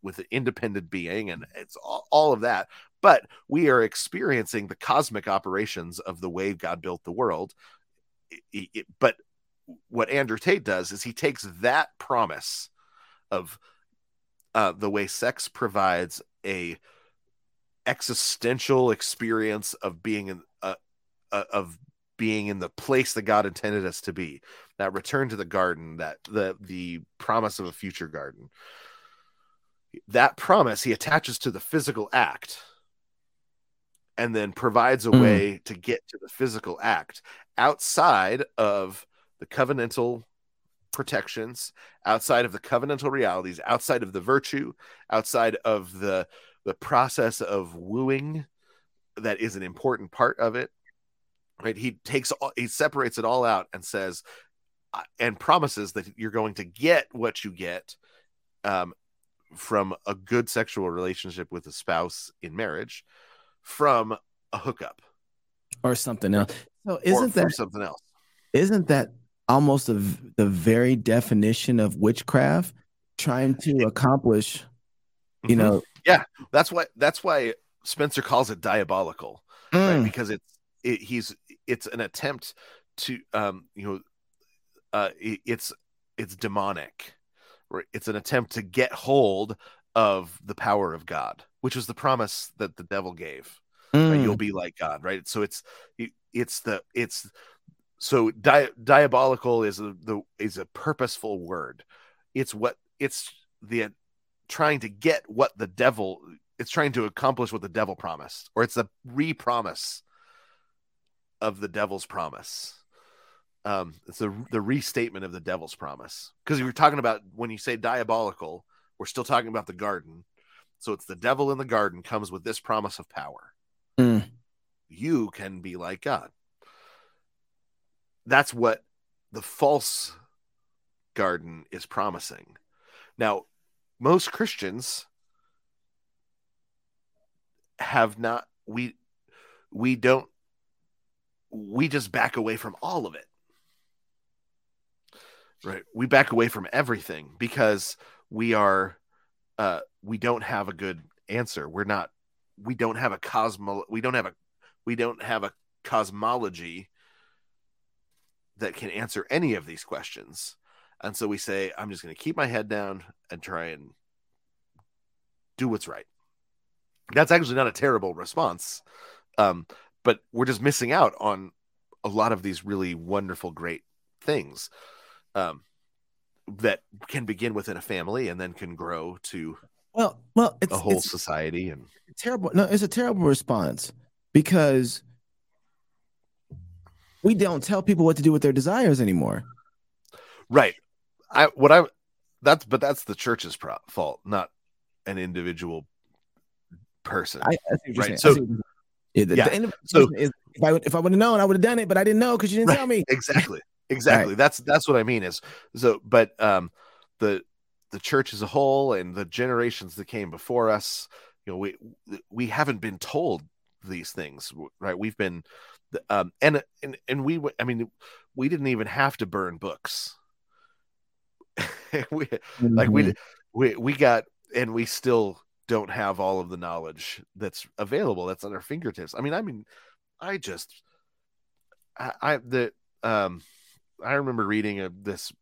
with an independent being, and it's all, all of that. But we are experiencing the cosmic operations of the way God built the world. It, it, but what Andrew Tate does is he takes that promise of uh, the way sex provides a existential experience of being in uh, uh, of being in the place that God intended us to be. That return to the garden, that the the promise of a future garden. That promise he attaches to the physical act and then provides a mm. way to get to the physical act outside of the covenantal protections outside of the covenantal realities outside of the virtue outside of the the process of wooing that is an important part of it right? He takes all, he separates it all out and says uh, and promises that you're going to get what you get um, from a good sexual relationship with a spouse in marriage from a hookup. Or something else. So isn't that something else. isn't that almost a, the very definition of witchcraft trying to accomplish you mm-hmm. know yeah that's why that's why spenser calls it diabolical mm. right? because it's it, he's it's an attempt to um you know uh it, it's it's demonic right it's an attempt to get hold of the power of god which was the promise that the devil gave mm. right? you'll be like god right so it's it's the it's so di- diabolical is a, the is a purposeful word it's what it's the trying to get what the devil it's trying to accomplish what the devil promised or it's a re-promise of the devil's promise um, it's the the restatement of the devil's promise because you were talking about when you say diabolical, we're still talking about the garden. So it's the devil in the garden comes with this promise of power. Mm. You can be like God. That's what the false garden is promising. Now, most Christians have not we we don't we just back away from all of it. Right? We back away from everything because we are uh we don't have a good answer. We're not we don't have a cosmo we don't have a we don't have a cosmology that can answer any of these questions. And so we say i'm just going to keep my head down and try and do what's right. That's actually not a terrible response um but we're just missing out on a lot of these really wonderful great things um, that can begin within a family and then can grow to well well it's a whole it's society and terrible no it's a terrible response because we don't tell people what to do with their desires anymore. Right. I what i that's but that's the church's pro- fault not an individual person. I, Right, so- I see what you're saying. yeah, the, yeah, the so- is, if I would if I would have known, I would have done it, but I didn't know because you didn't Right, tell me. exactly. Exactly. That's that's what i mean is so but um the the church as a whole and the generations that came before us you know we we haven't been told these things right? We've been um and and and we i mean we didn't even have to burn books we like Mhm. we we we got and we still don't have all of the knowledge that's available that's at our fingertips i mean i mean i just i, I the um i remember reading a, this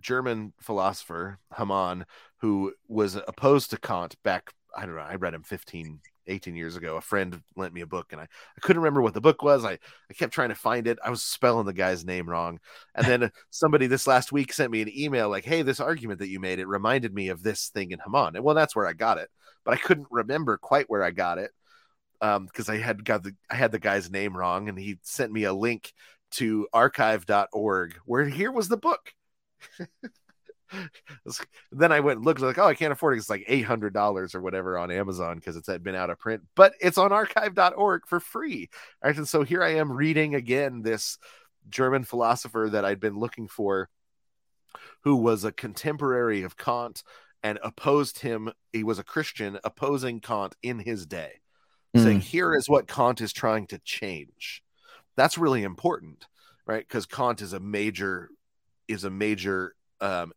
german philosopher hamann who was opposed to kant back i don't know i read him 15 18 years ago a friend lent me a book and i, I couldn't remember what the book was. I, I kept trying to find it. I was spelling the guy's name wrong. And then somebody this last week sent me an email like hey this argument that you made it reminded me of this thing in hamann. And well that's where i got it but i couldn't remember quite where i got it um because i had got the i had the guy's name wrong and he sent me a link to archive.org where here was the book then I went and looked like, oh, I can't afford it. It's like eight hundred dollars or whatever on Amazon because it's had been out of print, but it's on archive.org for free. All right, and so here I am reading again this German philosopher that I'd been looking for, who was a contemporary of Kant and opposed him. He was a Christian opposing Kant in his day, Mm. saying, here is what Kant is trying to change. That's really important, right? Because Kant is a major is a major um,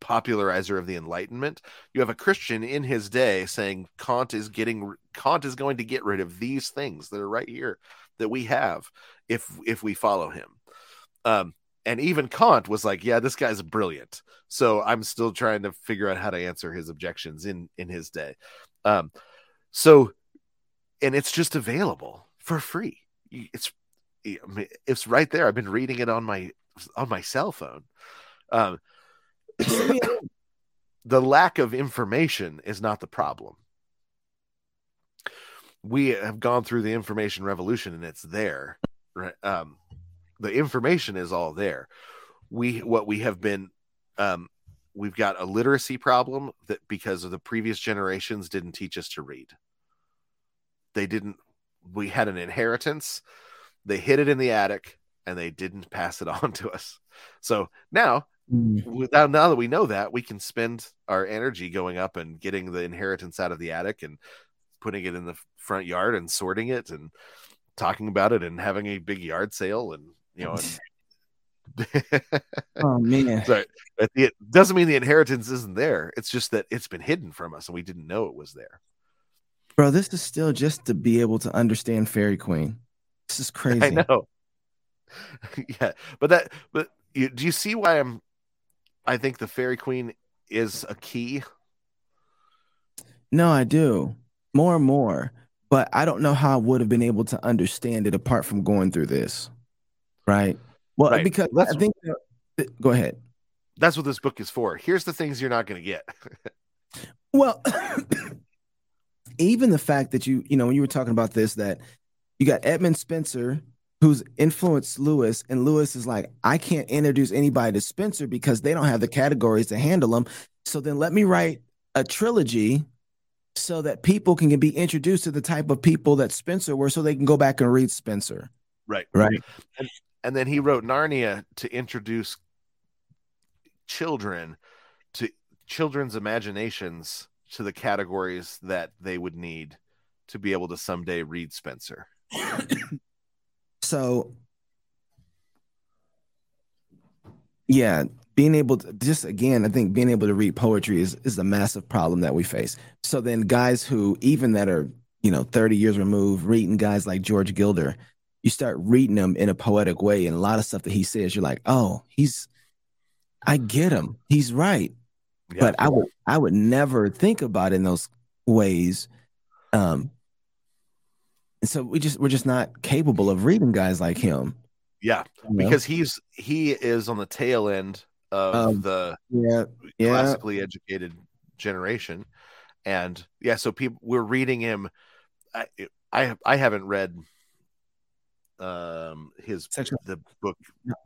popularizer of the Enlightenment. You have a Christian in his day saying Kant is getting Kant is going to get rid of these things that are right here that we have if if we follow him. Um, and even Kant was like, "Yeah, this guy's brilliant." So I'm still trying to figure out how to answer his objections in in his day. Um, so, and it's just available for free. It's it's right there. I've been reading it on my on my cell phone. Um, the lack of information is not the problem. We have gone through the information revolution and it's there. Right? Um, the information is all there. We what we have been um, we've got a literacy problem that because of the previous generations didn't teach us to read. They didn't we had an inheritance. They hid it in the attic and they didn't pass it on to us. So now Mm. without now that we know that we can spend our energy going up and getting the inheritance out of the attic and putting it in the front yard and sorting it and talking about it and having a big yard sale and you know and Oh man. It doesn't mean the inheritance isn't there it's just that it's been hidden from us and we didn't know it was there Bro, this is still just to be able to understand Faerie Queene. This is crazy. i know yeah but that but you, do you see why i'm i think the Faerie Queene is a key No, I do. More and more. But I don't know how I would have been able to understand it apart from going through this. Right. Well, Right. because That's- I think go ahead. that's what this book is for here's the things you're not going to get Well, even the fact that you, you know, when you were talking about this, that you got Edmund Spenser who's influenced Lewis, and Lewis is like, I can't introduce anybody to Spenser because they don't have the categories to handle them. So then let me write a trilogy so that people can be introduced to the type of people that Spenser were so they can go back and read Spenser. Right. Right. And, and then he wrote Narnia to introduce children to children's imaginations to the categories that they would need to be able to someday read Spenser. so yeah, being able to just again, I think being able to read poetry is is a massive problem that we face. So then guys who even that are, you know, 30 years removed, reading guys like George Gilder, you start reading them in a poetic way and a lot of stuff that he says, you're like, oh, he's I get him. He's right. Yeah. But I would I would never think about it in those ways. Um so we just we're just not capable of reading guys like him. Yeah, you know? because he's he is on the tail end of um, the yeah, yeah. classically educated generation, and yeah, so people we're reading him. I I, I haven't read um his sexual, the book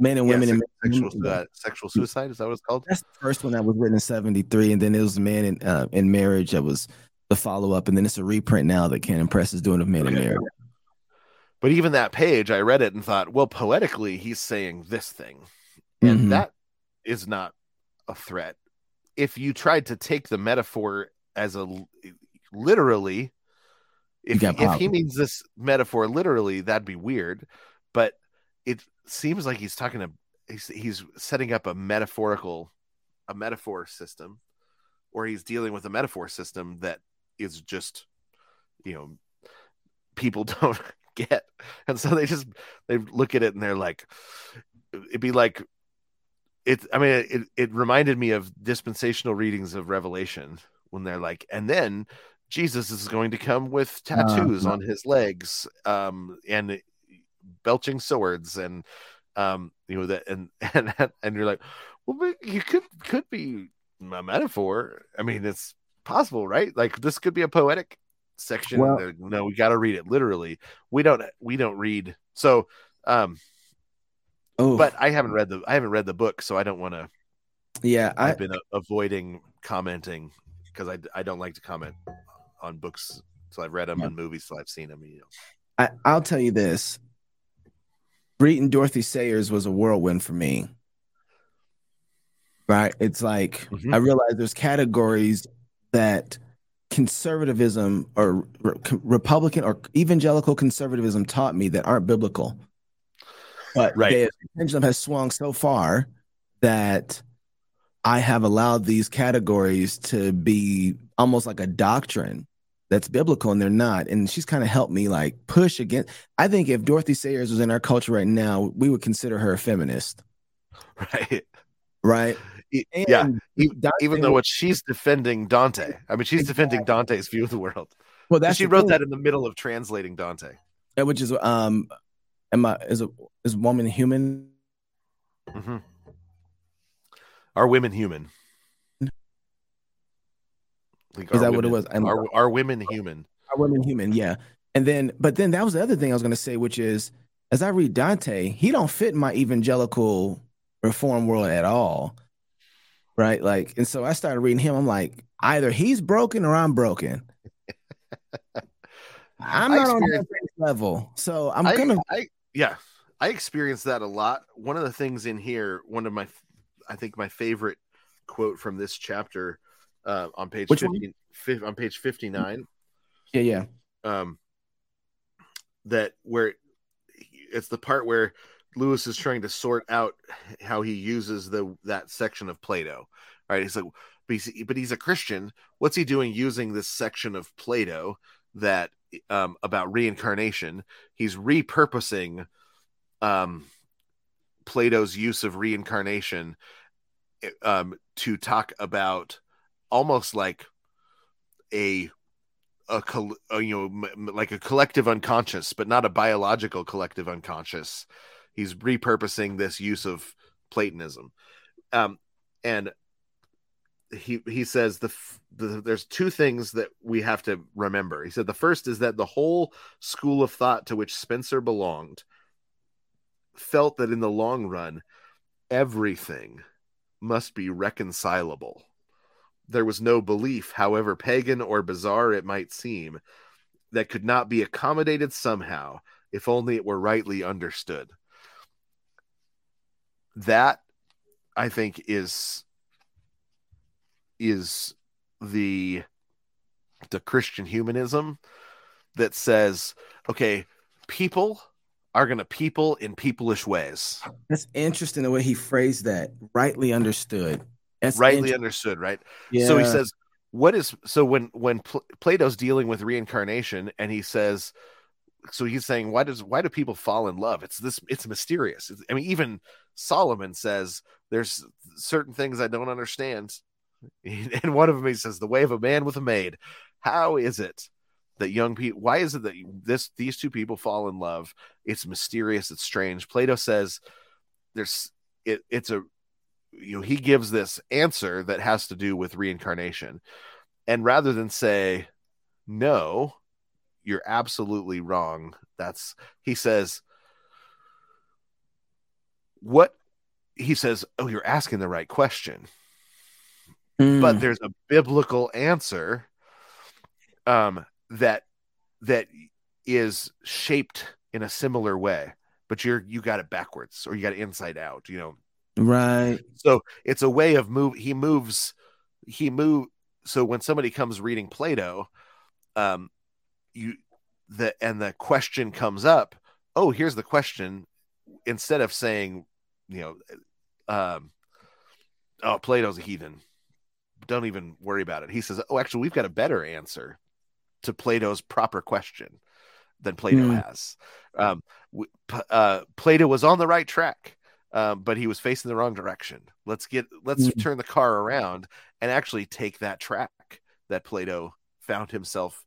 men and women yeah, and sexual, suicide, sexual suicide is that what it's called that's the first one that was written in 73 and then it was man in, uh, in marriage that was the follow-up and then it's a reprint now that Canon Press is doing of man in marriage but even that page i read it and thought well poetically he's saying this thing and mm-hmm. that is not a threat if you tried to take the metaphor as a literally if, if he means this metaphor literally, that'd be weird. But it seems like he's talking to he's he's setting up a metaphorical a metaphor system, or he's dealing with a metaphor system that is just you know people don't get, and so they just they look at it and they're like, it'd be like it. I mean, it it reminded me of dispensational readings of Revelation when they're like, and then Jesus is going to come with tattoos uh, on his legs, um, and belching swords, and um, you know that, and and and you're like, well, you could could be a metaphor. I mean, it's possible, right? Like this could be a poetic section. Well, no, we got to read it literally. We don't. We don't read. So, um, oh, but I haven't read the I haven't read the book, so I don't want to. Yeah, I've I, been avoiding commenting because I I don't like to comment on books so I've read them yeah. and movies so I've seen them. You know. I, I'll tell you this: reading Dorothy Sayers was a whirlwind for me. Right? It's like mm-hmm. I realize there's categories that conservatism or re- Republican or evangelical conservatism taught me that aren't biblical. But right. the pendulum has swung so far that I have allowed these categories to be almost like a doctrine that's biblical and they're not. And she's kind of helped me like push against. I think if Dorothy Sayers was in our culture right now, we would consider her a feminist. Right. Right. And yeah. Dante, Even though what she's defending Dante. I mean, she's exactly. defending Dante's view of the world. Well, that's she wrote thing. that in the middle of translating Dante. Which is um am I is a is woman human? Mm-hmm. Are women human? Like, is that women, what it was? And are, are women human? Are women human? Yeah. And then, but then that was the other thing I was going to say, which is, as I read Dante, he don't fit my evangelical reform world at all, right? Like, and so I started reading him. I'm like, either he's broken or I'm broken. I'm not on that level, so I'm I, gonna. I, yeah, I experienced that a lot. One of the things in here, one of my, I think my favorite quote from this chapter uh, on page Which 50, fi- on page 59. Yeah, yeah. Um, that where it's the part where Lewis is trying to sort out how he uses the that section of Plato. Right? He's like, but he's, but he's a Christian. What's he doing using this section of Plato that um, about reincarnation? He's repurposing um, Plato's use of reincarnation um, to talk about almost like a a, a, you know like a collective unconscious but not a biological collective unconscious he's repurposing this use of platonism um and he he says the, the there's two things that we have to remember he said the first is that the whole school of thought to which spenser belonged felt that in the long run, everything must be reconcilable. There was no belief, however pagan or bizarre it might seem, that could not be accommodated somehow, if only it were rightly understood. That, I think, is is the the Christian humanism that says, okay, people are going to people in peopleish ways. That's interesting the way he phrased that. Rightly understood. That's rightly understood, right? Yeah. So he says, what is so when when Pl- Plato's dealing with reincarnation and he says so he's saying why does why do people fall in love? It's this it's mysterious. It's, i mean even solomon says there's certain things i don't understand. And one of them he says the way of a man with a maid. How is it that young people why is it that this these two people fall in love? It's mysterious it's strange. Plato says there's it, it's a you know he gives this answer that has to do with reincarnation. And rather than say no you're absolutely wrong. That's he says what he says oh you're asking the right question. Mm. but there's a biblical answer um that that is shaped in a similar way but you're you got it backwards or you got it inside out you know? Right. So it's a way of move he moves he move so when somebody comes reading plato um you the and the question comes up oh here's the question instead of saying you know um oh plato's a heathen don't even worry about it he says oh actually we've got a better answer to Plato's proper question than Plato mm. has. Um, uh, Plato was on the right track, um, but he was facing the wrong direction. Let's get let's mm. turn the car around and actually take that track that Plato found himself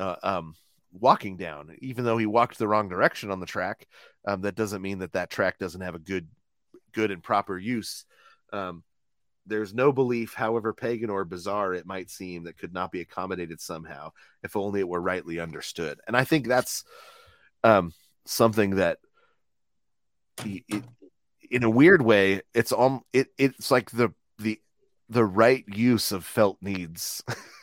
uh, um, walking down. Even though he walked the wrong direction on the track, um, that doesn't mean that that track doesn't have a good good and proper use. Um, there's no belief, however pagan or bizarre it might seem, that could not be accommodated somehow, if only it were rightly understood. And I think that's um, something that, it, in a weird way, it's um, it it's like the the the right use of felt needs.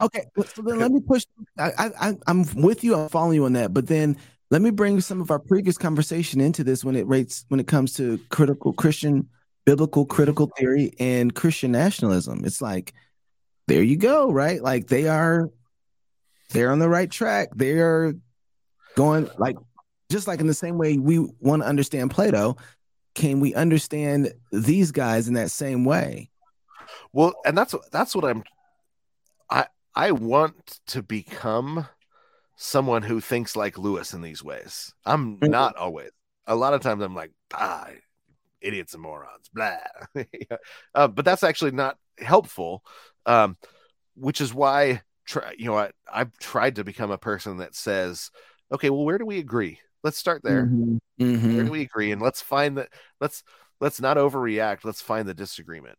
okay, so then let me push. I, I I'm with you. I'm following you on that, but then let me bring some of our previous conversation into this when it rates when it comes to critical Christian biblical critical theory and Christian nationalism. It's like, there you go, right? Like they are, they're on the right track. They're going like, just like in the same way we want to understand Plato, can we understand these guys in that same way? Well, and that's that's what I'm. I want to become someone who thinks like Lewis in these ways. I'm mm-hmm. not always. A lot of times I'm like, ah, idiots and morons, blah. uh, but that's actually not helpful, um, which is why try, you know I, I've tried to become a person that says, okay, well, where do we agree? Let's start there. Mm-hmm. Mm-hmm. Where do we agree? And let's find that. Let's let's not overreact. Let's find the disagreement.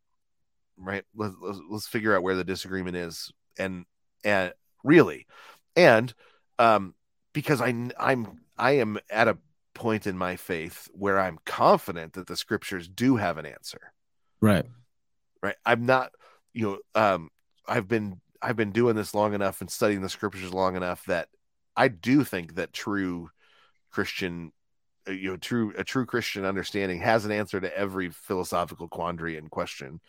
Right. Let's, let's, let's figure out where the disagreement is, and and really, and um, because I I'm I am at a point in my faith where I'm confident that the scriptures do have an answer. Right. Right. I'm not, you know, um, I've been I've been doing this long enough and studying the scriptures long enough that I do think that true Christian uh, you know true a true christian understanding has an answer to every philosophical quandary and question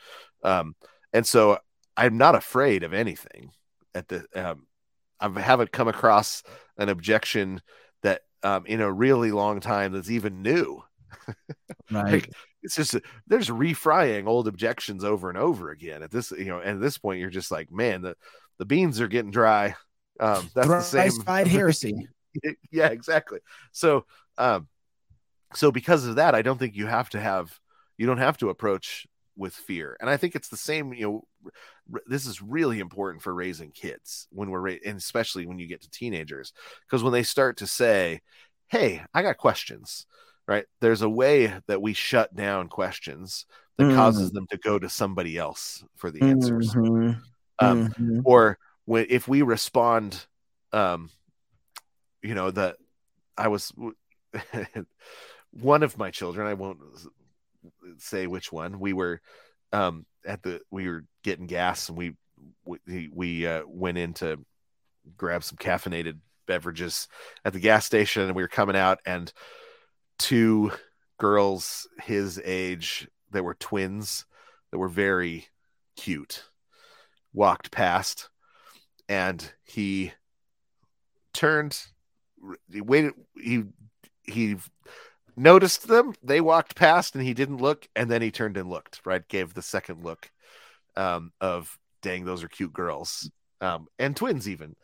um and so i'm not afraid of anything at the um i haven't come across an objection that um, in a really long time that's even new. right. like, it's just there's refrying old objections over and over again. At this, you know, and at this point, you're just like, man, the the beans are getting dry. Um, that's the same fried heresy. yeah, exactly. So, um, so because of that, I don't think you have to have you don't have to approach with fear. And I think it's the same, you know, r- this is really important for raising kids when we're ra- and especially when you get to teenagers because when they start to say, "Hey, I got questions." Right? There's a way that we shut down questions that mm. causes them to go to somebody else for the answers. Mm-hmm. Um, mm-hmm. or when if we respond um you know that I was one of my children, I won't say which one, we were um, at the we were getting gas and we we we uh, went in to grab some caffeinated beverages at the gas station and we were coming out and two girls his age that were twins that were very cute walked past and he turned he waited he he noticed them. They walked past and he didn't look and then he turned and looked right? Gave the second look um, of dang those are cute girls um, and twins even.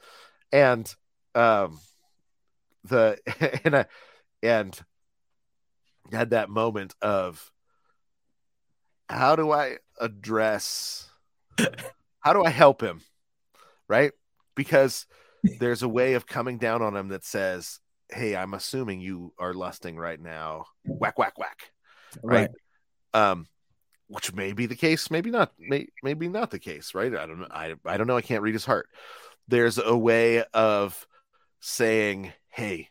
And um, the and I, and had that moment of how do I address how do I help him? Right? Because there's a way of coming down on him that says hey I'm assuming you are lusting right now whack whack whack right, right. um which may be the case, maybe not, may, maybe not the case, right? I don't know. I, I don't know. I can't read his heart. There's a way of saying, "Hey,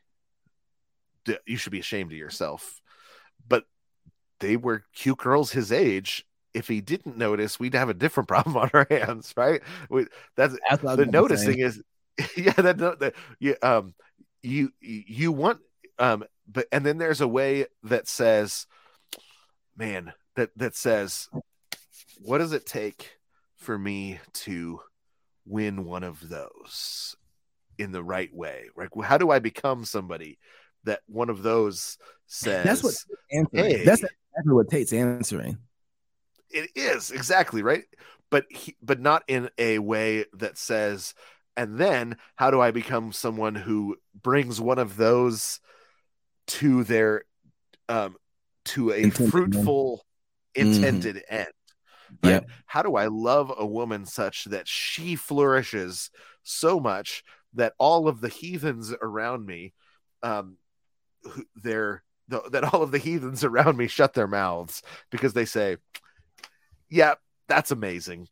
you should be ashamed of yourself," but they were cute girls his age. If he didn't notice, we'd have a different problem on our hands, right? We, that's, that's the noticing is, yeah, that, that you, um, you you want um, but and then there's a way that says, man, that that says what does it take for me to win one of those in the right way? Right how do i become somebody that one of those says that's what hey, that's exactly what tate's answering. It is exactly right? But he, but not in a way that says and then how do i become someone who brings one of those to their um to a fruitful intended mm-hmm. end. Right? Yeah. How do I love a woman such that she flourishes so much that all of the heathens around me, um, they're that all of the heathens around me shut their mouths because they say, "Yeah, that's amazing,"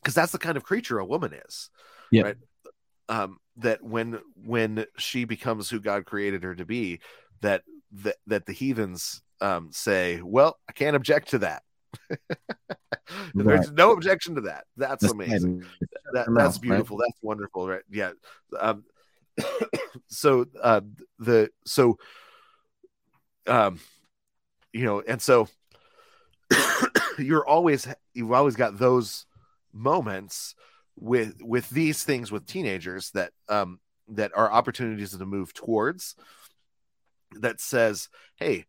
because that's the kind of creature a woman is. Yeah. Right. Um, that when when she becomes who God created her to be, that that that the heathens um, say, "Well, I can't object to that." There's right. no objection to that. That's, that's amazing. That, that's beautiful. Right? That's wonderful. Right? Yeah. Um, so uh, the so um, you know, and so you're always you've always got those moments with with these things with teenagers that um that are opportunities to move towards that says, hey,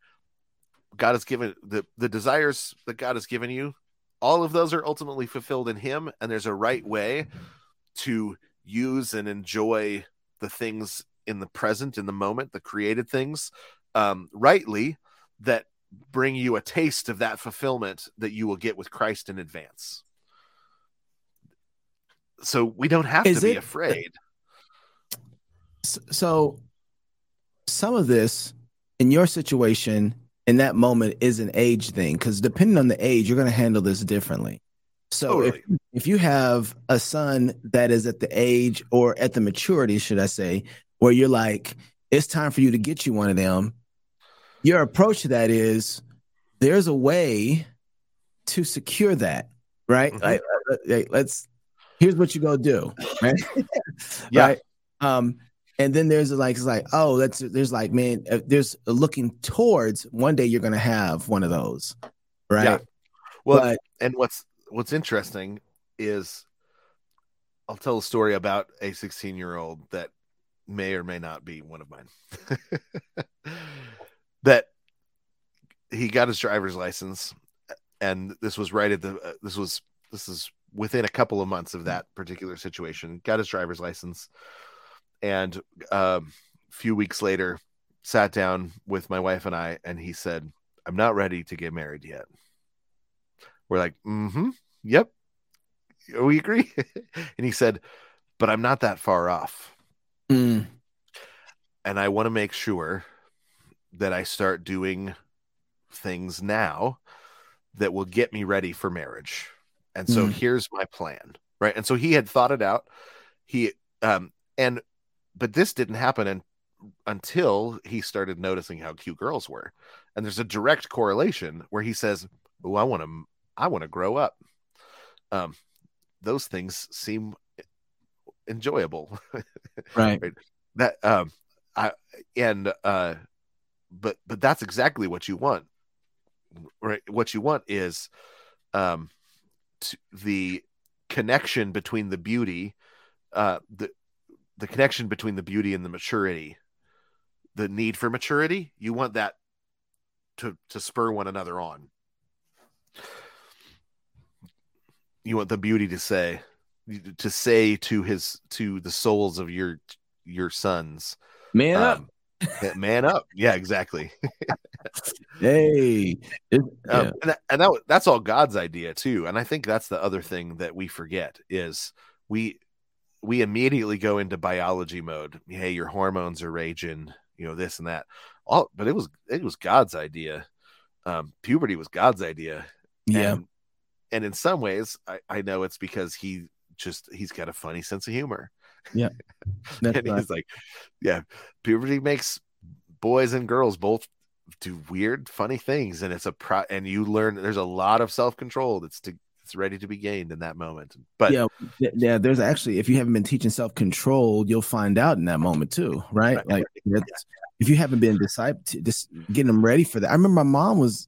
God has given the the desires that God has given you, all of those are ultimately fulfilled in Him, and there's a right way to use and enjoy the things in the present, in the moment, the created things, um, rightly that bring you a taste of that fulfillment that you will get with Christ in advance. So we don't have Is to be afraid. So some of this in your situation in that moment is an age thing because depending on the age, you're going to handle this differently. So totally. if, if you have a son that is at the age or at the maturity, should I say, where you're like, it's time for you to get you one of them, your approach to that is there's a way to secure that, right? Mm-hmm. Like, uh, like, let's here's what you go do, right? yeah. Right? Um, and then there's like it's like oh that's there's like man uh, there's looking towards one day you're gonna have one of those right yeah. well but, and what's what's interesting is i'll tell a story about a 16 year old that may or may not be one of mine that he got his driver's license and this was right at the uh, this was this is within a couple of months of that particular situation got his driver's license and uh, a few weeks later sat down with my wife and i and he said i'm not ready to get married yet. We're like mm-hmm. Yep. We agree. And he said but i'm not that far off. Mm. and i want to make sure that i start doing things now that will get me ready for marriage and so mm. here's my plan right and so he had thought it out he um and but this didn't happen and until he started noticing how cute girls were. And there's a direct correlation where he says, "Oh, I want to I want to grow up." Um those things seem enjoyable. right. right. That um I and uh but but that's exactly what you want. Right? What you want is um the connection between the beauty uh the the connection between the beauty and the maturity the need for maturity you want that to to spur one another on. You want the beauty to say to say to his to the souls of your your sons man um, up man up. Yeah exactly hey it, um, yeah. and, and that, that's all god's idea too and i think that's the other thing that we forget is we we immediately go into biology mode. Hey your hormones are raging you know this and that. All but it was it was god's idea. Um puberty was god's idea. Yeah. And, and in some ways I, I know it's because he just he's got a funny sense of humor. Yeah. And right. he's like yeah puberty makes boys and girls both do weird funny things and it's a pro and you learn there's a lot of self-control that's to it's ready to be gained in that moment but yeah yeah there's actually if you haven't been teaching self-control you'll find out in that moment too right, right. like yeah. if you haven't been disciple just getting them ready for that i remember my mom was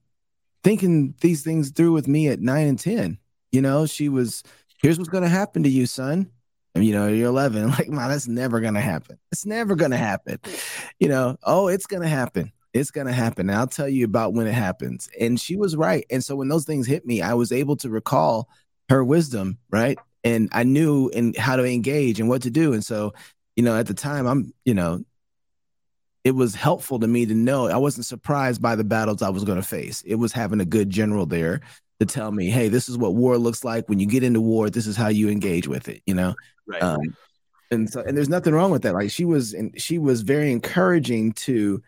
thinking these things through with me at nine and ten you know? She was here's what's going to happen to you son. And, you know you're 11 like man that's never going to happen. It's never going to happen. You know? Oh it's going to happen it's going to happen. And I'll tell you about when it happens. And she was right. And so when those things hit me, I was able to recall her wisdom, right? And I knew and how to engage and what to do. And so, you know, at the time, I'm, you know, it was helpful to me to know I wasn't surprised by the battles I was going to face. It was having a good general there to tell me, hey, this is what war looks like. When you get into war, this is how you engage with it, you know? Right. Um, and so, and there's nothing wrong with that. Like she was, and she was very encouraging to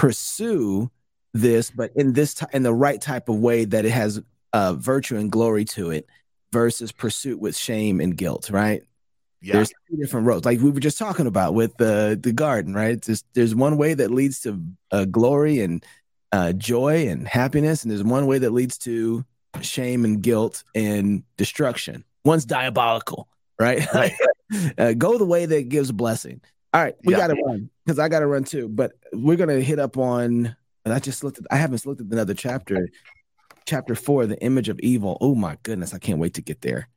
pursue this, but in this t- in the right type of way that it has uh, virtue and glory to it, versus pursuit with shame and guilt. Right? Yeah. There's two different roads, like we were just talking about with the the garden. Right? There's there's one way that leads to uh, glory and uh, joy and happiness, and there's one way that leads to shame and guilt and destruction. One's diabolical, right? right. uh, go the way that gives blessing. All right, we yeah. got to run because I got to run too. But we're gonna hit up on. And I just looked at. I haven't looked at another chapter. Chapter four, the image of evil. Oh my goodness, I can't wait to get there.